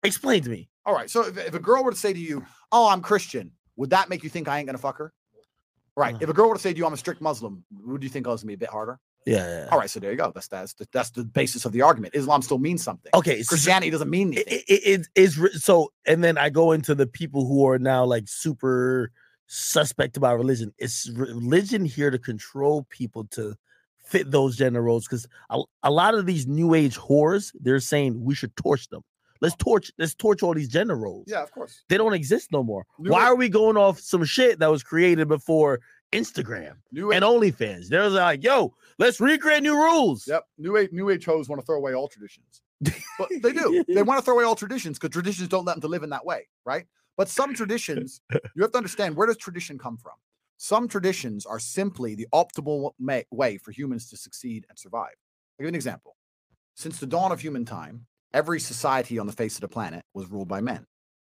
Explain to me. All right. So if, if a girl were to say to you, "Oh, I'm Christian," would that make you think I ain't gonna fuck her? Right. Uh. If a girl were to say to you, "I'm a strict Muslim," would you think I was gonna be a bit harder? Yeah. yeah. All right. So there you go. That's that's the, that's the basis of the argument. Islam still means something. Okay. So, Christianity doesn't mean anything. it, it is so, and then I go into the people who are now like super suspect about religion. It's religion here to control people to fit those gender roles? Because a, a lot of these new age whores, they're saying we should torch them. Let's oh. torch. Let's torch all these gender roles. Yeah, of course. they don't exist no more. New Why Age- are we going off some shit that was created before Instagram New age, and OnlyFans? They're like, yo, let's recreate new rules. yep. New age, new age hoes want to throw away all traditions, but they do. they want to throw away all traditions because traditions don't let them to live in that way, right? But some traditions, you have to understand where does tradition come from? Some traditions are simply the optimal ma- way for humans to succeed and survive. I'll give you an example. Since the dawn of human time, every society on the face of the planet was ruled by men.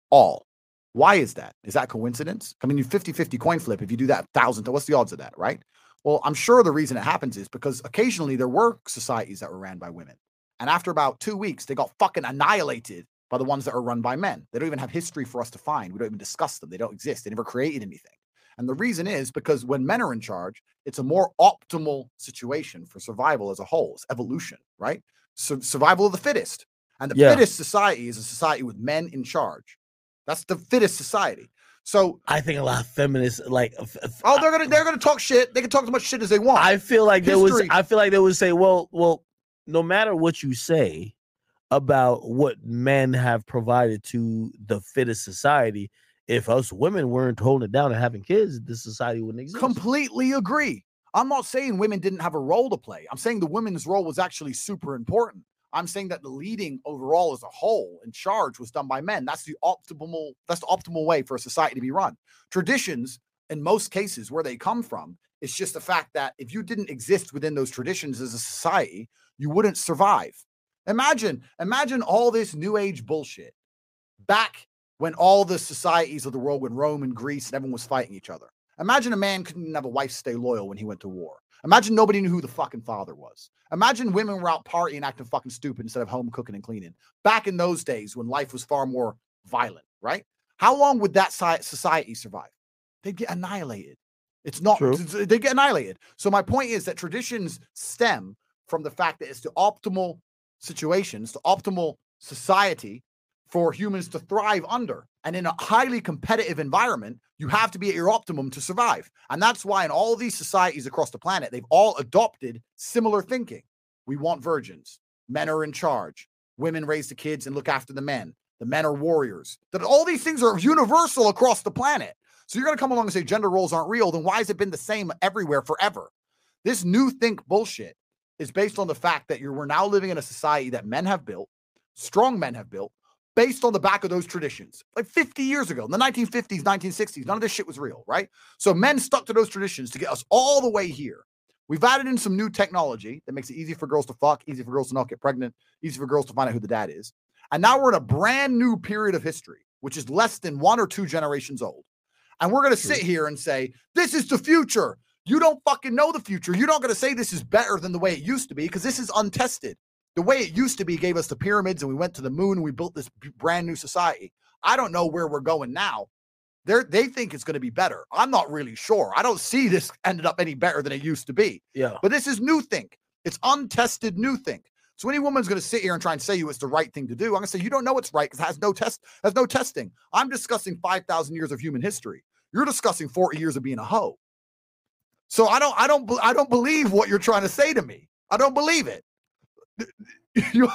All. Why is that? Is that coincidence? I mean, you 50 50 coin flip. If you do that thousand, what's the odds of that, right? Well, I'm sure the reason it happens is because occasionally there were societies that were ran by women. And after about two weeks, they got fucking annihilated by the ones that are run by men. They don't even have history for us to find. We don't even discuss them. They don't exist. They never created anything. And the reason is because when men are in charge, it's a more optimal situation for survival as a whole. It's evolution, right? So survival of the fittest. And the Yeah. fittest society is a society with men in charge. That's the fittest society. So, I think a lot of feminists like. oh, they're gonna they're gonna talk shit. They can talk as much shit as they want. I feel like there was. I feel like they would say, well, well, no matter what you say about what men have provided to the fittest society, if us women weren't holding it down and having kids, this society wouldn't exist. Completely agree. I'm not saying women didn't have a role to play. I'm saying the women's role was actually super important. I'm saying that the leading overall as a whole in charge was done by men. That's the optimal that's the optimal way for a society to be run. Traditions in most cases where they come from, it's just the fact that if you didn't exist within those traditions as a society, you wouldn't survive. Imagine, imagine all this new age bullshit back when all the societies of the world, when Rome and Greece and everyone was fighting each other. Imagine a man couldn't have a wife stay loyal when he went to war. Imagine nobody knew who the fucking father was. Imagine women were out partying, acting fucking stupid instead of home cooking and cleaning. Back in those days when life was far more violent, right? How long would that society survive? They'd get annihilated. It's not, True. they get annihilated. So, my point is that traditions stem from the fact that it's the optimal situations, the optimal society for humans to thrive under. And in a highly competitive environment, you have to be at your optimum to survive. And that's why in all these societies across the planet, they've all adopted similar thinking. We want virgins. Men are in charge. Women raise the kids and look after the men. The men are warriors. That all these things are universal across the planet. So you're going to come along and say gender roles aren't real. Then why has it been the same everywhere forever? This new think bullshit is based on the fact that you're we're now living in a society that men have built, strong men have built, based on the back of those traditions. Like 50 years ago, in the 1950s, 1960s, none of this shit was real, right? So men stuck to those traditions to get us all the way here. We've added in some new technology that makes it easy for girls to fuck, easy for girls to not get pregnant, easy for girls to find out who the dad is. And now we're in a brand new period of history, which is less than one or two generations old. And we're going to sit here and say, this is the future. You don't fucking know the future. You're not going to say this is better than the way it used to be because this is untested. The way it used to be gave us the pyramids and we went to the moon and we built this brand new society. I don't know where we're going now. They're, they think it's going to be better. I'm not really sure. I don't see this ended up any better than it used to be. Yeah. But this is new think. It's untested new think. So any woman's going to sit here and try and say you it's the right thing to do, I'm going to say you don't know what's right because it has no test, has no testing. I'm discussing 5,000 years of human history. You're discussing 40 years of being a hoe. So I don't, I don't, I don't believe what you're trying to say to me. I don't believe it. You,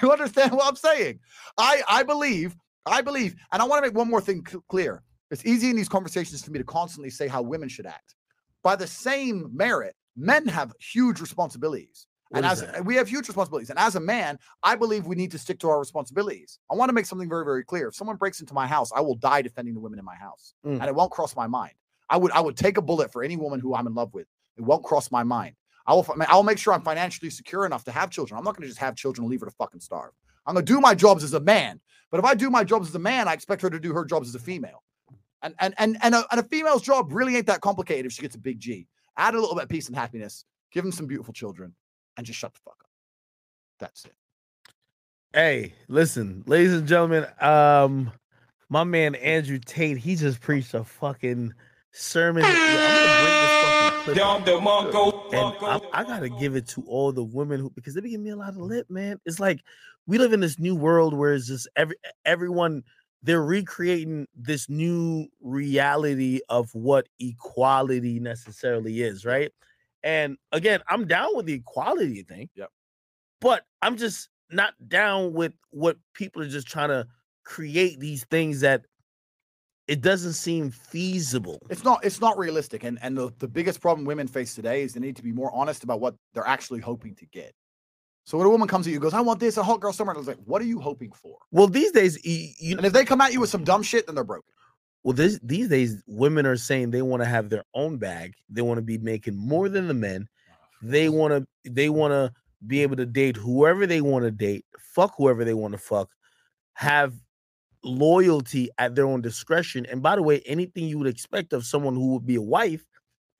you understand what I'm saying? I, I believe, I believe, and I want to make one more thing clear. It's easy in these conversations for me to constantly say how women should act. By the same merit, men have huge responsibilities. What and as that? we have huge responsibilities. And as a man, I believe we need to stick to our responsibilities. I want to make something very, very clear. If someone breaks into my house, I will die defending the women in my house. Mm. And it won't cross my mind. I would I would take a bullet for any woman who I'm in love with. It won't cross my mind. I will I'll make sure I'm financially secure enough to have children. I'm not going to just have children and leave her to fucking starve. I'm going to do my jobs as a man. But if I do my jobs as a man, I expect her to do her jobs as a female. And and and and a, and a female's job really ain't that complicated if she gets a big G. Add a little bit of peace and happiness. Give them some beautiful children, and just shut the fuck up. That's it. Hey, listen, ladies and gentlemen. Um, my man Andrew Tate, he just preached a fucking sermon. And I, I, gotta give it to all the women who because they be giving me a lot of lip, man. It's like we live in this new world where it's just every everyone they're recreating this new reality of what equality necessarily is, right? And again, I'm down with the equality thing. Yep. But I'm just not down with what people are just trying to create these things that it doesn't seem feasible. It's not it's not realistic. And and the, the biggest problem women face today is they need to be more honest about what they're actually hoping to get. So when a woman comes to you goes, I want this, a hot girl summer, I was like, what are you hoping for? Well, these days, you, and if they come at you with some dumb shit, then they're broken. Well, this, these days, women are saying they want to have their own bag. They want to be making more than the men. They want to they want to be able to date whoever they want to date, fuck whoever they want to fuck, have loyalty at their own discretion. And by the way, anything you would expect of someone who would be a wife,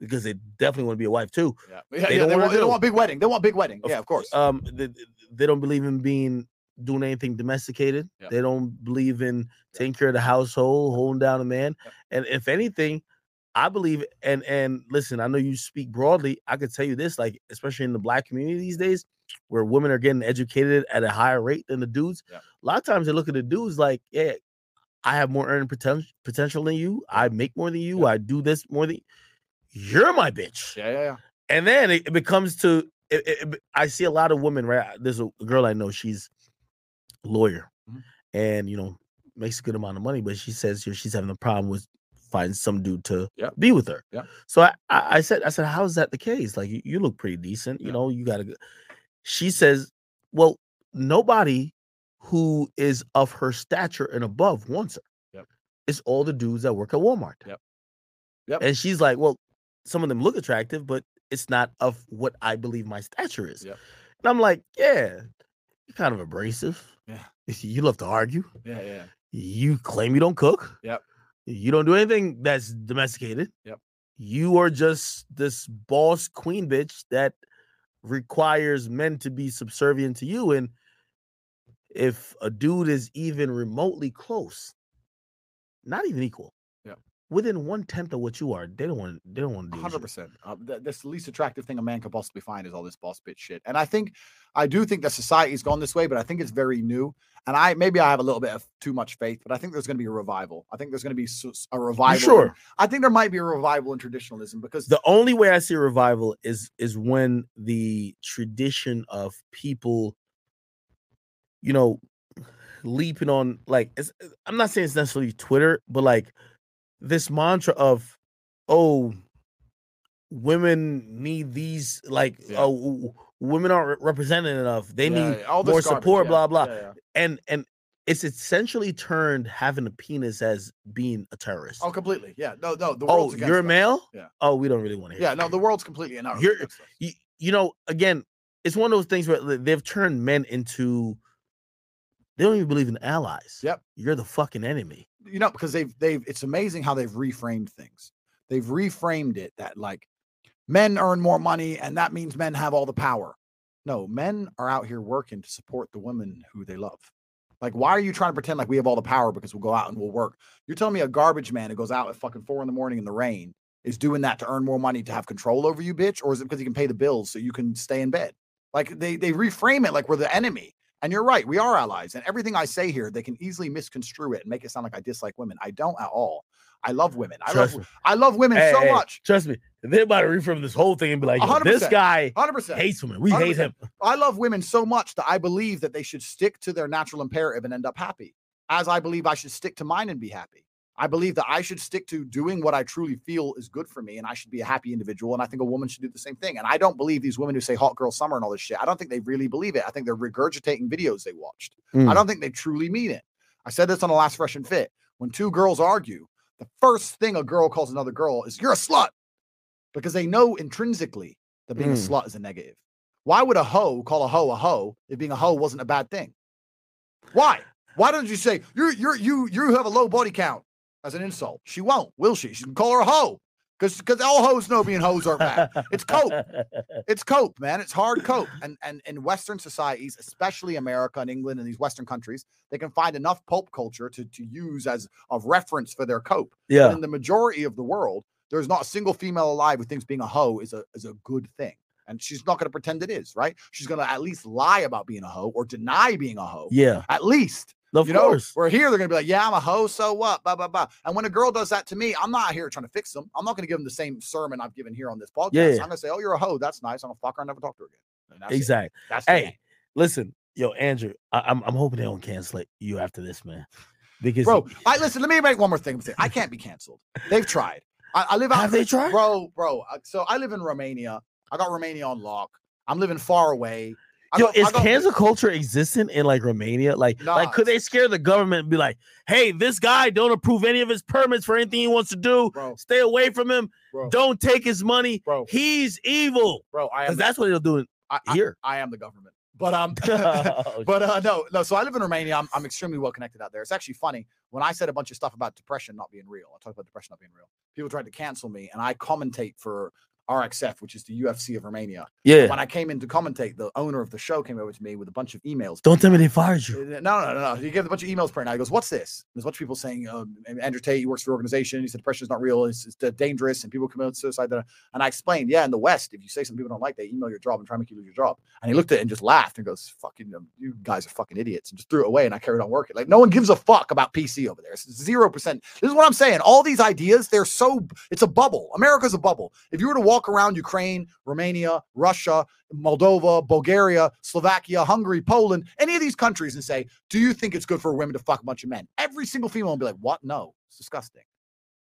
because they definitely want to be a wife too. Yeah, yeah they, yeah, don't, they, want, they don't want big wedding. They want big wedding. Yeah, of course. Um, they, they don't believe in being doing anything domesticated. Yep. They don't believe in taking care of the household, holding down a man. And if anything, I believe and and listen, I know you speak broadly. I could tell you this, like especially in the black community these days, where women are getting educated at a higher rate than the dudes. Yeah. A lot of times they look at the dudes like, yeah, I have more earning potential potential than you. I make more than you. Yeah. I do this more than you're my bitch. Yeah, yeah, yeah. And then it, it becomes to it, it, I see a lot of women. Right, there's a girl I know. She's a lawyer, mm-hmm. and you know makes a good amount of money, but she says here she's having a problem with finding some dude to yep. be with her. Yeah. So I, I, I said, I said, how's that the case? Like you, you look pretty decent. You know, you gotta. She says, well, nobody who is of her stature and above wants her. Yep. It's all the dudes that work at Walmart. Yep. Yep. And she's like, well, some of them look attractive, but it's not of what I believe my stature is. Yep. And I'm like, yeah, you're kind of abrasive. Yeah. You love to argue. Yeah, yeah. You claim you don't cook. Yep. You don't do anything that's domesticated. Yep. You are just this boss queen bitch that requires men to be subservient to you. And if a dude is even remotely close, not even equal, within one tenth of what you are, they don't want. They don't want to do. Hundred percent. Uh, that's the least attractive thing a man could possibly find is all this boss bitch shit. And I think, I do think that society's gone this way, but I think it's very new. And I maybe I have a little bit of too much faith, but I think there's going to be a revival. I think there's going to be a revival. Sure. I think there might be a revival in traditionalism because the only way I see a revival is is when the tradition of people, you know, leaping on like I'm not saying it's necessarily Twitter, but like this mantra of oh women need these like yeah. oh women aren't represented enough they yeah, need yeah. more support blah blah and and it's essentially turned having a penis as being a terrorist. Oh, completely. Yeah. No, no. The oh, you're a male. Yeah. Oh, we don't really want to hear. Yeah. No, the world's completely you're, you, you know, again, it's one of those things where they've turned men into. They don't even believe in allies. Yep. You're the fucking enemy you know, because they've they've it's amazing how they've reframed things. They've reframed it that like men earn more money and that means men have all the power. No, men are out here working to support the women who they love. Like, why are you trying to pretend like we have all the power because we'll go out and we'll work? You're telling me a garbage man who goes out at fucking four in the morning in the rain is doing that to earn more money to have control over you, bitch? Or is it because he can pay the bills so you can stay in bed? Like they they reframe it like we're the enemy. And you're right, we are allies. And everything I say here, they can easily misconstrue it and make it sound like I dislike women. I don't at all. I love women. I Trust love me. I love women Hey, so hey, much. Trust me, they're about to reframe this whole thing and be like, this 100%. guy 100%. hates women. We hate 100%. him. I love women so much that I believe that they should stick to their natural imperative and end up happy. As I believe I should stick to mine and be happy. I believe that I should stick to doing what I truly feel is good for me and I should be a happy individual. And I think a woman should do the same thing. And I don't believe these women who say hot girl summer and all this shit. I don't think they really believe it. I think they're regurgitating videos they watched. I Mm. don't think they truly mean it. I said this on the last Fresh and Fit. When two girls argue, the first thing a girl calls another girl is you're a slut because they know intrinsically that being a Mm. slut is a negative. Why would a hoe call a hoe a hoe if being a hoe wasn't a bad thing? Why? Why don't you say you're you're you you have a low body count as an insult? She won't, will she? She can call her a hoe because because all hoes know being hoes are bad. It's cope. It's cope, man. It's hard cope. And and in Western societies, especially America and England and these Western countries, they can find enough pulp culture to to use as of reference for their cope. Yeah. in the majority of the world, there's not a single female alive who thinks being a hoe is a is a good thing. And she's not going to pretend it is, right? She's going to at least lie about being a hoe or deny being a hoe. Yeah. At least. Of you know, course. where here they're gonna be like, yeah, I'm a hoe, so what? Blah blah blah. And when a girl does that to me, I'm not here trying to fix them. I'm not gonna give them the same sermon I've given here on this podcast. Yeah. I'm gonna say, oh, you're a hoe. That's nice. I'm gonna fuck her and never talk to her again. That's it. exactly. That's the Hey, listen, yo, Andrew, I, I'm I'm hoping they don't cancel you after this, man. Because bro. I listen. Let me make one more thing. I can't be canceled. They've tried. I, I live out. Have they tried? bro? Bro. uh, So I live in Romania. I got Romania on lock. I'm living far away. I Yo, is I got- cancel culture existent in like Romania? Like, Nah, like could they scare the government and be like, "Hey, this guy don't approve any of his permits for anything he wants to do. bro? Stay away from him. Bro, Don't take his money. bro, He's evil." bro. I Because that's what they'll do I, I, here. I am the government. But um, Oh, but uh, no, no. So I live in Romania. I'm, I'm extremely well connected out there. It's actually funny when I said a bunch of stuff about depression not being real. I talked about depression not being real. People tried to cancel me, and I commentate for RXF, which is the UFC of Romania. yeah. When I came in to commentate, the owner of the show came over to me with a bunch of emails. Don't tell me they fired you. Uh, No, no, no, no. He gave a bunch of emails per night. He goes, "What's this?" There's a bunch of people saying, um, "Andrew Tate, he works for the organization. He said depression is not real. It's, it's dangerous, and people commit suicide." da- da." And I explained, "Yeah, in the West, if you say something people don't like, they email your job and try to make you lose your job." And he looked at it and just laughed and goes, "Fucking, um, you guys are fucking idiots," and just threw it away. And I carried on working. Like no one gives a fuck about PC over there. It's zero percent. This is what I'm saying. All these ideas, they're so. It's a bubble. America's a bubble. If you were to walk around Ukraine, Romania, Russia, Moldova, Bulgaria, Slovakia, Hungary, Poland, any of these countries and say, Do you think it's good for women to fuck a bunch of men? Every single female will be like, What? No, it's disgusting.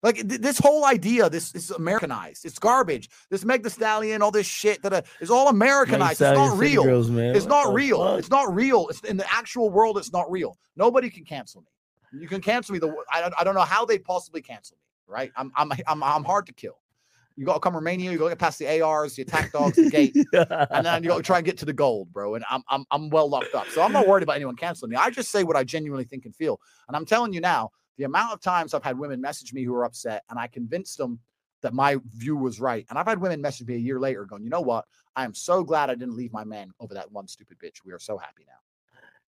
Like th- this whole idea, this is Americanized. It's garbage. This Meg Thee Stallion, all this shit that uh, is all Americanized. It's not real. Girls. It's not real. It's not real. It's in the actual world. It's not real. Nobody can cancel me. You can cancel me. The I don't, I don't know how they possibly cancel me. Right? I'm I'm I'm I'm hard to kill. You got to come Romania. You got to get past the ARs, the attack dogs, the gate, and then you got to try and get to the gold, bro. And I'm I'm I'm well locked up, so I'm not worried about anyone canceling me. I just say what I genuinely think and feel. And I'm telling you now, the amount of times I've had women message me who are upset, and I convinced them that my view was right. And I've had women message me a year later going, you know what? I am so glad I didn't leave my man over that one stupid bitch. We are so happy now.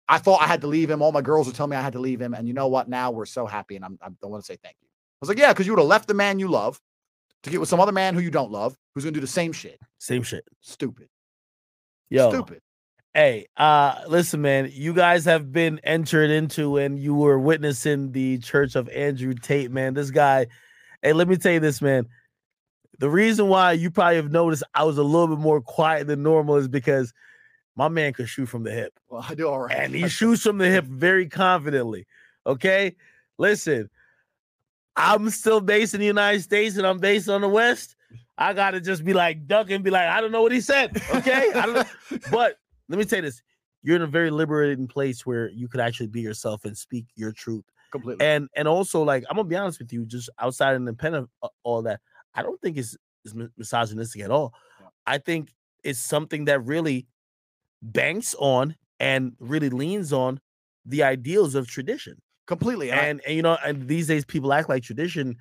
I thought I had to leave him. All my girls would tell me I had to leave him. And you know what? Now we're so happy. And I'm, I don't want to say thank you. I was like, yeah, because you would have left the man you love to get with some other man who you don't love, who's going to do the same shit. Same shit. Stupid. Yo, Stupid. Hey, uh, listen, man, you guys have been entered into and you were witnessing the church of Andrew Tate, man. This guy, hey, let me tell you this, man. The reason why you probably have noticed I was a little bit more quiet than normal is because my man could shoot from the hip. Well, I do all right. And he shoots from the hip very confidently. Okay. Listen, I'm still based in the United States and I'm based on the West. I gotta just be like duck and be like, I don't know what he said. Okay. I don't know. But let me say this: you're in a very liberating place where you could actually be yourself and speak your truth. completely. And and also, like, I'm gonna be honest with you, just outside and independent of uh, all that, I don't think it's, it's misogynistic at all. Yeah. I think it's something that really banks on and really leans on the ideals of tradition. Completely. And, and you know, and these days people act like tradition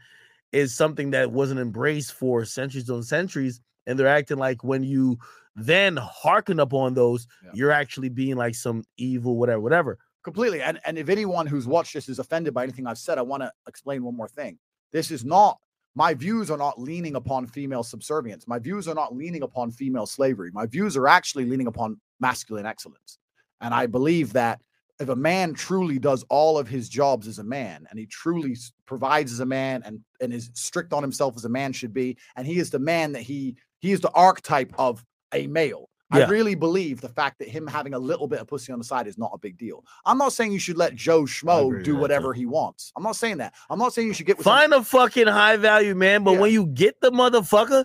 is something that wasn't embraced for centuries on centuries, and they're acting like when you then hearken upon those, Yeah. you're actually being like some evil, whatever, whatever. completely. And and if anyone who's watched this is offended by anything I've said, I want to explain one more thing. This is not my views are not leaning upon female subservience. My views are not leaning upon female slavery. My views are actually leaning upon masculine excellence. And I believe that if a man truly does all of his jobs as a man and he truly provides as a man and, and is strict on himself as a man should be, and he is the man that he he is the archetype of a male. I really believe the fact that him having a little bit of pussy on the side is not a big deal. I'm not saying you should let Joe Schmo do whatever he wants. I'm not saying that. I'm not saying you should get Find a fucking high value man, but Yeah. when you get the motherfucker,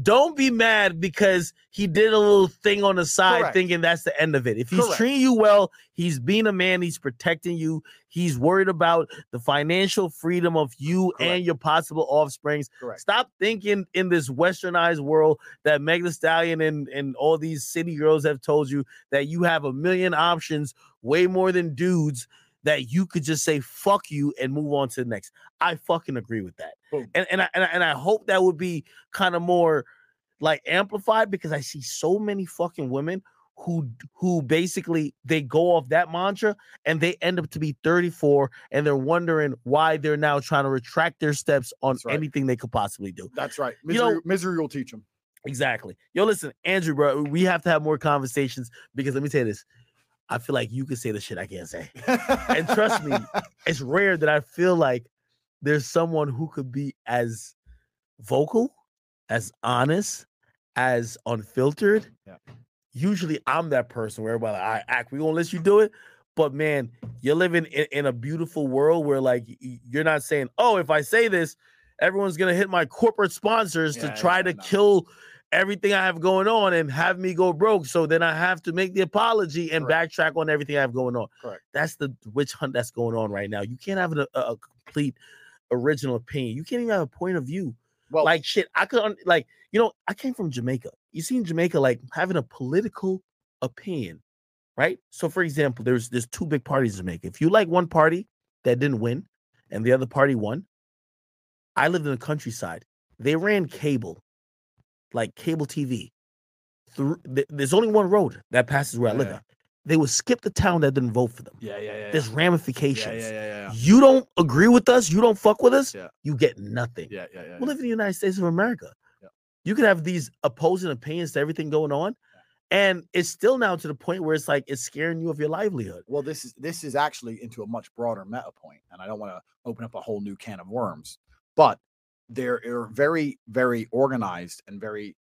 don't be mad because he did a little thing on the side Correct. thinking that's the end of it. If he's Correct. treating you well, he's being a man, he's protecting you, he's worried about the financial freedom of you Correct. and your possible offsprings. Stop thinking in this westernized world that Meg Thee Stallion and, and all these city girls have told you that you have a million options, way more than dudes, that you could just say fuck you and move on to the next. I fucking agree with that. Boom. And and I, and I and I hope that would be kind of more like amplified because I see so many fucking women who who basically they go off that mantra and they end up to be 34 and they're wondering why they're now trying to retract their steps on right. anything they could possibly do. That's right. You know- Misery, misery will teach them. Exactly. Yo, listen, Andrew, bro, we have to have more conversations because let me tell you this. I feel like you can say the shit I can't say. And trust me, it's rare that I feel like there's someone who could be as vocal, as honest, as unfiltered. Yeah. Usually I'm that person where everybody like, I act, we gonna let you do it. But man, you're living in, in a beautiful world where like you're not saying, oh, if I say this, everyone's gonna hit my corporate sponsors Yeah, to try yeah, to no. kill everything I have going on and have me go broke. So then I have to make the apology and Correct. backtrack on everything I have going on. Correct. That's the witch hunt that's going on right now. You can't have a, a, complete original opinion. You can't even have a point of view. well, like shit, I could like you know I came from Jamaica. You see in Jamaica like having a political opinion, right? So for example, there's there's two big parties in Jamaica. If you like one party that didn't win and the other party won, I lived in the countryside. They ran cable, like cable TV. Through th- there's only one road that passes where I live Yeah. They would skip the town that didn't vote for them. yeah, yeah, yeah. There's ramifications. Yeah, yeah, yeah, yeah. You don't agree with us, you don't fuck with us, Yeah. you get nothing. Yeah, yeah, yeah. We live in the United States of America. Yeah. You could have these opposing opinions to everything going on, and it's still now to the point where it's like it's scaring you of your livelihood. Well, this is this is actually into a much broader meta point, and I don't want to open up a whole new can of worms, but there are very, very organized and very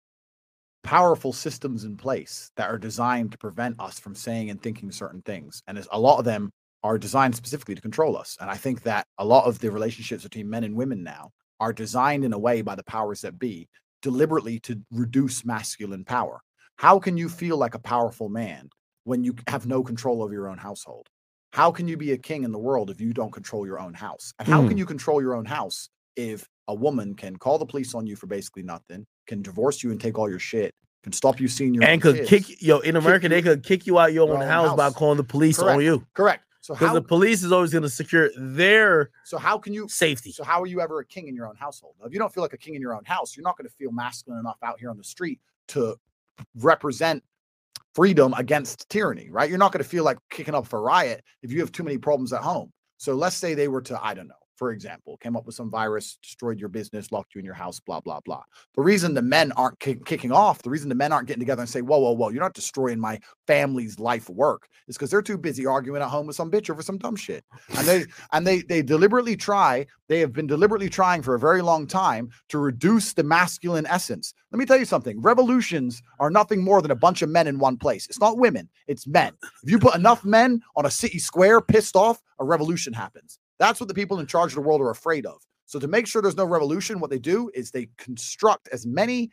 powerful systems in place that are designed to prevent us from saying and thinking certain things, and a lot of them are designed specifically to control us. And I think that a lot of the relationships between men and women now are designed in a way by the powers that be deliberately to reduce masculine power. How can you feel like a powerful man when you have no control over your own household? How can you be a king in the world if you don't control your own house? And how Mm. can you control your own house if a woman can call the police on you for basically nothing, can divorce you and take all your shit, can stop you seeing your and could kids? kick yo in America they could kick you out your your own own house, by calling the police on you Correct. So because the police is always going to secure their so how can you safety. so how are you ever a king in your own household? If you don't feel like a king in your own house, you're not going to feel masculine enough out here on the street to represent freedom against tyranny, right? You're not going to feel like kicking up for riot if you have too many problems at home. So let's say they were to, I don't know, for example, came up with some virus, destroyed your business, locked you in your house, blah, blah, blah. The reason the men aren't kick- kicking off, the reason the men aren't getting together and say, whoa, whoa, whoa, you're not destroying my family's life work is because they're too busy arguing at home with some bitch over some dumb shit. And they and they they deliberately try, they have been deliberately trying for a very long time to reduce the masculine essence. Let me tell you something. Revolutions are nothing more than a bunch of men in one place. It's not women, it's men. If you put enough men on a city square pissed off, a revolution happens. That's what the people in charge of the world are afraid of. So to make sure there's no revolution, what they do is they construct as many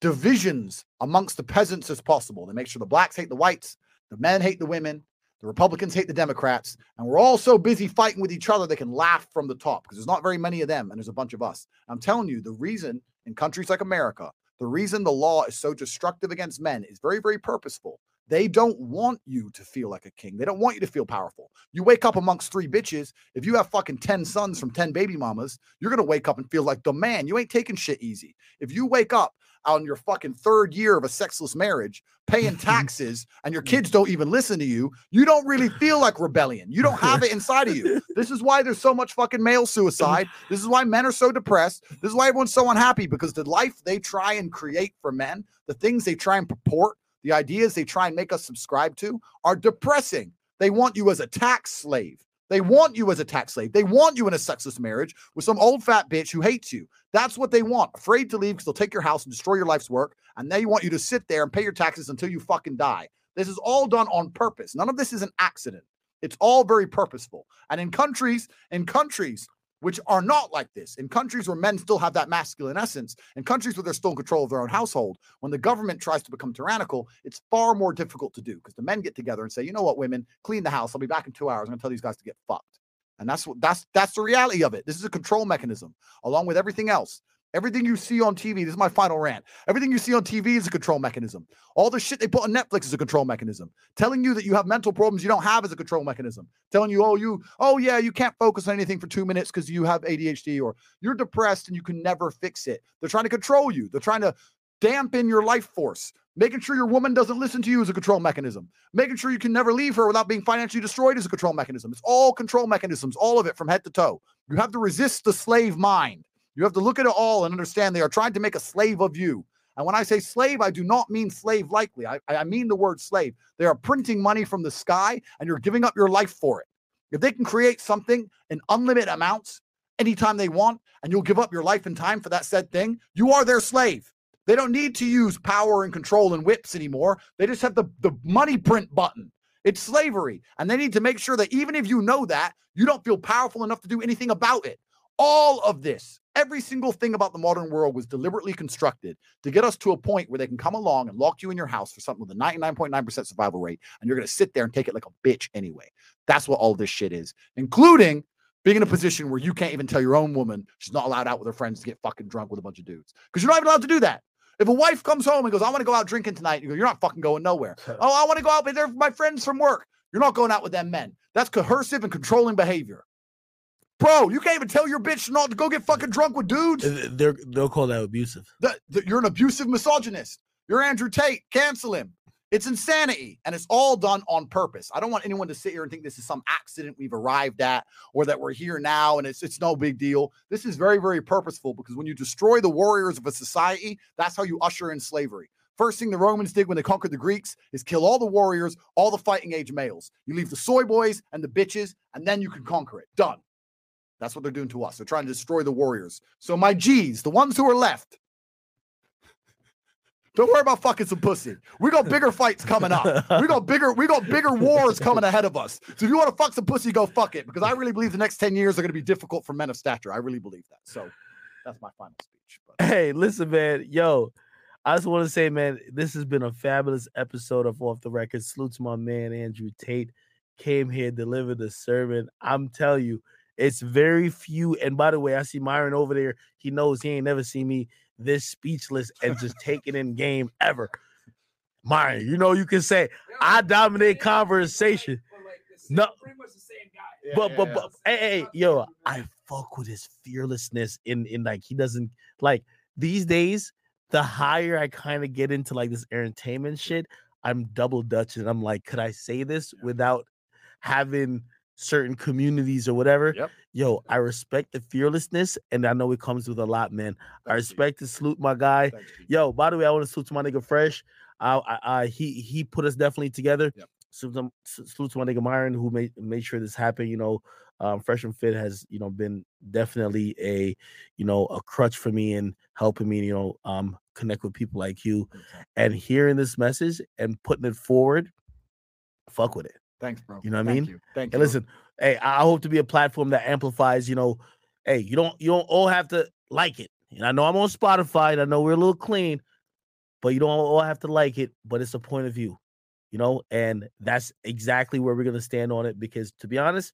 divisions amongst the peasants as possible. They make sure the blacks hate the whites, the men hate the women, the Republicans hate the Democrats, and we're all so busy fighting with each other they can laugh from the top because there's not very many of them and there's a bunch of us. I'm telling you, the reason in countries like America, the reason the law is so destructive against men is very, very purposeful. They don't want you to feel like a king. They don't want you to feel powerful. You wake up amongst three bitches. If you have fucking 10 sons from 10 baby mamas, you're going to wake up and feel like the man. You ain't taking shit easy. If you wake up on your fucking third year of a sexless marriage, paying taxes, and your kids don't even listen to you, you don't really feel like rebellion. You don't have it inside of you. This is why there's so much fucking male suicide. This is why men are so depressed. This is why everyone's so unhappy because the life they try and create for men, the things they try and purport, the ideas they try and make us subscribe to are depressing. They want you as a tax slave. They want you as a tax slave. They want you in a sexless marriage with some old fat bitch who hates you. That's what they want. Afraid to leave because they'll take your house and destroy your life's work. And they want you to sit there and pay your taxes until you fucking die. This is all done on purpose. None of this is an accident. It's all very purposeful. And in countries, in countries which are not like this, in countries where men still have that masculine essence, in countries where they're still in control of their own household, when the government tries to become tyrannical, it's far more difficult to do because the men get together and say, you know what, women, clean the house. I'll be back in two hours. I'm gonna tell these guys to get fucked. And that's what that's that's the reality of it. This is a control mechanism, along with everything else. Everything you see on TV, this is my final rant. Everything you see on TV is a control mechanism. All the shit they put on Netflix is a control mechanism. Telling you that you have mental problems you don't have is a control mechanism. Telling you, oh, you, oh yeah, you can't focus on anything for two minutes because you have ADHD or you're depressed and you can never fix it. They're trying to control you. They're trying to dampen your life force. Making sure your woman doesn't listen to you is a control mechanism. Making sure you can never leave her without being financially destroyed is a control mechanism. It's all control mechanisms, all of it from head to toe. You have to resist the slave mind. You have to look at it all and understand they are trying to make a slave of you. And when I say slave, I do not mean slave likely. I, I mean the word slave. They are printing money from the sky and you're giving up your life for it. If they can create something in unlimited amounts anytime they want, and you'll give up your life and time for that said thing, you are their slave. They don't need to use power and control and whips anymore. They just have the, the money print button. It's slavery. And they need to make sure that even if you know that, you don't feel powerful enough to do anything about it. All of this Every single thing about the modern world was deliberately constructed to get us to a point where they can come along and lock you in your house for something with a 99.9% survival rate, and you're going to sit there and take it like a bitch anyway. That's what all this shit is, including being in a position where you can't even tell your own woman she's not allowed out with her friends to get fucking drunk with a bunch of dudes because you're not even allowed to do that. If a wife comes home and goes, I want to go out drinking tonight, you go, You're not fucking going nowhere. oh, I want to go out, but they're my friends from work. You're not going out with them men. That's coercive and controlling behavior. Bro, you can't even tell your bitch not to go get fucking drunk with dudes. They're, they'll call that abusive. The, the, you're an abusive misogynist. You're Andrew Tate. Cancel him. It's insanity. And it's all done on purpose. I don't want anyone to sit here and think this is some accident we've arrived at or that we're here now and it's, it's no big deal. This is very, very purposeful because when you destroy the warriors of a society, that's how you usher in slavery. First thing the Romans did when they conquered the Greeks is kill all the warriors, all the fighting age males. You leave the soy boys and the bitches, and then you can conquer it. Done. That's what they're doing to us. They're trying to destroy the Warriors. So my G's, the ones who are left, don't worry about fucking some pussy. We got bigger fights coming up. We got bigger, we got bigger wars coming ahead of us. So if you want to fuck some pussy, go fuck it. Because I really believe the next 10 years are going to be difficult for men of stature. I really believe that. So that's my final speech. But. Hey, listen, man. Yo, I just want to say, man, this has been a fabulous episode of Off the Record. Salute to my man Andrew Tate. Came here, delivered the sermon. I'm telling you, it's very few. And by the way, I see Myron over there. He knows he ain't never seen me this speechless and just taking in game ever. Myron, you know you can say I dominate conversation. No, but but but hey, hey yo, I fuck with his fearlessness in in like he doesn't like these days. The higher I kind of get into like this entertainment shit, I'm double dutch and I'm like, could I say this without having certain communities or whatever. Yep. Yo, I respect the fearlessness, and I know it comes with a lot, man. I respect and salute my guy. Yo, by the way, I want to salute to my nigga Fresh. I, I, I he he put us definitely together. Yep. Salute, salute to my nigga Myron who made made sure this happened. You know, um, Fresh and Fit has you know been definitely a you know a crutch for me and helping me you know um connect with people like you, and hearing this message and putting it forward. Fuck with it. Thanks, bro. You know what I mean? Thank you. Thank you. and you. listen, hey, I hope to be a platform that amplifies, you know, hey, you don't you don't all have to like it. And I know I'm on Spotify, and I know we're a little clean, but you don't all have to like it, but it's a point of view, you know, and that's exactly where we're gonna stand on it because to be honest,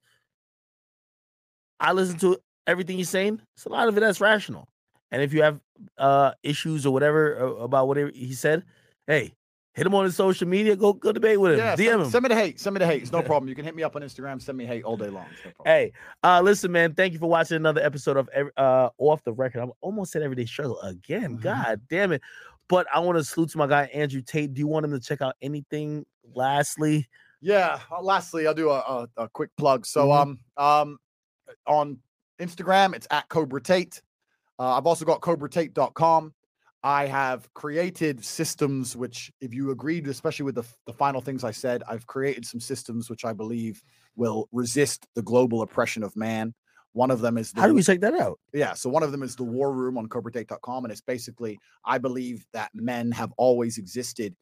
I listen to everything he's saying. It's a lot of it that's rational. And if you have uh issues or whatever uh, about whatever he said, hey, hit him on his social media. Go go debate with him. Yeah, DM send, him. send me the hate. Send me the hate. It's no problem. You can hit me up on Instagram. Send me hate all day long. No hey, uh, listen, man. Thank you for watching another episode of uh off the record. I'm almost said everyday struggle again. Mm-hmm. God damn it. But I want to salute to my guy Andrew Tate. Do you want him to check out anything? Lastly, yeah. Uh, lastly, I'll do a, a, a quick plug. So, mm-hmm. um, um, on Instagram, it's at Cobra Tate. Uh, I've also got CobraTate.com. I have created systems which, if you agreed, especially with the, the final things I said, I've created some systems which I believe will resist the global oppression of man. One of them is the, How do we take that out? yeah. So one of them is the War Room on CobraTate.com, and it's basically I believe that men have always existed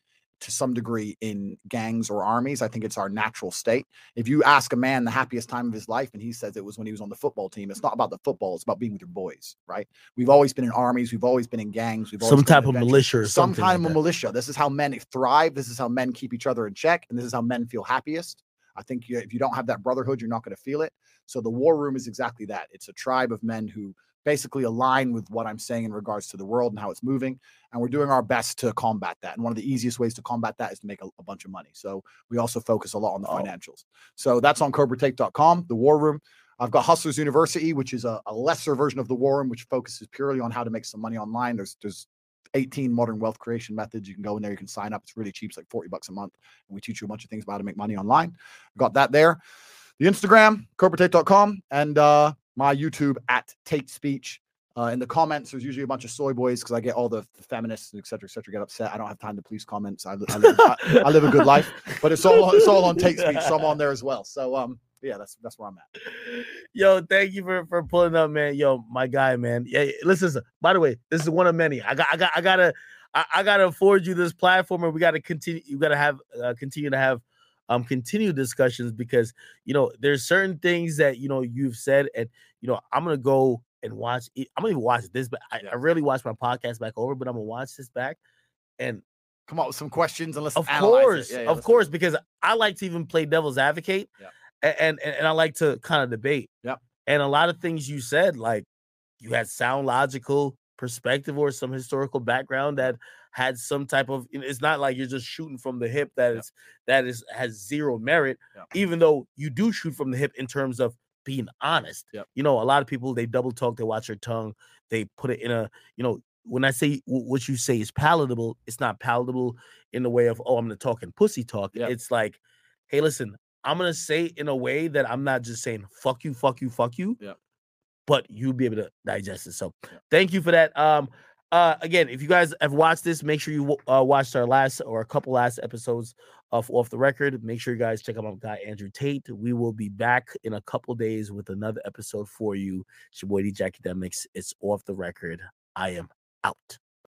to some degree in gangs or armies. I think it's our natural state. If you ask a man the happiest time of his life, and he says it was when he was on the football team, it's not about the football; it's about being with your boys, right? We've always been in armies, we've always been in gangs, we've always Some type of militia or some something kind like of that. militia. This is how men thrive. This is how men keep each other in check, and this is how men feel happiest. I think you, if you don't have that brotherhood, you're not going to feel it. So the war room is exactly that. It's a tribe of men who basically align with what I'm saying in regards to the world and how it's moving. And we're doing our best to combat that. And one of the easiest ways to combat that is to make a, a bunch of money. So we also focus a lot on the Oh. financials. So that's on CobraTate.com, the war room. I've got Hustlers University, which is a, a lesser version of the war room, which focuses purely on how to make some money online. There's there's 18 modern wealth creation methods. You can go in there, you can sign up. It's really cheap, it's like 40 bucks a month. And we teach you a bunch of things about how to make money online. Got that there. The Instagram, CobraTate.com, and uh, my YouTube at Tate Speech. Uh, in the comments, there's usually a bunch of soy boys because I get all the, the feminists, et cetera, et cetera, get upset. I don't have time to police comments. I, I, live, I, I live a good life, but it's all it's all on Tate Speech, so I'm on there as well. So um, yeah, that's that's where I'm at. Yo, thank you for for pulling up, man. Yo, my guy, man. Yeah, listen. listen, By the way, this is one of many. I got, I got, I gotta, I, I gotta afford you this platform, and we gotta continue. You gotta have, uh, continue to have, um, continued discussions because you know there's certain things that you know you've said, and you know I'm gonna go and watch. it- I'm gonna even watch this, but I, Yeah. I rarely watch my podcast back over, but I'm gonna watch this back, and Come up with some questions and let's of course, Yeah, yeah, of course, because I like to even play devil's advocate, Yeah. and, and and I like to kind of debate. Yep. And a lot of things you said, like you had sound logical perspective or some historical background that had some type of. It's not like you're just shooting from the hip. That Yep. is that is has zero merit. Yep. Even though you do shoot from the hip in terms of being honest. Yep. You know, a lot of people they double talk, they watch their tongue, they put it in a. You know, when I say wh- what you say is palatable, it's not palatable in the way of oh I'm gonna talk and pussy talk. It's like, hey, listen, I'm gonna say in a way that I'm not just saying fuck you, fuck you, fuck you. But you'll be able to digest it. So thank you for that. Um uh again, if you guys have watched this, make sure you uh, watched our last or a couple last episodes of Off the Record. Make sure you guys check out my guy Andrew Tate. We will be back in a couple days with another episode for you. It's your boy DJ Akademiks. It's Off the Record. I am out.